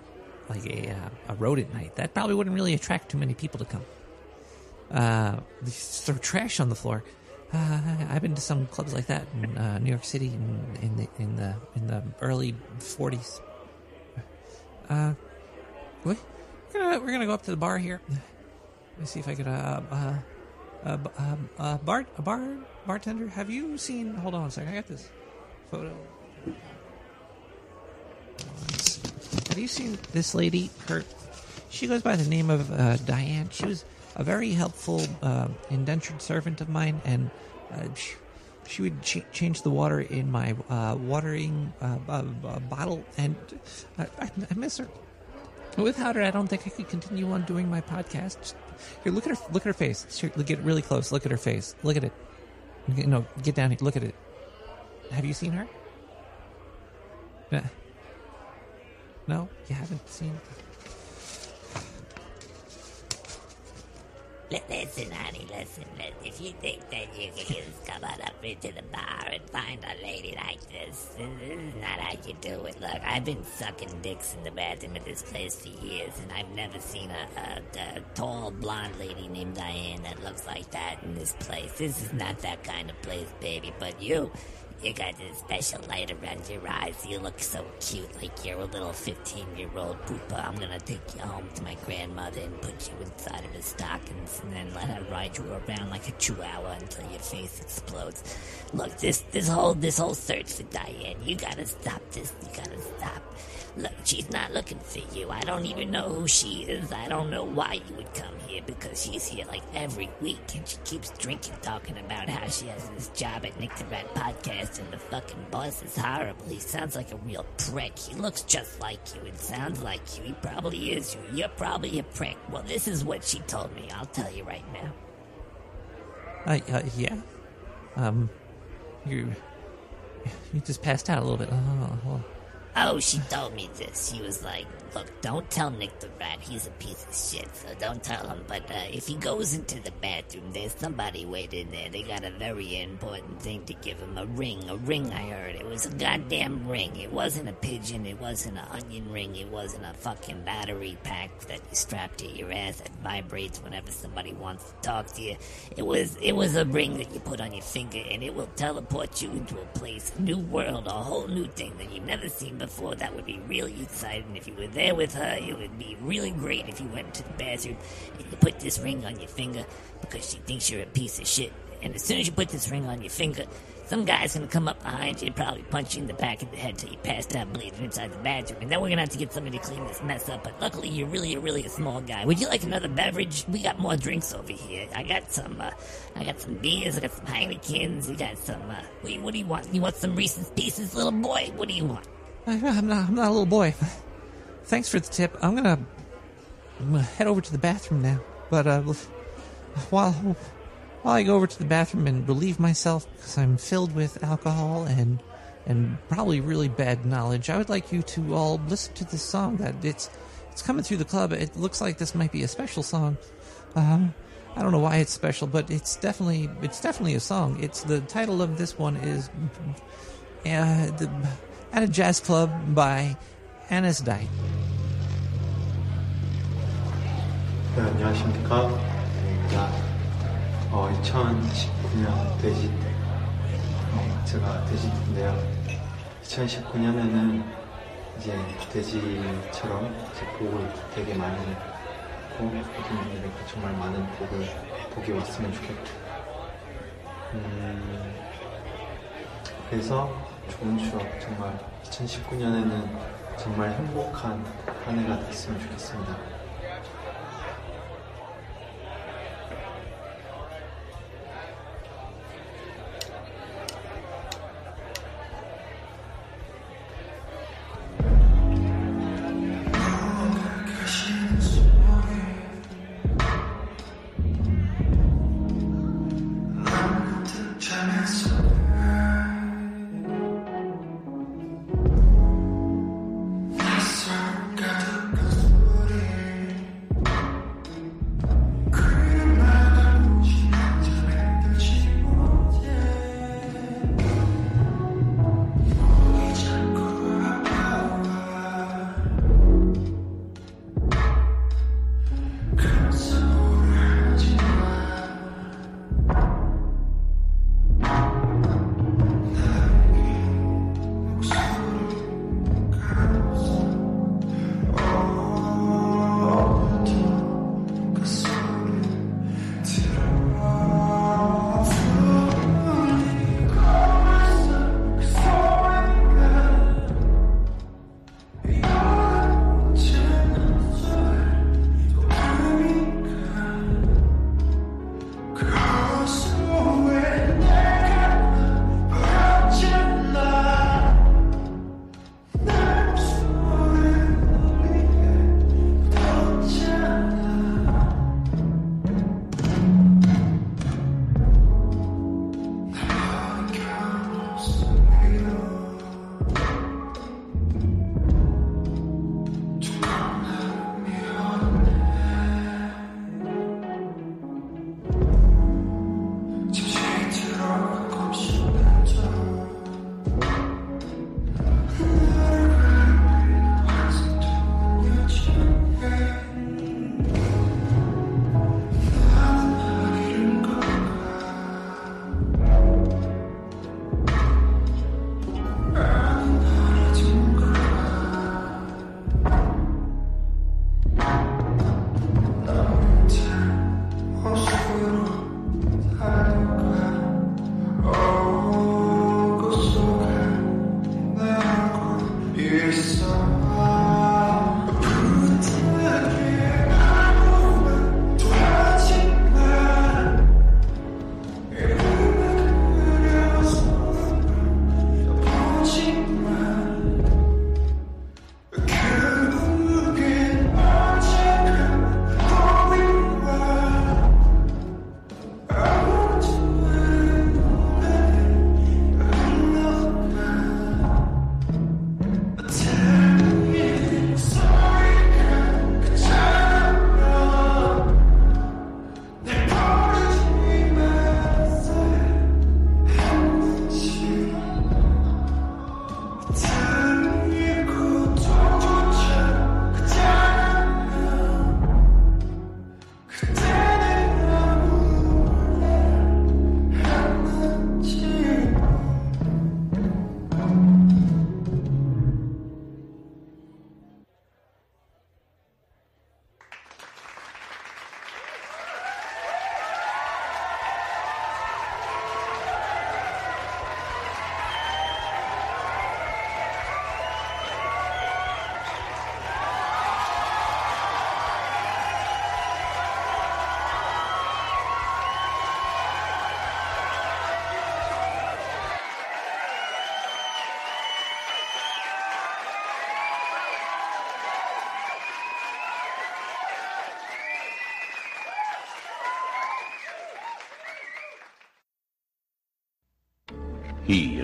like a uh, a rodent night. That probably wouldn't really attract too many people to come. Uh, throw trash on the floor. Uh, I've been to some clubs like that in uh, New York City in, in the in the in the early '40s. Uh, we- we're gonna we're gonna go up to the bar here. Let me see if I could uh uh, b- um, uh bar a bar bartender. Have you seen? Hold on a second. I got this photo. Have you seen this lady? Her, she goes by the name of uh, Diane. She was a very helpful uh, indentured servant of mine, and uh, she, she would ch- change the water in my uh, watering uh, uh, uh, bottle, and I, I, I miss her. Without her, I don't think I could continue on doing my podcast. Here, look at her. Look at her face. Here, Get really close. Look at her face. Look at it. No, get down here. Look at it. Have you seen her? No, you haven't seen. Listen, honey, listen, listen. If you think that you can just come on up into the bar and find a lady like this, this this is not how you do it. Look, I've been sucking dicks in the bathroom at this place for years, and I've never seen a, a, a tall blonde lady named Diane that looks like that in this place. This is not that kind of place, baby. But you, you got this special light around your eyes. You look so cute, like you're a little 15-year-old poopa. I'm gonna take you home to my grandmother and put you inside of her stockings, and then let her ride you around like a chihuahua until your face explodes. Look, this this whole this whole search for Diane, you gotta stop this. You gotta stop. Look, she's not looking for you. I don't even know who she is. I don't know why you would come here because she's here like every week and she keeps drinking, talking about how she has this job at Nick the Rat Podcast and the fucking boss is horrible. He sounds like a real prick. He looks just like you and sounds like you. He probably is you. You're probably a prick. Well, this is what she told me. I'll tell you right now. Uh, uh, yeah. Um, you you just passed out a little bit. Oh, oh. She told me this. She was like, "Look, don't tell Nick the Rat. He's a piece of shit. So don't tell him. But uh, if he goes into the bathroom, there's somebody waiting there. They got a very important thing to give him. A ring. A ring. I heard. It was a goddamn ring. It wasn't a pigeon. It wasn't an onion ring. It wasn't a fucking battery pack that you strap to your ass that vibrates whenever somebody wants to talk to you. It was. It was a ring that you put on your finger, and it will teleport you into a place, a new world, a whole new thing that you've never seen before. That would be really exciting if you were there with her. It would be really great if you went to the bathroom and you put this ring on your finger because she thinks you're a piece of shit. And as soon as you put this ring on your finger, some guy's gonna come up behind you and probably punch you in the back of the head till you passed out bleeding inside the bathroom. And then we're gonna have to get somebody to clean this mess up. But luckily, you're really, really a small guy. Would you like another beverage? We got more drinks over here. I got some, uh, I got some beers. I got some Heinekens. You got some. Uh, what, do you, what do you want? You want some Reese's Pieces, little boy? What do you want? I'm not. I'm not a little boy. [LAUGHS] Thanks for the tip. I'm gonna, I'm gonna head over to the bathroom now. But uh, while while I go over to the bathroom and relieve myself because I'm filled with alcohol and and probably really bad knowledge, I would like you to all listen to this song. That it's it's coming through the club. It looks like this might be a special song. Um, I don't know why it's special, but it's definitely it's definitely a song. It's the title of this one is uh, the, at a jazz club by Anis Dite. 네, 안녕하십니까. 제가 어, 2019년 돼지 때, 어, 제가 돼지인데요. 2019년에는 이제 돼지처럼 이제 복을 되게 많이 받고 고객님들에게 정말 많은 복을 복이 왔으면 좋겠고, 음, 그래서 좋은 추억 정말 2019년에는 정말 행복한 한 해가 됐으면 좋겠습니다.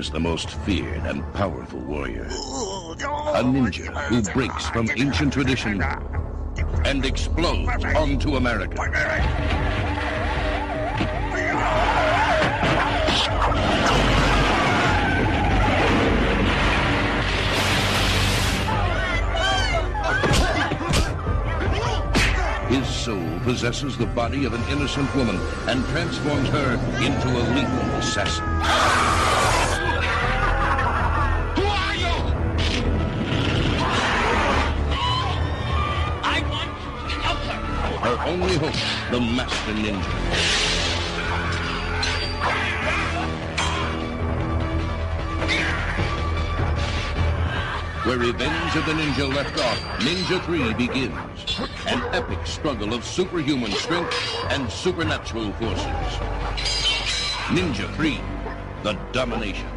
Is the most feared and powerful warrior. A oh, ninja who breaks from ancient tradition and explodes onto America. His soul possesses the body of an innocent woman and transforms her into a lethal assassin. Only hope, the Master Ninja. Where Revenge of the Ninja left off, Ninja 3 begins. An epic struggle of superhuman strength and supernatural forces. Ninja 3, The Domination.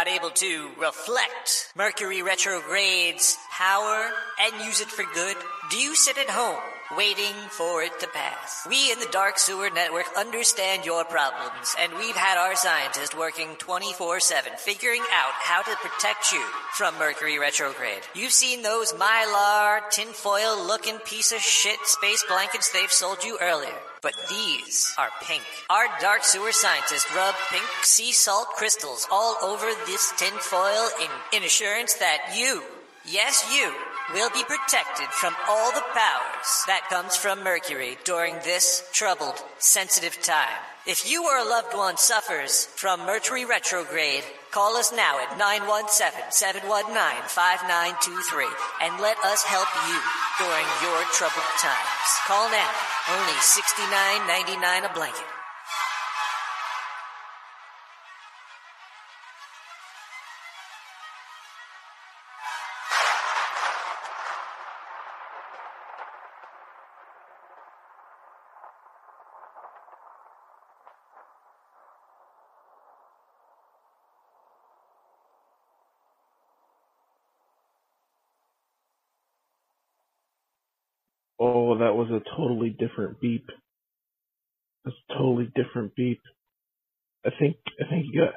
Not able to reflect Mercury retrograde's power and use it for good? Do you sit at home waiting for it to pass? We in the Dark Sewer Network understand your problems, and we've had our scientists working 24 7 figuring out how to protect you from Mercury retrograde. You've seen those mylar, tinfoil looking piece of shit space blankets they've sold you earlier. But these are pink. Our dark sewer scientists rub pink sea salt crystals all over this tinfoil in, in assurance that you, yes you, will be protected from all the powers that comes from Mercury during this troubled, sensitive time. If you or a loved one suffers from Mercury retrograde, call us now at 917-719-5923 and let us help you during your troubled times. Call now. Only $69.99 a blanket. That was a totally different beep. That's a totally different beep. I think I think you got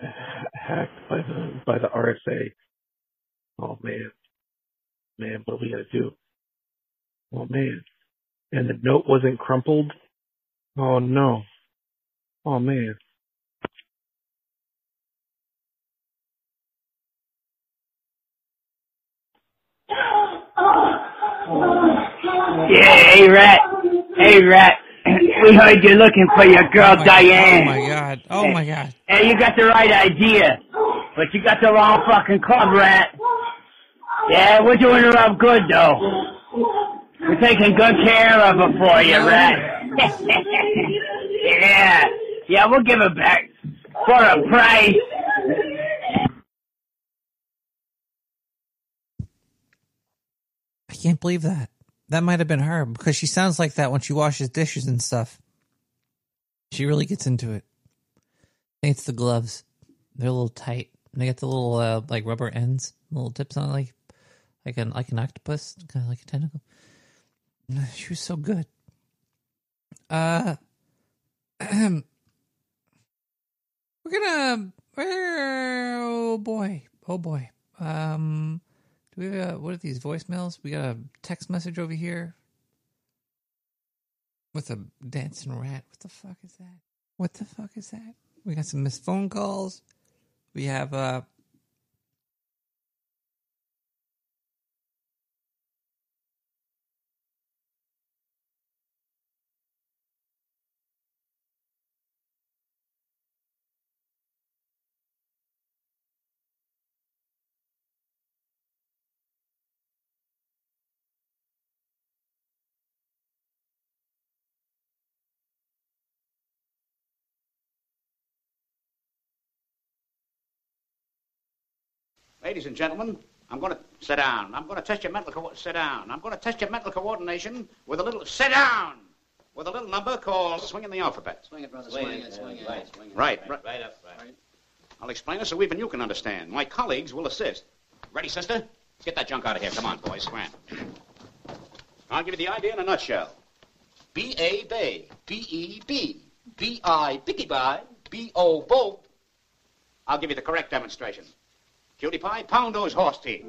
hacked by the by the RSA. Oh man, man, what are we gonna do? Oh man, and the note wasn't crumpled. Oh no. Oh man. [LAUGHS] Yeah, hey Rat. Hey Rat. We heard you're looking for your oh girl Diane. Oh my god. Oh my god. Hey, you got the right idea, but you got the wrong fucking club, Rat. Yeah, we're doing her up good though. We're taking good care of her for you, Rat. [LAUGHS] yeah, yeah, we'll give her back for a price. I can't believe that. That might have been her because she sounds like that when she washes dishes and stuff. She really gets into it. I think it's the gloves. They're a little tight. And they got the little uh, like rubber ends, little tips on it, like like an like an octopus, kind of like a tentacle. [SIGHS] She was so good. Uh, [CLEARS THROAT] we're gonna. Oh boy! Oh boy! Um, do we? Have, uh, what are these voicemails? We got a text message over here with a dancing rat. What the fuck is that? What the fuck is that? We got some missed phone calls. We have uh. Ladies and gentlemen, I'm going to sit down. I'm going to test your mental co- sit down. I'm going to test your mental coordination with a little sit down with a little number called swinging the alphabet. Swing it, brother. Swing, it. Swing it. Right. Swing it. Right, Right, right. up. Right. I'll explain it so even you can understand. My colleagues will assist. Ready, sister? Let's get that junk out of here. Come on, boys. Swam. I'll give you the idea in a nutshell. B A Bay, B E B, B I Bicky Bye, B O Bo. I'll give you the correct demonstration. Cutie pie, pound those horse teeth.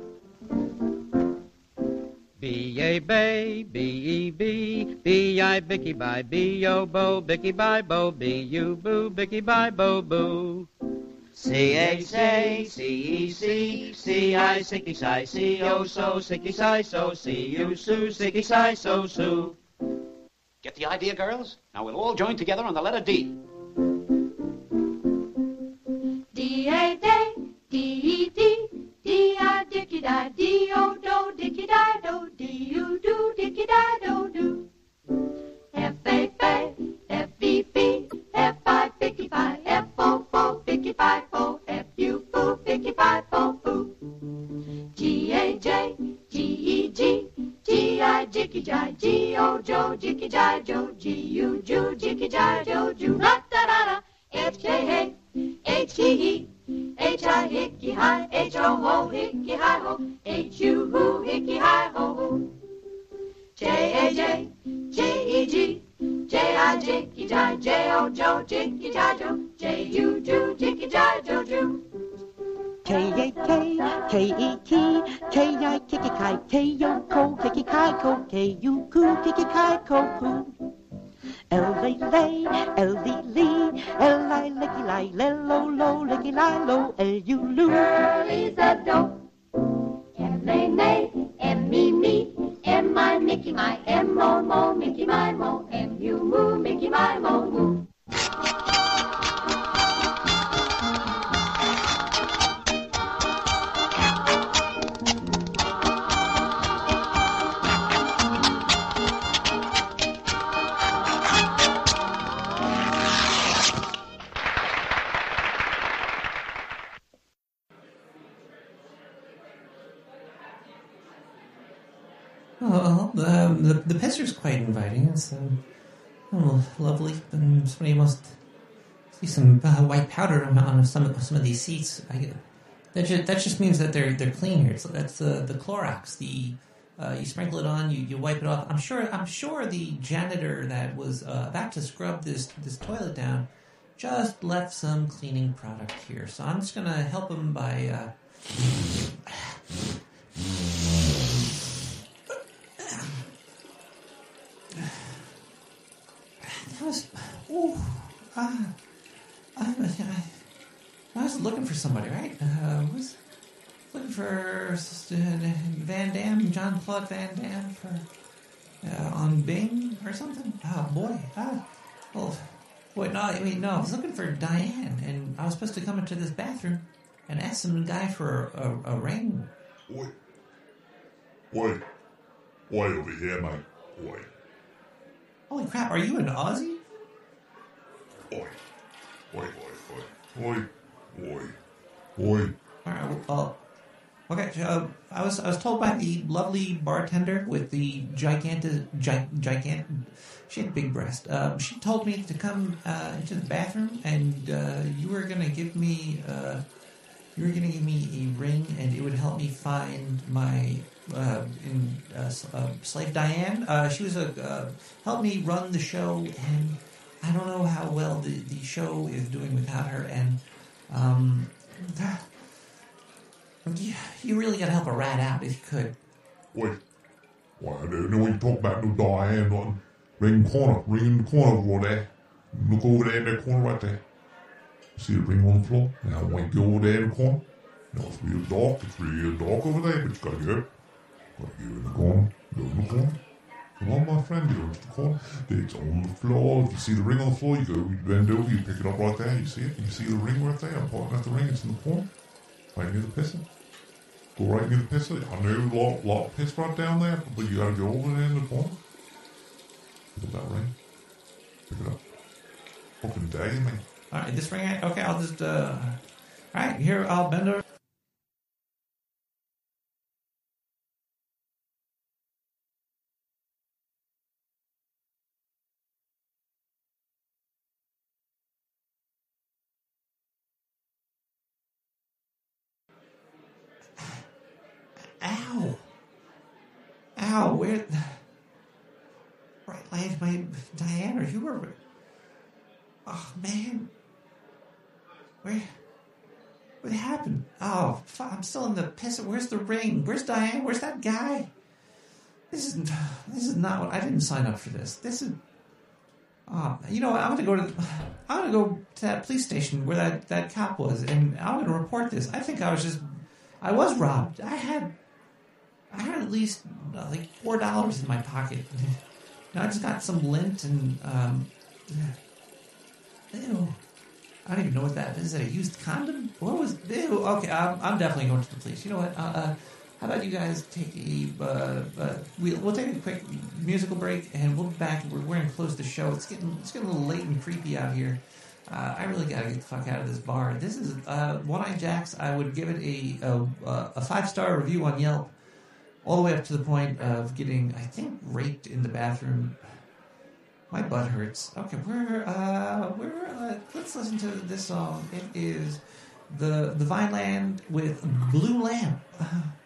B A Bay, B E B, B I Bicky Bye, B O Bo, Bicky Bye Bo, B U Boo, Bicky Bye Bo Boo. C A C C E C C I Sicky Si C O So Sicky Si So C U Sue Sicky Si So Sue. Get the idea, girls? Now we'll all join together on the letter. D I dicky Mm-hmm. Uh, white powder on, some of, some of these seats. I that just that just means that they're they're clean here. So that's the the Clorox. The uh, you sprinkle it on, you, you wipe it off. I'm sure I'm sure the janitor that was uh, about to scrub this this toilet down just left some cleaning product here. So I'm just gonna help him by. Uh, That was. Ooh, ah, I, I, was looking for somebody, right? Uh, was looking for Van Damme, John Claude Van Damme for uh, on Bing or something. Oh boy, ah, well, wait, no, I mean, no, I was looking for Diane, and I was supposed to come into this bathroom and ask some guy for a, a, a ring. Wait. Wait. Wait over here, my boy. Holy crap, are you an Aussie? Wait. Wait, wait, wait. Wait. Wait. Wait. All right. Well, okay. Uh, I was I was told by the lovely bartender with the gigantic gi- gigant. She had a big breast. Uh, she told me to come uh, into the bathroom, and uh, you were gonna give me uh, you were gonna give me a ring, and it would help me find my uh, in uh, uh, slave Diane. Uh, she was a uh, helped me run the show, and I don't know how well the, the show is doing without her, and um, [SIGHS] you, you really gotta help a rat out if you could. Wait. Why, I don't you talk about no Diane, like, ring corner, ring in the corner over there. Look over there in that corner right there. See the ring on the floor? Now, you go over there in the corner, now it's real dark, it's real dark over there, but you gotta go. Gotta go in the corner, go in the corner. Come on, my friend, you into the corner. It's on the floor. If you see the ring on the floor, you go, you bend over, you pick it up right there, you see it? You see the ring right there? I'm pointing at the ring, it's in the corner. Right near the pisser. Go right near the pisser. I know a lot, lot of piss right down there, but you gotta go over there in the corner. Pick up that ring. Pick it up. Fucking day, man. All right, this ring. Okay, I'll just. uh All right, here I'll bend over. Ow! Ow! Where? Right, like died. My Diana, you were. Oh man, where? What happened? Oh, I'm still in the piss. Where's the ring? Where's Diane? Where's that guy? This is this is not what I didn't sign up for. This. This is. Oh, you know what? I'm gonna go to. I'm gonna go to that police station where that that cop was, and I'm gonna report this. I think I was just. I was robbed. I had. I had at least uh, like four dollars in my pocket. [LAUGHS] I just got some lint and um. Ew. I don't even know what that is. Is that a used condom? What was? Ew. Okay, I'm, I'm definitely going to the police. You know what? Uh, uh, how about you guys take a? Uh, uh, we'll, we'll take a quick musical break, and we'll be back. We're, we're going to close the show. It's getting it's getting a little late and creepy out here. Uh, I really got to get the fuck out of this bar. This is uh, One Eye Jacks. I would give it a a, a five star review on Yelp, all the way up to the point of getting I think raped in the bathroom. My butt hurts. Okay, we're uh, we're uh, let's listen to this song. It is the the Vineland with Blue Lamp. [LAUGHS]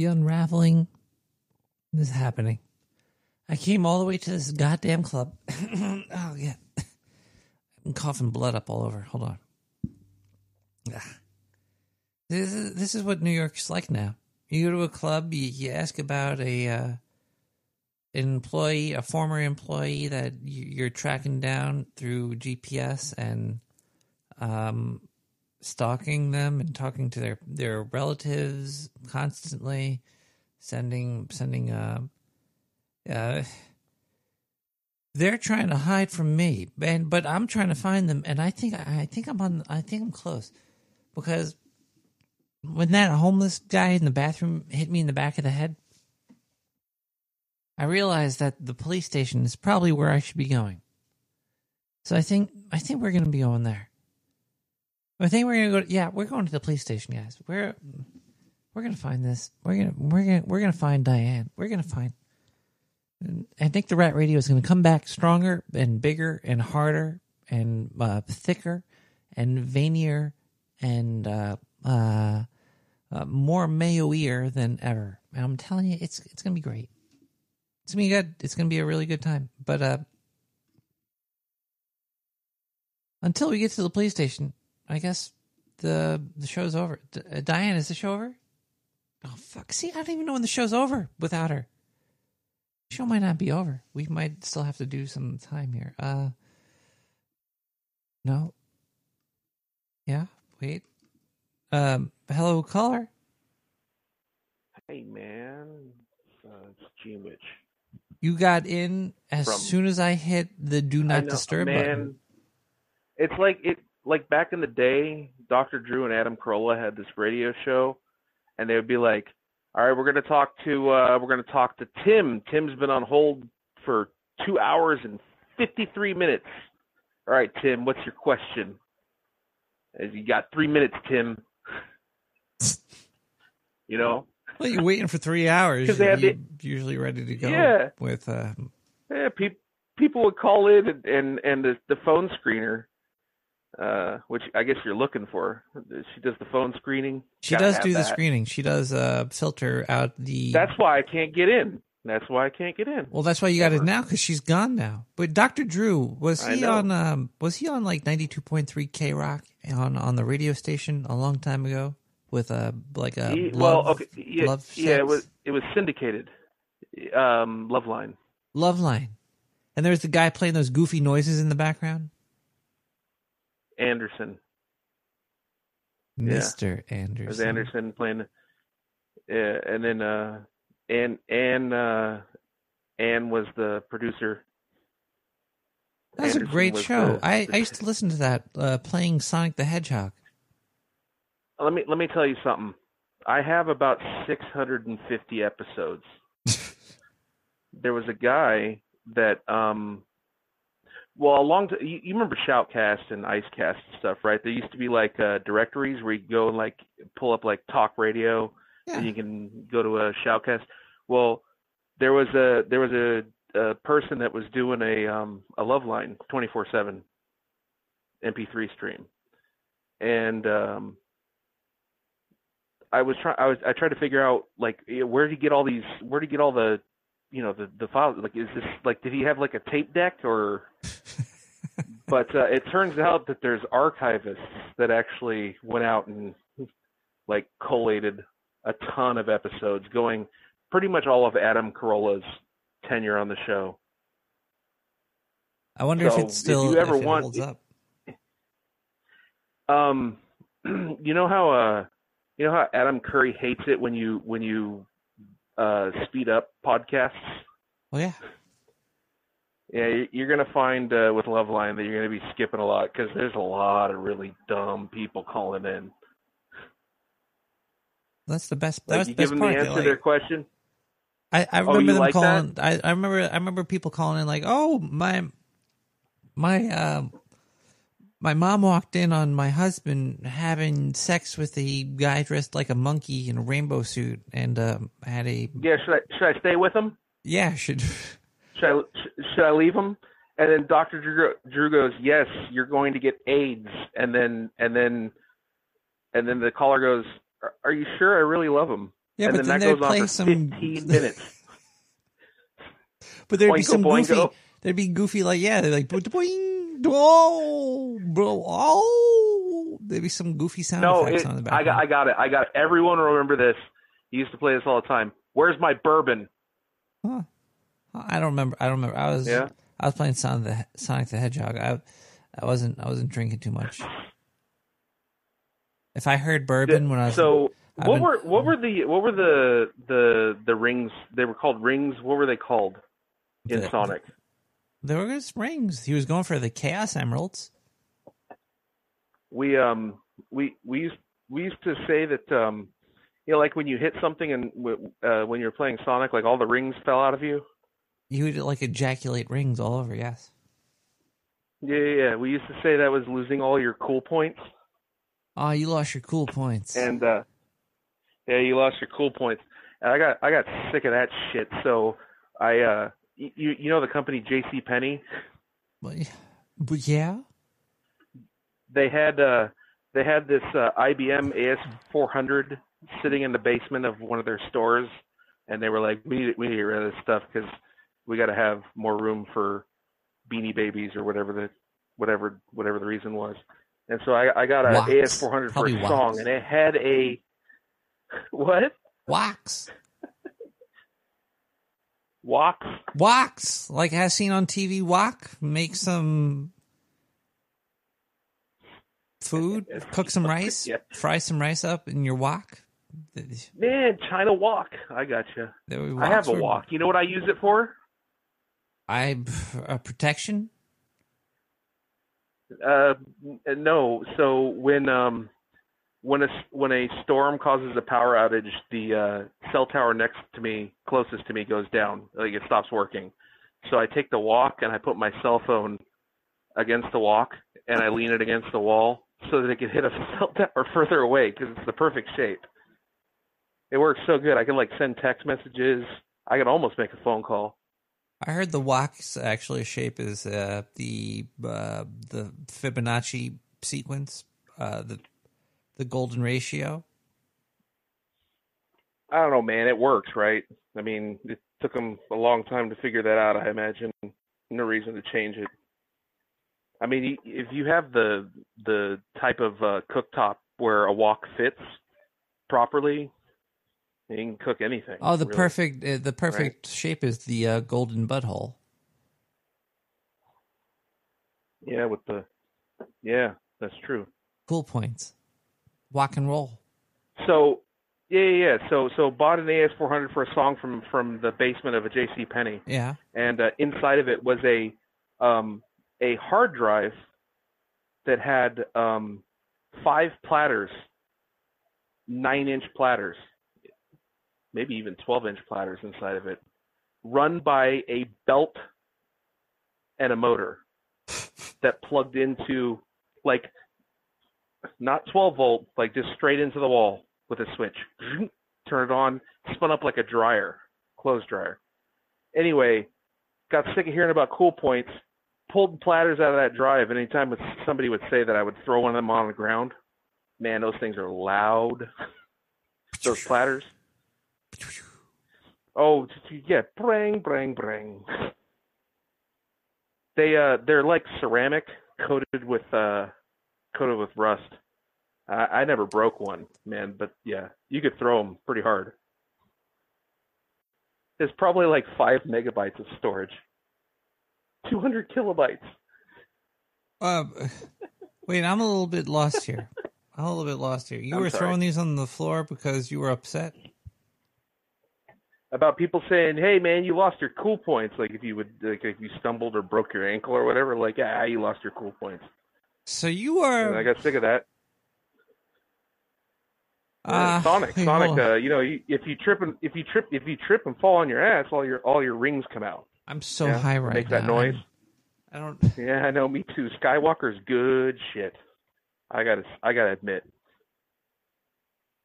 The unraveling is happening. I came all the way to this goddamn club. [COUGHS] oh yeah, I'm coughing blood up all over. Hold on. Ah. This is this is what New York's like now. You go to a club, you, you ask about a uh, an employee, a former employee that you're tracking down through GPS and um, stalking them and talking to their their relatives constantly, sending sending uh, uh, they're trying to hide from me, and but I'm trying to find them, and I think I think I'm on. I think I'm close because when that homeless guy in the bathroom hit me in the back of the head, I realized that the police station is probably where I should be going. So I think I think we're going to be going there. I think we're to go. Yeah, we're going to the police station, guys. We're we're to find this. We're gonna we're gonna we're gonna find Diane. We're to find. I think the Rat Radio is to come back stronger and bigger and harder and uh, thicker and veinier and uh, uh, uh, more mayo-ear than ever. And I'm telling you, it's it's to be great. It's to be good. It's to be a really good time. But uh, until we get to the police station, I guess the the show's over. D- uh, Diane, is the show over? Oh fuck! See, I don't even know when the show's over without her. show might not be over. We might still have to do some time here. Uh, no. Yeah. Wait. Um. Hello, caller. Hey man, uh, it's G Mitch. You got in as From- soon as I hit the do not know, disturb man. button. It's like it like back in the day, Dr. Drew and Adam Carolla had this radio show, and they would be like, "All right, we're gonna talk to uh, we're gonna talk to Tim. Tim's been on hold for two hours and fifty three minutes. All right, Tim, what's your question? As you got three minutes, Tim. you know, Well, you're waiting for three hours. [LAUGHS] 'Cause they had You're usually ready to go. Yeah. With uh, yeah, pe- people would call in and and, and the, the phone screener, uh, which I guess you're looking for. She does the phone screening. she Gotta does do the screening. She does uh filter out the. That's why I can't get in. That's why I can't get in. well, that's why you got it now because she's gone now. But Dr. Drew was he on? Um, was he on like ninety two point three K Rock on on the radio station a long time ago with a like a He- love, well, okay, yeah, love yeah, it was it was syndicated. Um, Loveline. love line, and there's the guy playing those goofy noises in the background, Anderson. Yeah. Mister It Anderson. was Anderson playing. Yeah, and then uh, Ann Ann uh, Ann was the producer. That was a great was show. the- I, I used to listen to that uh, playing Sonic the Hedgehog. let me let me tell you something. I have about 650 episodes. [LAUGHS] there was a guy that um well a long t- you, you remember shoutcast and icecast and stuff right there used to be like uh directories where you go and like pull up like talk radio and you can go to a shoutcast well there was a there was a, a person that was doing a um a Loveline 24/7 mp3 stream and um I was trying. I was. I tried to figure out like where did he get all these? Where did he get all the, you know, the the files? Like, is this like did he have like a tape deck or? [LAUGHS] but uh, it turns out that there's archivists that actually went out and like collated a ton of episodes, going pretty much all of Adam Carolla's tenure on the show. I wonder if So, it's still if you ever if want, holds up. Um, [CLEARS THROAT] you know how uh, you know how Adam Curry hates it when you when you uh speed up podcasts. Oh yeah. Yeah, you- you're gonna find uh, with Loveline that you're gonna be skipping a lot because there's a lot of really dumb people calling in. That's the best. Like That's you the give best them the answer They're to their question. I, I Oh, remember you them like calling. I, I remember. I remember people calling in like, "Oh my, my, um, my mom walked in on my husband having sex with a guy dressed like a monkey in a rainbow suit, and um, had a Yeah, should I should I stay with him yeah should [LAUGHS] Should I should I leave him And then Doctor Drew, Drew goes, "Yes, you're going to get AIDS." And then and then and then the caller goes, "Are, are you sure? I really love him." Yeah, and but then, then that goes on for some- 15 minutes. [LAUGHS] But there'd be some boingo. goofy. There'd be goofy like yeah, they're like boing, oh, bro, oh. There'd be some goofy sound No, effects it, on the I got, I got it. I got it. Everyone will remember this. He used to play this all the time. Where's my bourbon? Huh. I don't remember. I don't remember. I was Yeah. I was playing Sonic the Sonic the Hedgehog. I I wasn't I wasn't drinking too much. If I heard bourbon when I was So I've what been- were what were the what were the the the rings? They were called rings. What were they called in The- Sonic? There were his rings. He was going for the Chaos Emeralds. We um we we used we used to say that um you know like when you hit something and uh, when you're playing Sonic like all the rings fell out of you. You would like ejaculate rings all over. Yes. Yeah, yeah, yeah. We used to say that was losing all your cool points. Oh, you lost your cool points. and uh yeah you lost your cool points and i got i got sick of that shit so i uh you you know the company jc Penney? But yeah. they had uh they had this uh, ibm as400 sitting in the basement of one of their stores and they were like we need we need to get rid of this stuff because we got to have more room for beanie babies or whatever the whatever whatever the reason was and so i i got a Wax. as400 for a wax. song and it had a [LAUGHS] what Wax. Wax. Wax. Like as seen on TV, wok. Make some food, [LAUGHS] cook some rice, Yeah. fry some rice up in your wok. Man, China walk. I got you. I have a were- walk. You know what I use it for? I uh, protection. Uh, no. So when um when a when a storm causes a power outage, the uh, cell tower next to me, closest to me, goes down. Like it stops working. So I take the wok and I put my cell phone against the wok and I lean it against the wall so that it can hit a [LAUGHS] cell tower further away because it's the perfect shape. It works so good. I can like send text messages. I can almost make a phone call. I heard the wok's actually shape is uh, the uh, the Fibonacci sequence, uh, the the golden ratio. I don't know, man. It works, right? I mean, it took them a long time to figure that out. I imagine no reason to change it. I mean, if you have the the type of uh, cooktop where a wok fits properly, you can cook anything. Oh, the really. perfect uh, the perfect shape is the uh, golden butthole. Yeah, with the yeah, that's true. Cool points. Walk and roll. So yeah, yeah, yeah. So so bought an AS400 for a song from from the basement of a JC Penney. Yeah. and uh, inside of it was a um, a hard drive that had um, five platters, nine inch platters, maybe even twelve inch platters inside of it, run by a belt and a motor [LAUGHS] that plugged into like not 12 volt, like just straight into the wall with a switch. [LAUGHS] Turn it on, spun up like a dryer, clothes dryer. Anyway, got sick of hearing about cool points, pulled platters out of that drive, and anytime somebody would say that I would throw one of them on the ground, man, those things are loud. [LAUGHS] those platters. Oh, yeah, brang, brang, brang. They uh, they're like ceramic coated with uh, coated with rust. I, I never broke one, man, but yeah, you could throw them pretty hard. It's probably like five megabytes of storage. 200 kilobytes. Uh, wait, I'm a little bit lost here. [LAUGHS] I'm a little bit lost here. You I'm were sorry. throwing these on the floor because you were upset. About people saying, "Hey, man, you lost your cool points." Like if you would, like if you stumbled or broke your ankle or whatever, like ah, you lost your cool points. So you And I got sick of that. Uh, Sonic, hey, Sonic. Uh, you know, you, if you trip and if you trip if you trip and fall on your ass, all your all your rings come out. I'm so Yeah, high right Makes now. Make that noise. I don't. [LAUGHS] Yeah, I know. Me too. Skywalker's good shit. I gotta I gotta admit.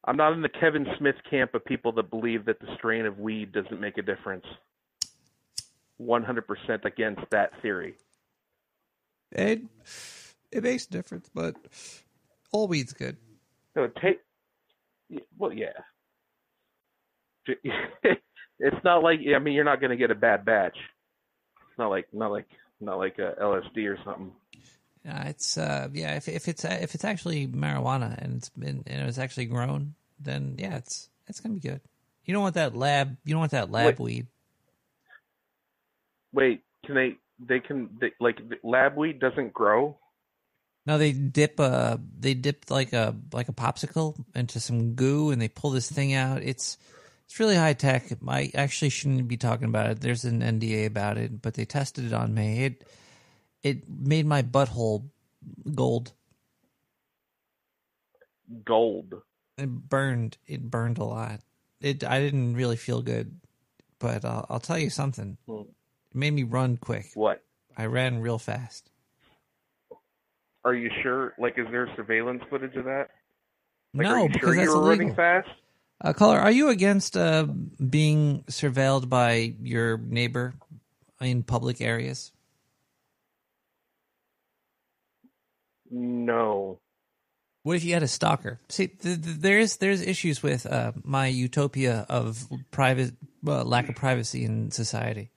I'm not in the Kevin Smith camp of people that believe that the strain of weed doesn't make a difference. 100% against that theory. It it makes a difference, but all weed's good. No, take. Well, yeah. [LAUGHS] It's not like I mean you're not going to get a bad batch. It's not like not like not like uh, LSD or something. Uh, it's uh, yeah. If if it's if it's actually marijuana and it's been and it was actually grown, then yeah, it's it's gonna be good. You don't want that lab. You don't want that lab Wait. weed. Wait, can they? They can they, like lab weed doesn't grow. No, they dip uh they dip like a like a popsicle into some goo and they pull this thing out. It's it's really high tech. I actually shouldn't be talking about it. There's an NDA about it, but they tested it on me. It it made my butthole gold. Gold. It burned. It burned a lot. It I didn't really feel good, but uh, I'll tell you something. Hmm. It made me run quick. What? I ran real fast. Are you sure? Like, is there surveillance footage of that? Like, no, are you because sure that's you were illegal. running fast? Uh, caller, are you against uh, being surveilled by your neighbor in public areas? No. What if you had a stalker? See, th- th- there's there's issues with uh, my utopia of private uh, lack of privacy in society.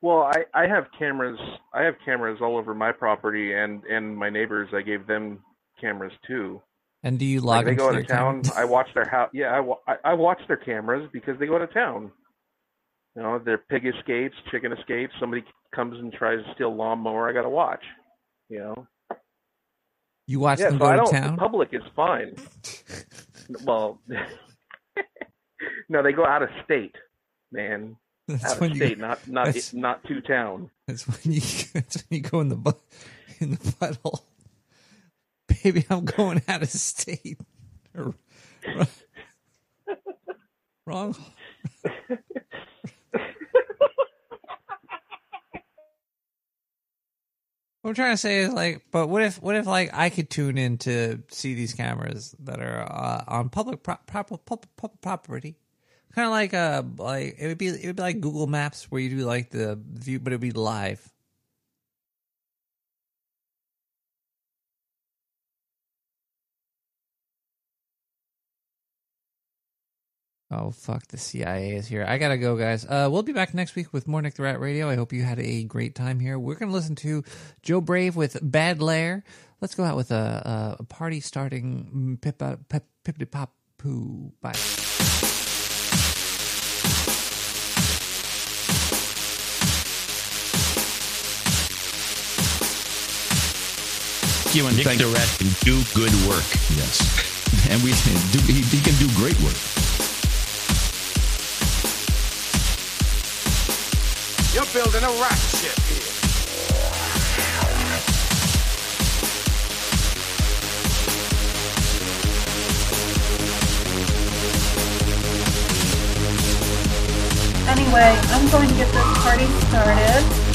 Well, I I have cameras. I have cameras all over my property and and my neighbors. I gave them cameras too. And do you Like log they go out of town. I watch their house. Yeah, I, wa- I I watch their cameras because they go to town. You know, their pig escapes, chicken escapes. Somebody comes and tries to steal lawnmower. I got to watch. You know. You watch yeah, them so go I to town. The public is fine. [LAUGHS] well, [LAUGHS] no, they go out of state, man. That's out when of you- state, not not that's- not to town. That's when you [LAUGHS] that's when you go in the butt in the butthole. Baby, I'm going out of state. Or- [LAUGHS] Wrong. [LAUGHS] What I'm trying to say is like, but what if, what if like I could tune in to see these cameras that are uh, on public pro- proper public, public property, kind of like uh like it would be it would be like Google Maps where you do like the view, but it would be live. Oh fuck! The CIA is here. I gotta go, guys. Uh, we'll be back next week with more Nick the Rat Radio. I hope you had a great time here. We're gonna listen to Joe Brave with Bad Lair. Let's go out with a, a, party starting mm, pip uh, pip pippity pop poo. Bye. You and Nick thank Durrett can do good work. Yes, [LAUGHS] and we do, he, he can do great work. You're building a rocket ship here. Anyway, I'm going to get this party started.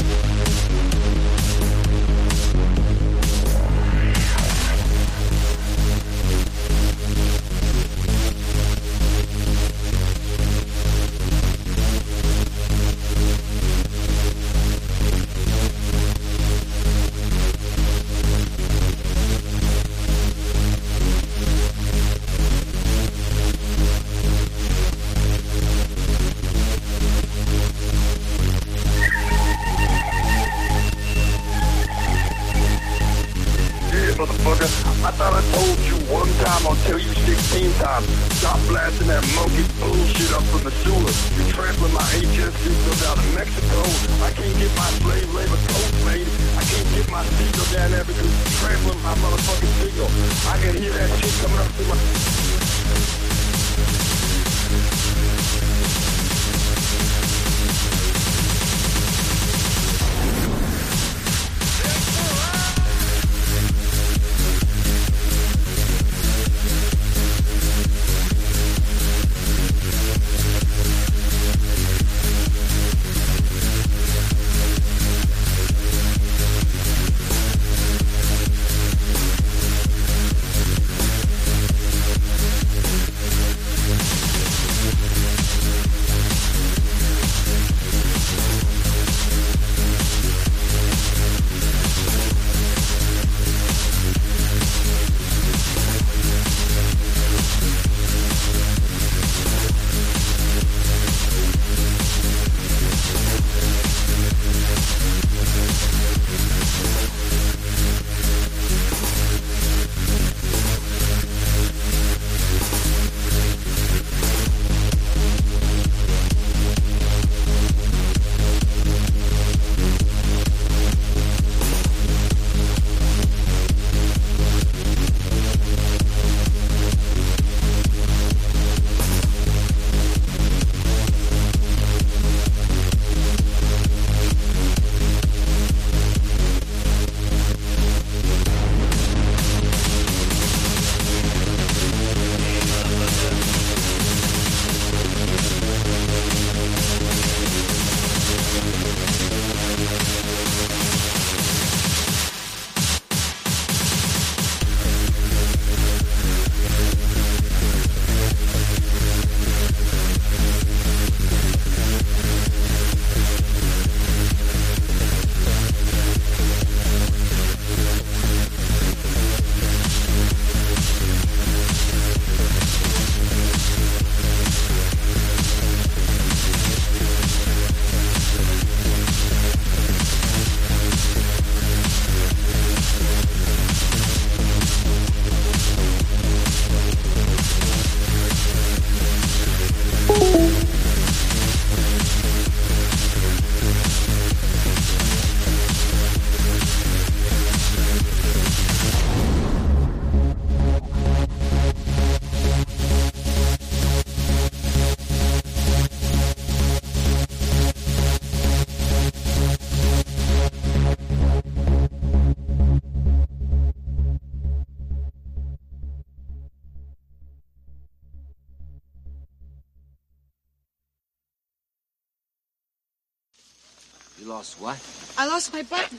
Lost what? I lost my button.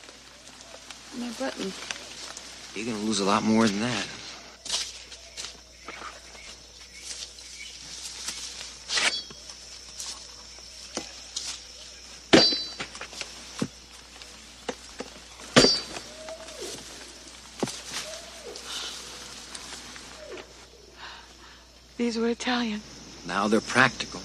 My button. You're gonna lose a lot more than that. These were Italian. Now they're practical. No killing animals!